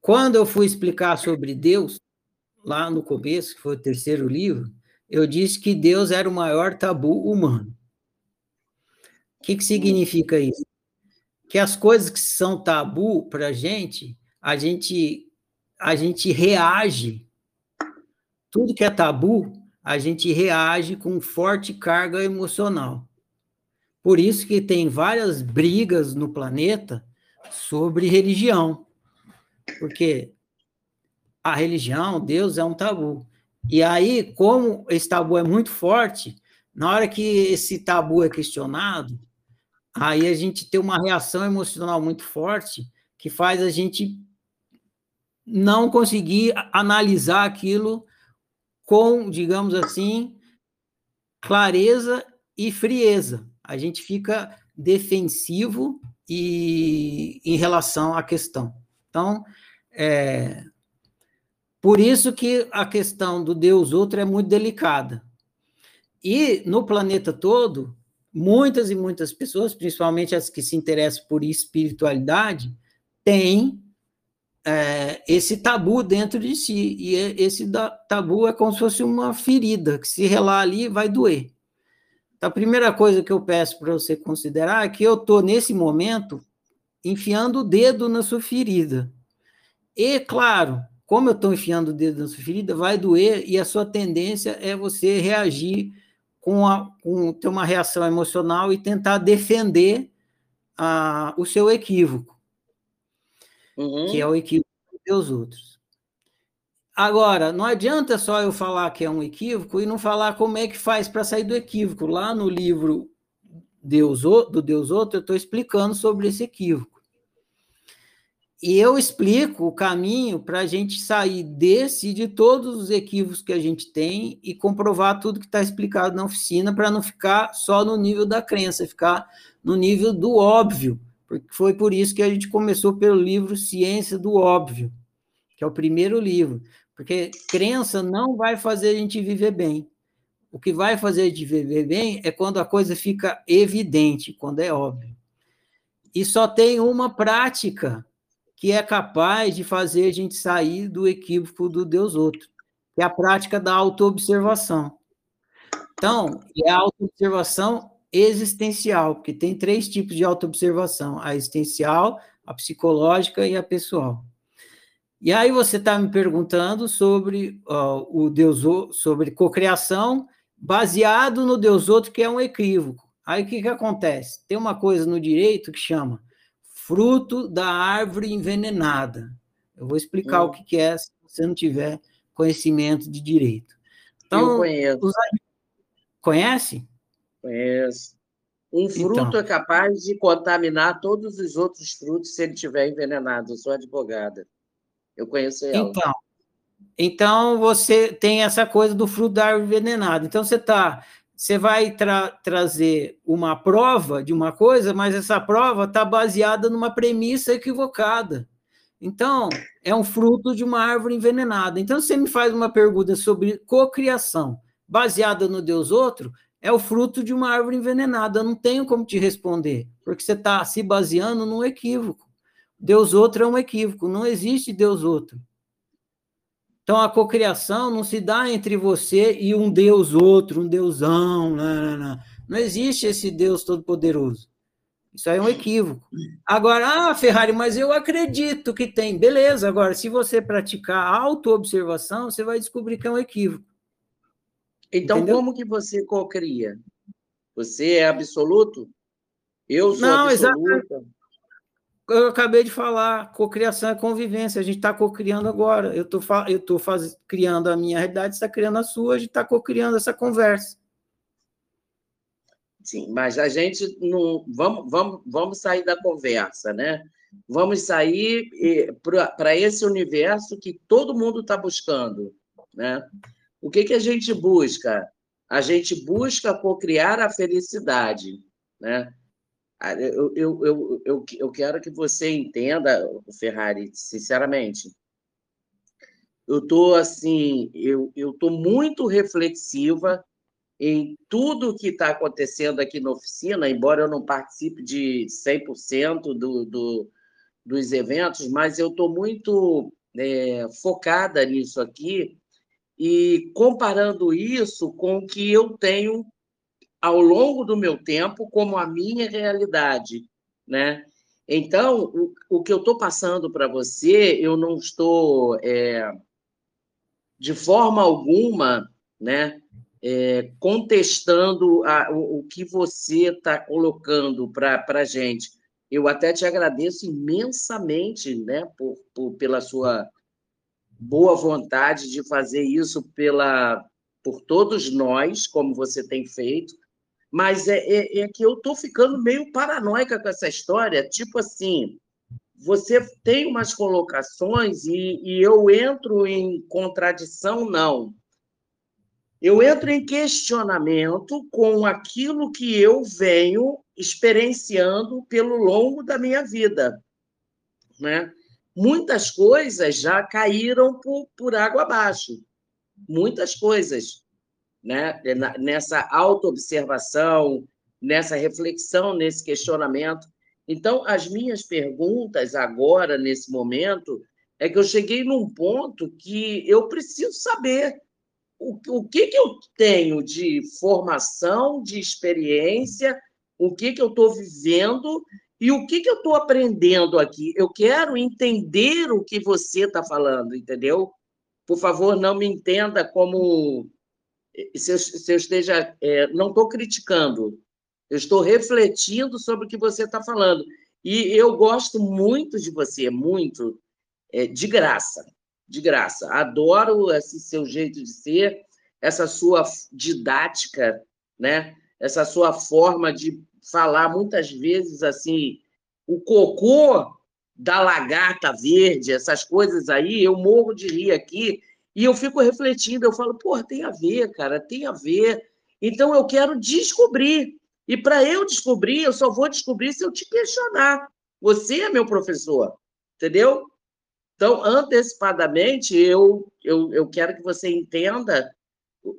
quando eu fui explicar sobre Deus, lá no começo, que foi o terceiro livro, eu disse que Deus era o maior tabu humano. O que, que significa isso? Que as coisas que são tabu para gente, a gente a gente reage. Tudo que é tabu, a gente reage com forte carga emocional. Por isso que tem várias brigas no planeta sobre religião. Porque a religião, Deus é um tabu. E aí, como esse tabu é muito forte, na hora que esse tabu é questionado, aí a gente tem uma reação emocional muito forte que faz a gente não conseguir analisar aquilo com, digamos assim, clareza e frieza. A gente fica defensivo e em relação à questão. Então, é, por isso que a questão do Deus outro é muito delicada. E no planeta todo, muitas e muitas pessoas, principalmente as que se interessam por espiritualidade, têm é, esse tabu dentro de si. E esse tabu é como se fosse uma ferida, que se relar ali vai doer. Então, a primeira coisa que eu peço para você considerar é que eu estou, nesse momento, enfiando o dedo na sua ferida. E, claro, como eu estou enfiando o dedo na sua ferida, vai doer e a sua tendência é você reagir com, a, com ter uma reação emocional e tentar defender a, o seu equívoco, uhum. que é o equívoco dos outros. Agora, não adianta só eu falar que é um equívoco e não falar como é que faz para sair do equívoco. Lá no livro Deus, do Deus Outro, eu estou explicando sobre esse equívoco. E eu explico o caminho para a gente sair desse e de todos os equívocos que a gente tem e comprovar tudo que está explicado na oficina para não ficar só no nível da crença, ficar no nível do óbvio. Porque foi por isso que a gente começou pelo livro Ciência do Óbvio, que é o primeiro livro. Porque crença não vai fazer a gente viver bem. O que vai fazer a gente viver bem é quando a coisa fica evidente, quando é óbvio. E só tem uma prática que é capaz de fazer a gente sair do equívoco do Deus outro, que é a prática da autoobservação. Então, é a autoobservação existencial, porque tem três tipos de autoobservação: a existencial, a psicológica e a pessoal. E aí você está me perguntando sobre uh, o Deus, sobre cocriação, baseado no Deus outro, que é um equívoco. Aí o que, que acontece? Tem uma coisa no direito que chama fruto da árvore envenenada. Eu vou explicar hum. o que é se você não tiver conhecimento de direito. Então, Eu conheço. Os... Conhece? Conheço. Um fruto então. é capaz de contaminar todos os outros frutos se ele estiver envenenado. Eu sou advogada. Eu conheço ela. Então, então você tem essa coisa do fruto da árvore envenenada. Então você está você vai tra trazer uma prova de uma coisa, mas essa prova está baseada numa premissa equivocada. Então, é um fruto de uma árvore envenenada. Então, você me faz uma pergunta sobre cocriação, baseada no Deus outro, é o fruto de uma árvore envenenada. Eu não tenho como te responder, porque você está se baseando num equívoco. Deus outro é um equívoco, não existe Deus outro. Então, a cocriação não se dá entre você e um Deus outro, um Deusão. Não, não, não. não existe esse Deus todo-poderoso. Isso aí é um equívoco. Agora, ah, Ferrari, mas eu acredito que tem. Beleza, agora, se você praticar auto-observação, você vai descobrir que é um equívoco. Então, Entendeu? como que você cocria? Você é absoluto? Eu sou Não, absoluta? Exatamente eu acabei de falar, cocriação é convivência, a gente está cocriando agora. Eu estou criando a minha realidade, está criando a sua, a gente está cocriando essa conversa. Sim, mas a gente não. Vamos, vamos, vamos sair da conversa, né? Vamos sair para esse universo que todo mundo está buscando. Né? O que, que a gente busca? A gente busca cocriar a felicidade. Né? Ah, eu, eu, eu, eu, eu quero que você entenda, Ferrari, sinceramente. Eu estou assim, eu estou muito reflexiva em tudo que está acontecendo aqui na oficina, embora eu não participe de 100% do, do, dos eventos, mas eu estou muito é, focada nisso aqui e comparando isso com o que eu tenho ao longo do meu tempo como a minha realidade, né? Então, o, o que eu estou passando para você, eu não estou é, de forma alguma, né, é, contestando a, o, o, que você está colocando para a gente. Eu até te agradeço imensamente, né, por, por, pela sua boa vontade de fazer isso pela por todos nós, como você tem feito, mas é, é, é que eu estou ficando meio paranoica com essa história, tipo assim, você tem umas colocações e, e eu entro em contradição, não. eu entro em questionamento com aquilo que eu venho experienciando pelo longo da minha vida, né? Muitas coisas já caíram por, por água abaixo, muitas coisas, né? Nessa autoobservação, nessa reflexão, nesse questionamento. Então, as minhas perguntas agora, nesse momento, é que eu cheguei num ponto que eu preciso saber o, o que, que eu tenho de formação, de experiência, o que, que eu estou vivendo e o que, que eu estou aprendendo aqui. Eu quero entender o que você está falando, entendeu? Por favor, não me entenda como se eu, se eu esteja. É, não estou criticando, eu estou refletindo sobre o que você está falando. E eu gosto muito de você, muito, é, de graça de graça. Adoro esse seu jeito de ser, essa sua didática, né? Essa sua forma de falar muitas vezes assim, o cocô da lagarta verde, essas coisas aí, eu morro de rir aqui e eu fico refletindo, eu falo, pô, tem a ver, cara, tem a ver. Então eu quero descobrir. E para eu descobrir, eu só vou descobrir se eu te questionar. Você é meu professor, entendeu? Então, antecipadamente, eu, eu, eu quero que você entenda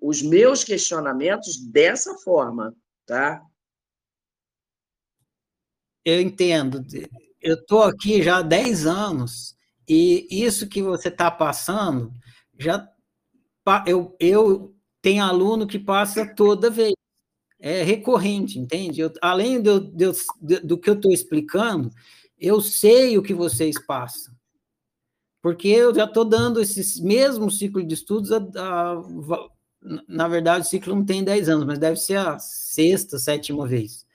os meus questionamentos dessa forma, tá? Eu entendo. Eu estou aqui já há 10 anos e isso que você está passando, já eu, eu tenho aluno que passa toda vez. É recorrente, entende? Eu, além do, do, do que eu estou explicando, eu sei o que vocês passam porque eu já estou dando esse mesmo ciclo de estudos, a, a, na verdade o ciclo não tem 10 anos, mas deve ser a sexta, sétima vez.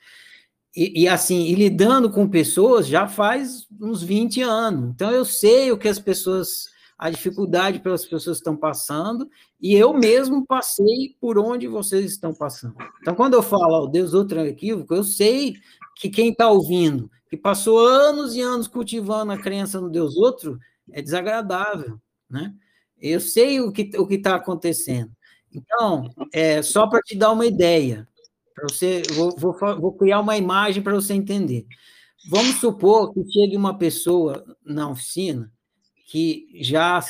E, e, assim, e lidando com pessoas já faz uns 20 anos. Então eu sei o que as pessoas, a dificuldade pelas pessoas estão passando, e eu mesmo passei por onde vocês estão passando. Então, quando eu falo, Deus outro equívoco, eu sei que quem está ouvindo, que passou anos e anos cultivando a crença no Deus outro, é desagradável, né? Eu sei o que o está acontecendo. Então, é só para te dar uma ideia, para você, vou, vou, vou criar uma imagem para você entender. Vamos supor que chegue uma pessoa na oficina que já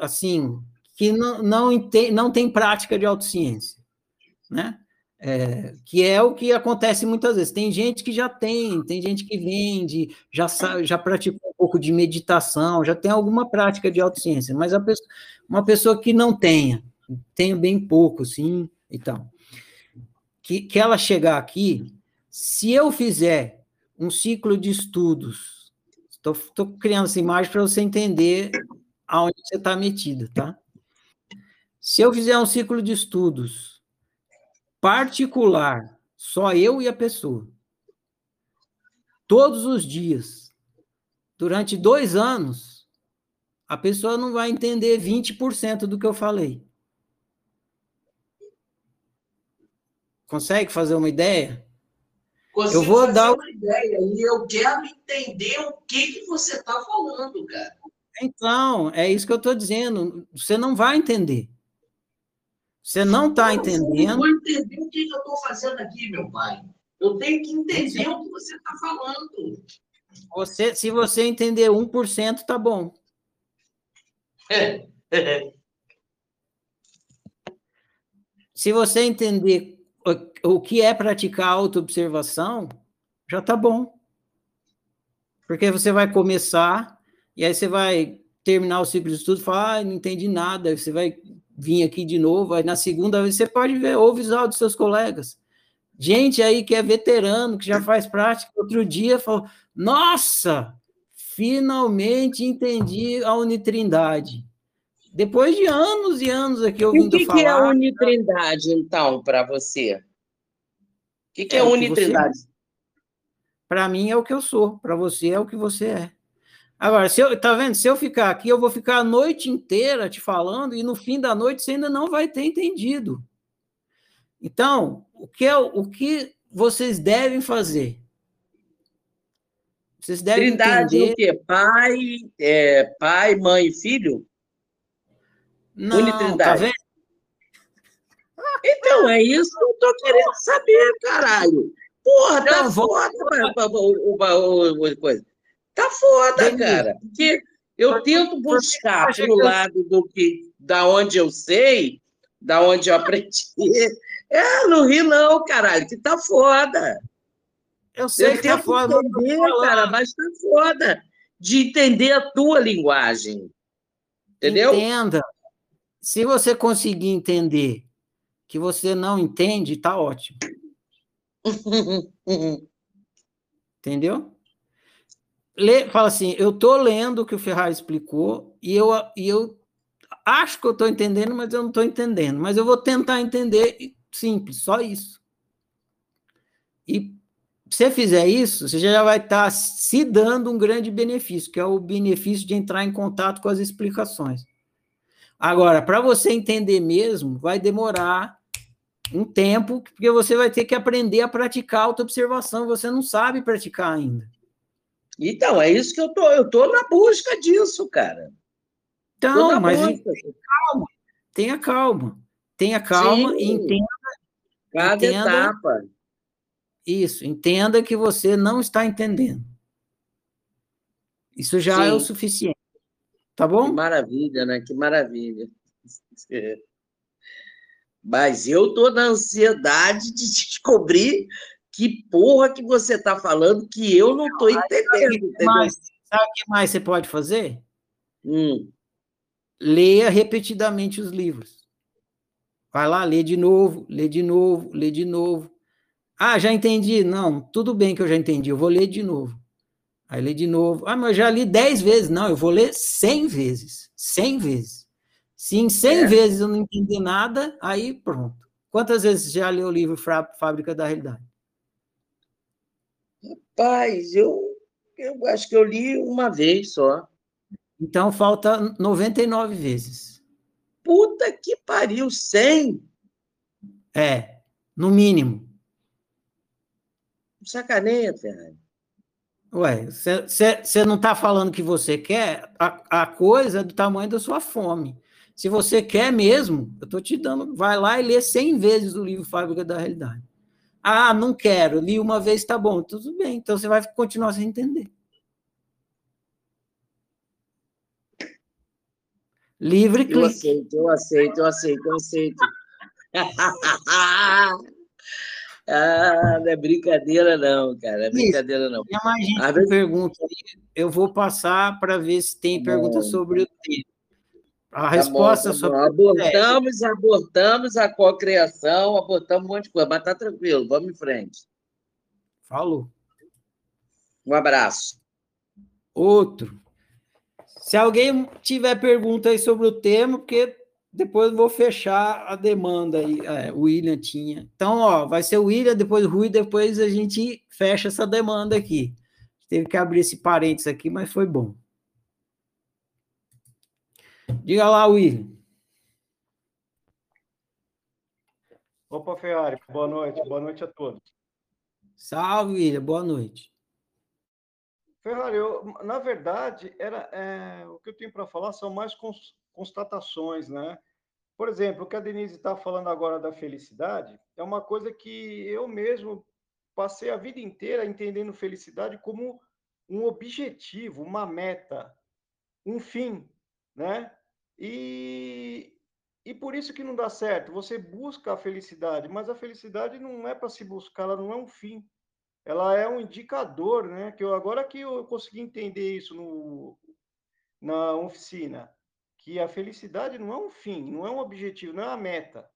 assim que não, não, tem, não tem prática de autociência, né? É, que é o que acontece muitas vezes. Tem gente que já tem, tem gente que vende, já, já praticou um pouco de meditação, já tem alguma prática de autociência, mas pessoa, uma pessoa que não tenha, tenha bem pouco, sim, e tal, que, que ela chegar aqui, se eu fizer um ciclo de estudos, estou criando essa imagem para você entender aonde você está metida, tá? Se eu fizer um ciclo de estudos particular, só eu e a pessoa, todos os dias, durante dois anos, a pessoa não vai entender 20% do que eu falei. Consegue fazer uma ideia? Consigo eu vou dar uma ideia e eu quero entender o que, que você está falando, cara. Então, é isso que eu estou dizendo. Você não vai entender. Você não está entendendo. Eu vou entender o que eu estou fazendo aqui, meu pai. Eu tenho que entender o que você está falando. Você, se você entender 1%, tá bom. (laughs) se você entender o, que é praticar autoobservação, já tá bom. Porque você vai começar, e aí você vai terminar o ciclo de estudo e falar, ah, não entendi nada, você vai vir aqui de novo, aí na segunda vez você pode ver, ouve os áudios dos seus colegas. Gente aí que é veterano, que já faz prática, outro dia falou, nossa, finalmente entendi a unitrindade. Depois de anos e anos aqui ouvindo falar... o que, que é a unitrindade, então, para você? O que, que é, é unitrindade? Para mim é o que eu sou, para você é o que você é. Agora, se eu, tá vendo? Se eu ficar aqui, eu vou ficar a noite inteira te falando e no fim da noite você ainda não vai ter entendido. Então, o que é o que vocês devem fazer? Vocês devem Trindade entender... o quê? Pai, é, pai, mãe e filho? Não, tá vendo? Então, é isso que eu tô querendo saber, caralho. Porra, tá foda, o, o, o, coisa. Tá foda, Denise. cara. Porque eu tento buscar eu- lado do que, da onde eu sei, da onde eu aprendi. (laughs) É, não ri não, caralho, que tá foda. Eu sei Eu que tá foda, entender, cara, mas tá foda de entender a tua linguagem. Entendeu? Entenda. Se você conseguir entender que você não entende, tá ótimo. Entendeu? Lê, fala assim, eu tô lendo o que o Ferrari explicou e eu, e eu acho que eu estou entendendo, mas eu não estou entendendo. Mas eu vou tentar entender, simples, só isso. E se você fizer isso, você já vai estar se dando um grande benefício, que é o benefício de entrar em contato com as explicações. Agora, para você entender mesmo, vai demorar um tempo, porque você vai ter que aprender a praticar autoobservação, você não sabe praticar ainda. Então, é isso que eu tô, eu tô na busca disso, cara. Então, mas busca. tenha calma. Tenha calma e Sim. entenda Cada entenda- etapa. isso, entenda que você não está entendendo. Isso já é o Sim. suficiente. Tá Que bom? maravilha, né? Que maravilha. Mas eu tô na ansiedade de descobrir que porra que você tá falando que eu não tô entendendo? Mas sabe o que mais você pode fazer? Hum, Leia repetidamente os livros. Vai lá, lê de novo, lê de novo, lê de novo. Ah, já entendi. Não, tudo bem que eu já entendi, eu vou ler de novo. Aí lê de novo. Ah, mas eu já li 10 vezes. Não, eu vou ler 100 vezes. 100 vezes. Se em 100 É. vezes eu não entender nada, aí pronto. Quantas vezes você já leu o livro Fábrica da Realidade? Rapaz, eu, eu acho que eu li uma vez só. Então falta 99 vezes. Puta que pariu, 100? É, no mínimo. Sacaneia, Ferrari. Ué, você não está falando que você quer, a, a coisa é do tamanho da sua fome. Se você quer mesmo, eu estou te dando, vai lá e lê 100 vezes o livro Fábrica da Realidade. Ah, não quero, li uma vez, tá bom, tudo bem, então você vai continuar sem entender. Livre Eu clique. aceito, eu aceito, eu aceito, eu aceito. (laughs) Ah, não é brincadeira, não, cara. Não é brincadeira, não. Tem mais gente Às vezes- pergunta eu vou passar para ver se tem pergunta sobre o tema. A Tá resposta tá sobre. Abortamos, abortamos a cocriação, abortamos um monte de coisa, mas tá tranquilo, vamos em frente. Falou. Um abraço. Outro. Se alguém tiver pergunta aí sobre o tema, porque depois eu vou fechar a demanda aí. É, o William tinha. Então, ó, vai ser o William, depois o Rui, depois a gente fecha essa demanda aqui. Teve que abrir esse parênteses aqui, mas foi bom. Diga lá, William. Opa, Ferrari, boa noite, boa noite a todos. Salve, William, boa noite. Ferrari, eu, na verdade, era, é, o que eu tenho para falar são mais cons- constatações, né? Por exemplo, o que a Denise está falando agora da felicidade é uma coisa que eu mesmo passei a vida inteira entendendo felicidade como um objetivo, uma meta, um fim, né? E, e por isso que não dá certo. Você busca a felicidade, mas a felicidade não é para se buscar, ela não é um fim ela é um indicador, né? Que eu, agora que eu consegui entender isso no, na oficina, que a felicidade não é um fim, não é um objetivo, não é uma meta.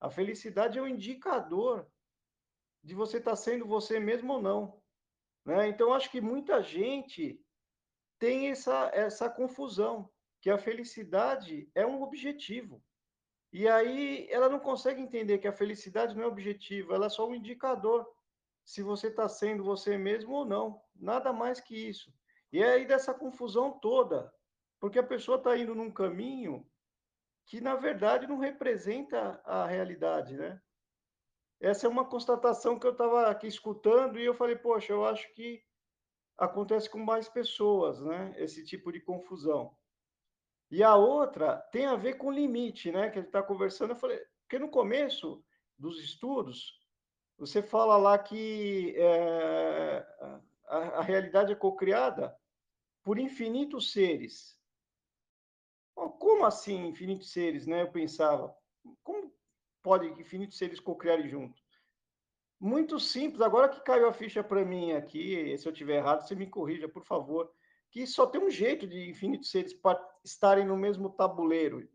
A felicidade é um indicador de você estar sendo você mesmo ou não. Né? Então, acho que muita gente tem essa, essa confusão, que a felicidade é um objetivo. E aí ela não consegue entender que a felicidade não é objetivo, ela é só um indicador se você está sendo você mesmo ou não. Nada mais que isso. E é aí dessa confusão toda, porque a pessoa está indo num caminho que, na verdade, não representa a realidade, né? Essa é uma constatação que eu estava aqui escutando e eu falei, poxa, eu acho que acontece com mais pessoas, né? Esse tipo de confusão. E a outra tem a ver com limite, né? Que ele está conversando. Eu falei, porque no começo dos estudos, você fala lá que é, a, a realidade é cocriada por infinitos seres. Como assim infinitos seres, né? Eu pensava, como pode infinitos seres cocriarem juntos? Muito simples. Agora que caiu a ficha para mim aqui, se eu tiver errado, você me corrija, por favor. Que só tem um jeito de infinitos seres estarem no mesmo tabuleiro,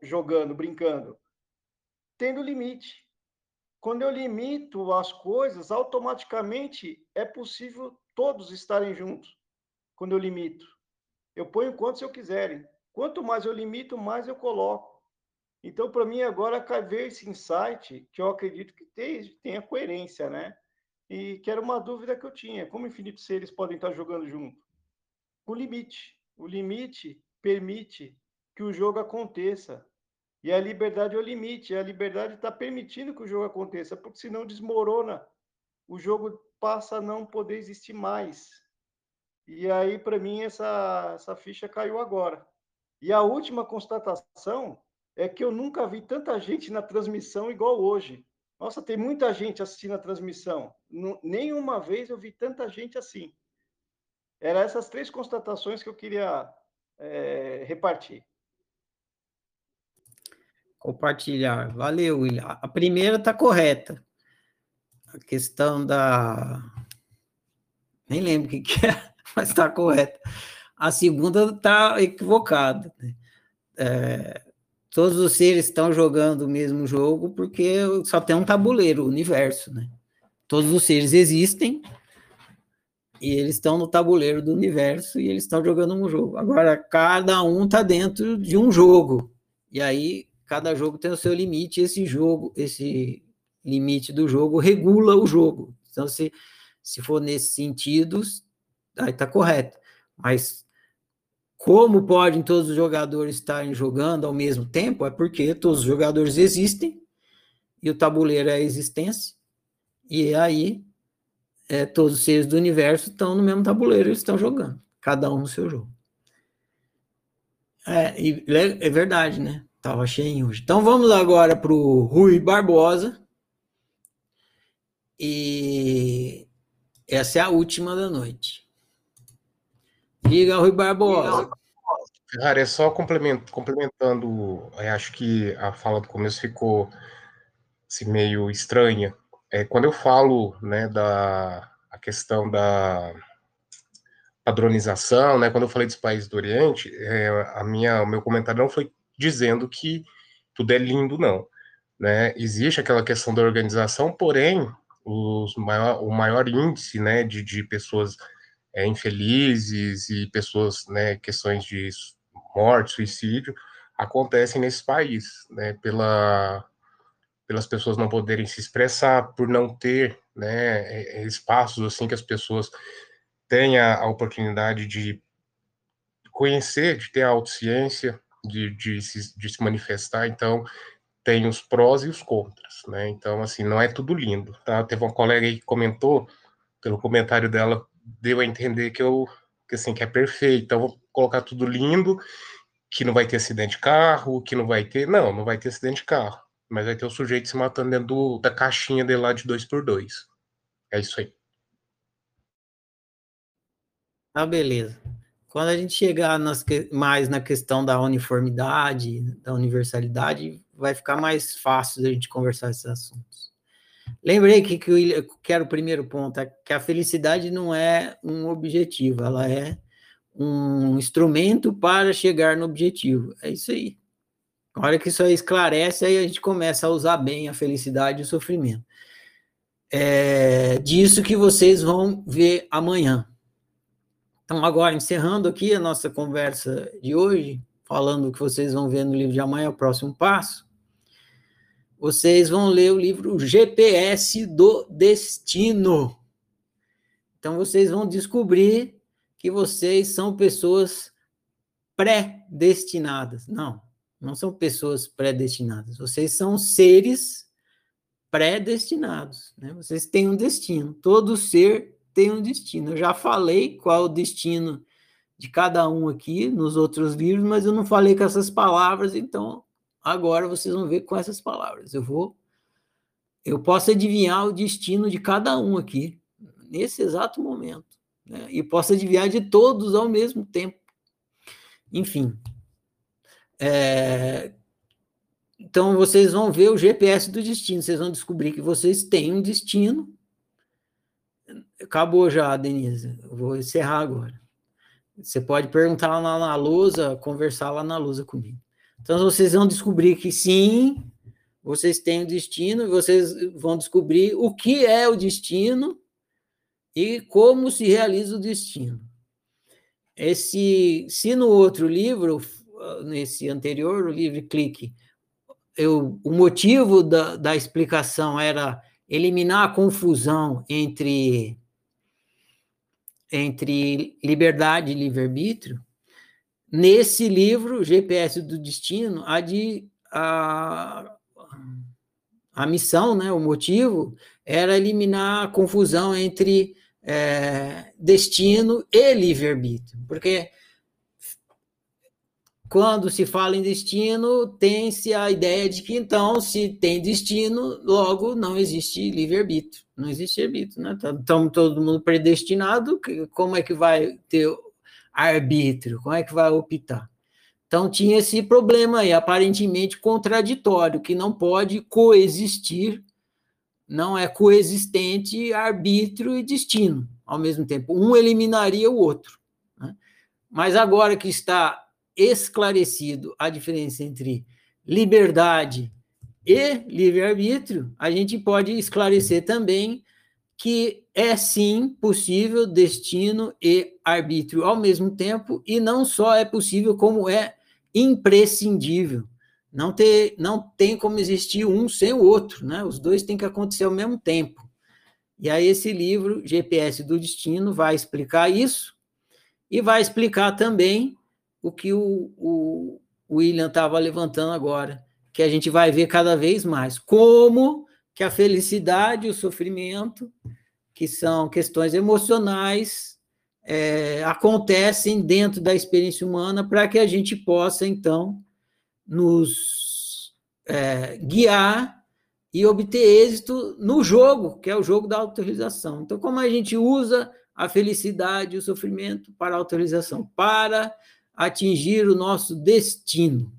jogando, brincando, tendo limite. Quando eu limito as coisas, automaticamente é possível todos estarem juntos. Quando eu limito, eu ponho quantos eu quiserem. Quanto mais eu limito, mais eu coloco. Então, para mim, agora veio esse insight que eu acredito que tenha coerência, né? E que era uma dúvida que eu tinha: como infinitos seres podem estar jogando junto? Com limite. O limite permite que o jogo aconteça. E a liberdade é o limite. A liberdade está permitindo que o jogo aconteça, porque senão desmorona. O jogo passa a não poder existir mais. E aí, para mim, essa, essa ficha caiu agora. E a última constatação é que eu nunca vi tanta gente na transmissão igual hoje. Nossa, tem muita gente assistindo a transmissão. nenhuma vez eu vi tanta gente assim. Eram essas três constatações que eu queria é, repartir. Compartilhar. Valeu, William. A primeira está correta. A questão da. Nem lembro o que, que é, (laughs) mas está correta. A segunda está equivocada. Né? É, todos os seres estão jogando o mesmo jogo porque só tem um tabuleiro, o universo, né? Todos os seres existem e eles estão no tabuleiro do universo e eles estão jogando um jogo. Agora, cada um está dentro de um jogo. E aí, cada jogo tem o seu limite, esse jogo, esse limite do jogo regula o jogo. Então, se, se for nesse sentido, aí está correto. Mas como podem todos os jogadores estarem jogando ao mesmo tempo? É porque todos os jogadores existem e o tabuleiro é a existência. E aí, é, todos os seres do universo estão no mesmo tabuleiro, eles estão jogando, cada um no seu jogo. É, é verdade, né? Tava cheio hoje. Então vamos agora para o Rui Barbosa. E essa é a última da noite. Diga, Rui Barbosa. Cara, é só complementando, acho que a fala do começo ficou assim, meio estranha. É, quando eu falo né, da a questão da padronização, né, quando eu falei dos países do Oriente, é, a minha, o meu comentário não foi dizendo que tudo é lindo, não. Né? Existe aquela questão da organização, porém, os maior, o maior índice né, de, de pessoas é, infelizes e pessoas, né, questões de morte, suicídio, acontecem nesse país, né, pela, pelas pessoas não poderem se expressar, por não ter, né, espaços assim que as pessoas tenham a oportunidade de conhecer, de ter a autociência, de, de, se, de se manifestar, então tem os prós e os contras, né, então assim, não é tudo lindo, tá, teve uma colega aí que comentou, pelo comentário dela, deu a entender que eu que assim que é perfeito. Então vou colocar tudo lindo, que não vai ter acidente de carro, que não vai ter, não, não vai ter acidente de carro, mas vai ter o sujeito se matando dentro do, da caixinha dele lá de dois por dois. É isso aí. Ah, beleza. Quando a gente chegar nas, mais na questão da uniformidade, da universalidade, vai ficar mais fácil a gente conversar esses assuntos. Lembrei que, que, que era o primeiro ponto, é que a felicidade não é um objetivo, ela é um instrumento para chegar no objetivo. É isso aí. A hora que isso aí esclarece, aí a gente começa a usar bem a felicidade e o sofrimento. É disso que vocês vão ver amanhã. Então, agora, encerrando aqui a nossa conversa de hoje, falando o que vocês vão ver no livro de amanhã, o próximo passo vocês vão ler o livro GPS do Destino. Então vocês vão descobrir que vocês são pessoas predestinadas. Não, não são pessoas predestinadas. Vocês são seres predestinados. Né? Vocês têm um destino. Todo ser tem um destino. Eu já falei qual o destino de cada um aqui nos outros livros, mas eu não falei com essas palavras, então Agora vocês vão ver com essas palavras. Eu vou eu posso adivinhar o destino de cada um aqui, nesse exato momento. Né? E posso adivinhar de todos ao mesmo tempo. Enfim. É, então, vocês vão ver o GPS do destino, vocês vão descobrir que vocês têm um destino. Acabou já, Denise. Eu vou encerrar agora. Você pode perguntar lá na lousa, conversar lá na lousa comigo. Então, vocês vão descobrir que sim, vocês têm um destino, vocês vão descobrir o que é o destino e como se realiza o destino. Esse, se no outro livro, nesse anterior, o livro Clique, eu, o motivo da, da explicação era eliminar a confusão entre, entre liberdade e livre-arbítrio, nesse livro, GPS do Destino, a, de, a, a missão, né, o motivo, era eliminar a confusão entre é, destino e livre-arbítrio, porque quando se fala em destino, tem-se a ideia de que, então, se tem destino, logo não existe livre-arbítrio, não existe arbítrio, né? Estamos tá, todo mundo predestinado, como é que vai ter arbítrio? Como é que vai optar? Então, tinha esse problema aí, aparentemente contraditório, que não pode coexistir, não é coexistente arbítrio e destino ao mesmo tempo. Um eliminaria o outro. Né? Mas agora que está esclarecido a diferença entre liberdade e livre-arbítrio, a gente pode esclarecer também que é sim possível destino e arbítrio ao mesmo tempo, e não só é possível, como é imprescindível. Não, ter, não tem como existir um sem o outro, né? Os dois têm que acontecer ao mesmo tempo. E aí, esse livro, GPS do Destino, vai explicar isso e vai explicar também o que o, o William estava levantando agora, que a gente vai ver cada vez mais. Como que a felicidade e o sofrimento, que são questões emocionais, é, acontecem dentro da experiência humana para que a gente possa, então, nos é, guiar e obter êxito no jogo, que é o jogo da autorização. Então, como a gente usa a felicidade e o sofrimento para a autorização? Para atingir o nosso destino.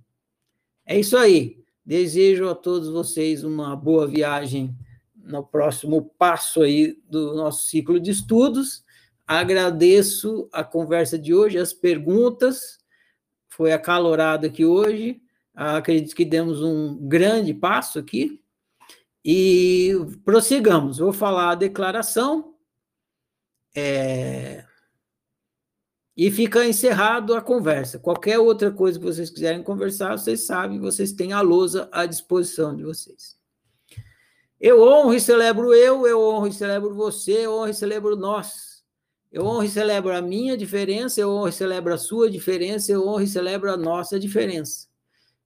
É isso aí. Desejo a todos vocês uma boa viagem no próximo passo aí do nosso ciclo de estudos. Agradeço a conversa de hoje, as perguntas. Foi acalorado aqui hoje. Acredito que demos um grande passo aqui. E prossigamos. Vou falar a declaração. É, e fica encerrado a conversa. Qualquer outra coisa que vocês quiserem conversar, vocês sabem, vocês têm a lousa à disposição de vocês. Eu honro e celebro eu, eu honro e celebro você, eu honro e celebro nós. Eu honro e celebro a minha diferença, eu honro e celebro a sua diferença, eu honro e celebro a nossa diferença.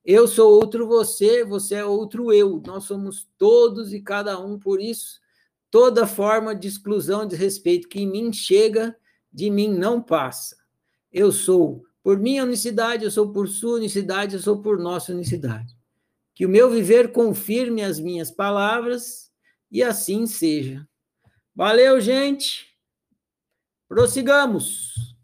Eu sou outro você, você é outro eu. Nós somos todos e cada um, por isso, toda forma de exclusão, de respeito que em mim chega, de mim não passa. Eu sou por minha unicidade, eu sou por sua unicidade, eu sou por nossa unicidade. Que o meu viver confirme as minhas palavras e assim seja. Valeu, gente. Prossigamos.